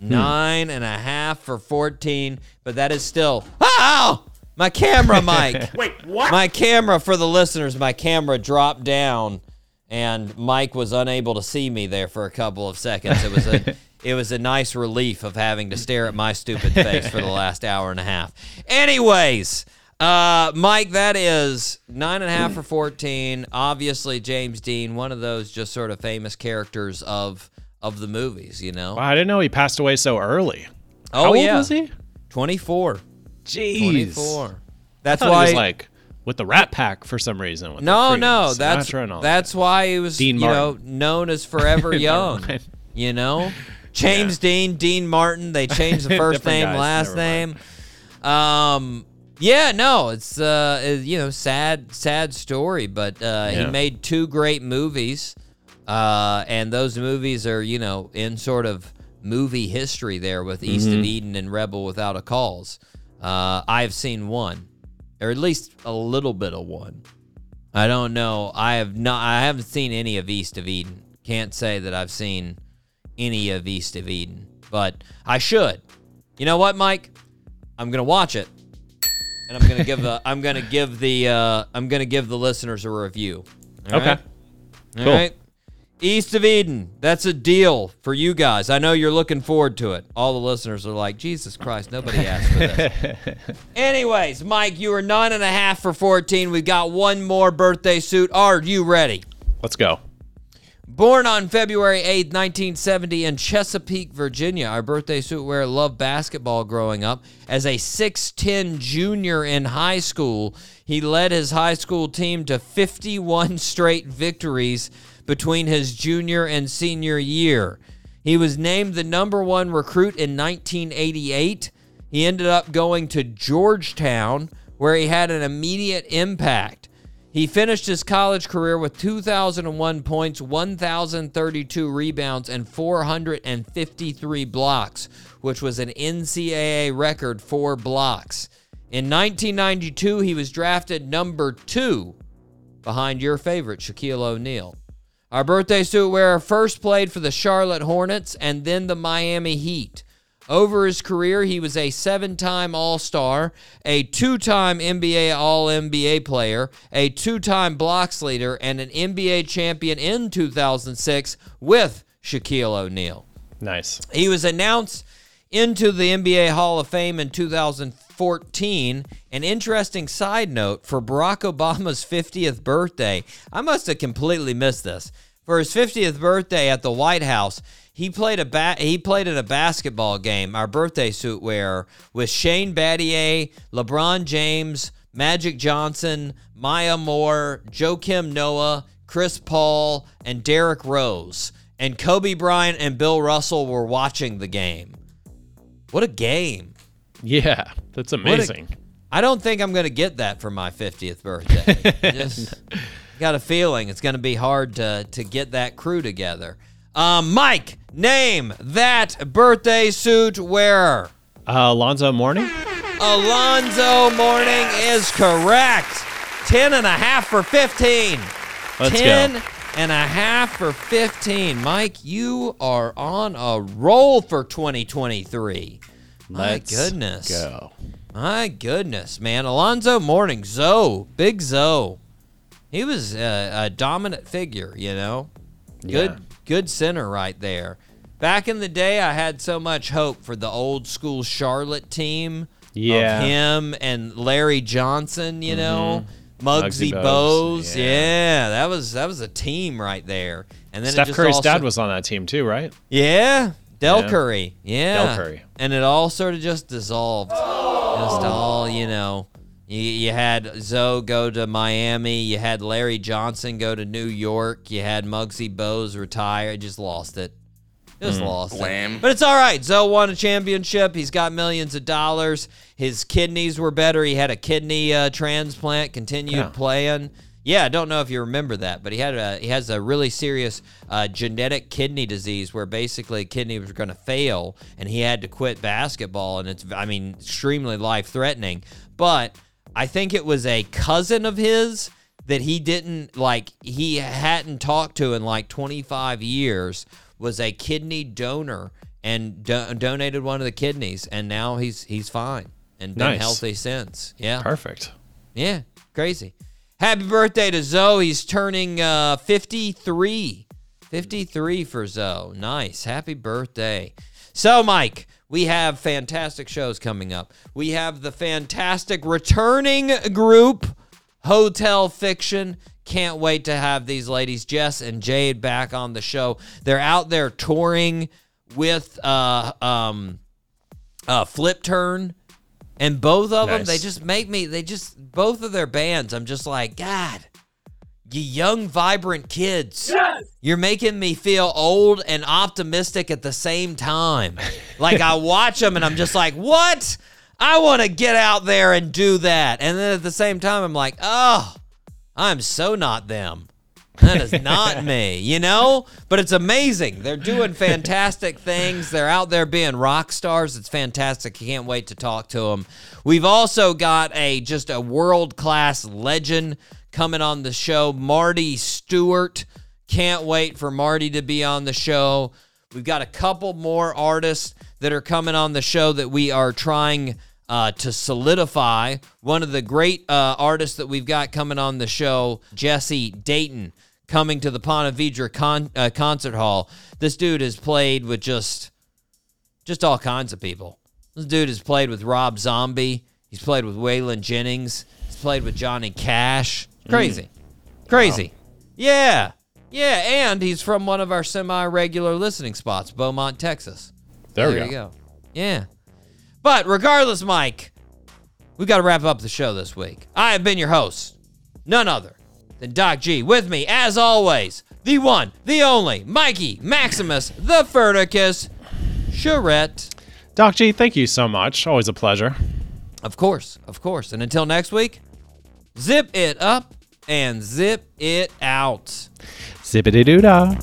Hmm. Nine and a half for 14, but that is still, ow! My camera, [LAUGHS] Mike. Wait, what? My camera, for the listeners, my camera dropped down, and Mike was unable to see me there for a couple of seconds. It was a, [LAUGHS] it was a nice relief of having to stare at my stupid face for the [LAUGHS] last hour and a half. Anyways, uh, Mike, that is nine and a half for fourteen. Obviously, James Dean, one of those just sort of famous characters of of the movies. You know. Wow, I didn't know he passed away so early. Oh How old yeah, was he? twenty four. Jeez. Twenty four. That's I why he was like with the Rat Pack for some reason. With No, no, that's Sinatra and all that's why he was Dean you know known as Forever [LAUGHS] Young. you know, James Dean, Dean Martin. They [LAUGHS] changed the first name, guys, last name. Um, yeah, no, it's uh, it- you know, sad, sad story, but uh, he made two great movies, uh, and those movies are you know in sort of movie history there with East Mm-hmm. of Eden and Rebel Without a Cause. Uh, I've seen one, or at least a little bit of one. I don't know. I have not. I haven't seen any of East of Eden. Can't say that I've seen any of East of Eden, but I should. You know what, Mike? I'm gonna watch it, and I'm gonna give the. [LAUGHS] I'm gonna give the. Uh, I'm gonna give the listeners a review. All Okay. right? All Cool. right? East of Eden. That's a deal for you guys. I know you're looking forward to it. All the listeners are like, Jesus Christ, nobody asked for this. [LAUGHS] Anyways, Mike, you were nine and a half for 14. We've got one more birthday suit. Are you ready? Let's go. Born on February 8th, 1970 in Chesapeake, Virginia, our birthday suit wearer loved basketball growing up. As a 6'10 junior in high school, he led his high school team to 51 [LAUGHS] straight victories between his junior and senior year. He was named the number one recruit in 1988. He ended up going to Georgetown, where he had an immediate impact. He finished his college career with 2,001 points, 1,032 rebounds, and 453 blocks, which was an NCAA record for blocks. In 1992, he was drafted number two behind your favorite, Shaquille O'Neal. Our birthday suit wearer first played for the Charlotte Hornets and then the Miami Heat. Over his career, he was a seven time All Star, a two time NBA All NBA player, a two time blocks leader, and an NBA champion in 2006 with Shaquille O'Neal. Nice. He was announced into the NBA Hall of Fame in 2014. An interesting side note for Barack Obama's 50th birthday, I must have completely missed this. For his 50th birthday at the White House, he played a ba- he played in a basketball game, our birthday suit wearer, with Shane Battier, LeBron James, Magic Johnson, Maya Moore, Joakim Noah, Chris Paul, and Derrick Rose. And Kobe Bryant and Bill Russell were watching the game. What a game. Yeah, that's amazing. I don't think I'm going to get that for my 50th birthday. [LAUGHS] Just got a feeling it's going to be hard to, to get that crew together. Um, Mike, name that birthday suit wearer. Uh, Alonzo Mourning? Alonzo Mourning is correct. 10 and a half for 15. Let's 10 go. and a half for 15. Mike, you are on a roll for 2023. My Let's goodness. Go. My goodness, man. Alonzo Mourning, Zoe, big Zoe. He was a, a dominant figure, you know. Good, Yeah. Good center right there. Back in the day, I had so much hope for the old school Charlotte team Yeah. of him and Larry Johnson. You mm-hmm. know, Muggsy, Muggsy Bogues. Yeah. yeah. that was that was a team right there. And then it Steph Curry's also- dad was on that team too, right? yeah, Del Yeah. Curry. Yeah, Del Curry. And it all sort of just dissolved. oh. Just all, you know. You, you had Zoe go to Miami. You had Larry Johnson go to New York. You had Muggsy Bogues retire. Just lost it. Just lost it. But it's all right. Zoe won a championship. He's got millions of dollars. His kidneys were better. He had a kidney uh, transplant. Continued Yeah. playing. Yeah, I don't know if you remember that, but he had a he has a really serious uh, genetic kidney disease where basically a kidney was going to fail, and he had to quit basketball, and it's I mean extremely life threatening. But I think it was a cousin of his that he didn't like he hadn't talked to in like 25 years was a kidney donor and do- donated one of the kidneys, and now he's he's fine and been Nice. healthy since. Yeah. Perfect. Yeah, crazy. Happy birthday to Zoe. He's turning uh, 53. 53 for Zoe. Nice. Happy birthday. So, Mike, we have fantastic shows coming up. We have the fantastic returning group, Hotel Fiction. Can't wait to have these ladies, Jess and Jade, back on the show. They're out there touring with uh, um, uh, Flipturn and both of them they just make me they just both of their bands i'm just like god you young vibrant kids you're making me feel old and optimistic at the same time like i watch them and i'm just like what i want to get out there and do that and then at the same time i'm like oh i'm so not them that is not [LAUGHS] me, you know? But it's amazing. They're doing fantastic things. They're out there being rock stars. It's fantastic. I can't wait to talk to them. We've also got a just a world-class legend coming on the show, Marty Stuart. Can't wait for Marty to be on the show. We've got a couple more artists that are coming on the show that we are trying uh, to solidify. One of the great uh, artists that we've got coming on the show, Jesse Dayton, coming to the Ponte Vedra con- uh, concert hall. This dude has played with just just all kinds of people. This dude has played with Rob Zombie. He's played with Waylon Jennings. He's played with Johnny Cash. Crazy. Mm. Crazy. Yeah. Yeah, and he's from one of our semi-regular listening spots, Beaumont, Texas. There, we go. go. Yeah. But regardless, Mike, we got to wrap up the show this week. I have been your host, none other than Doc G. With me, as always, the one, the only, Mikey Maximus, the Furnicus, Charette. Doc G, thank you so much. Always a pleasure. Of course, of course. And until next week, zip it up and zip it out. Zippity doo dah.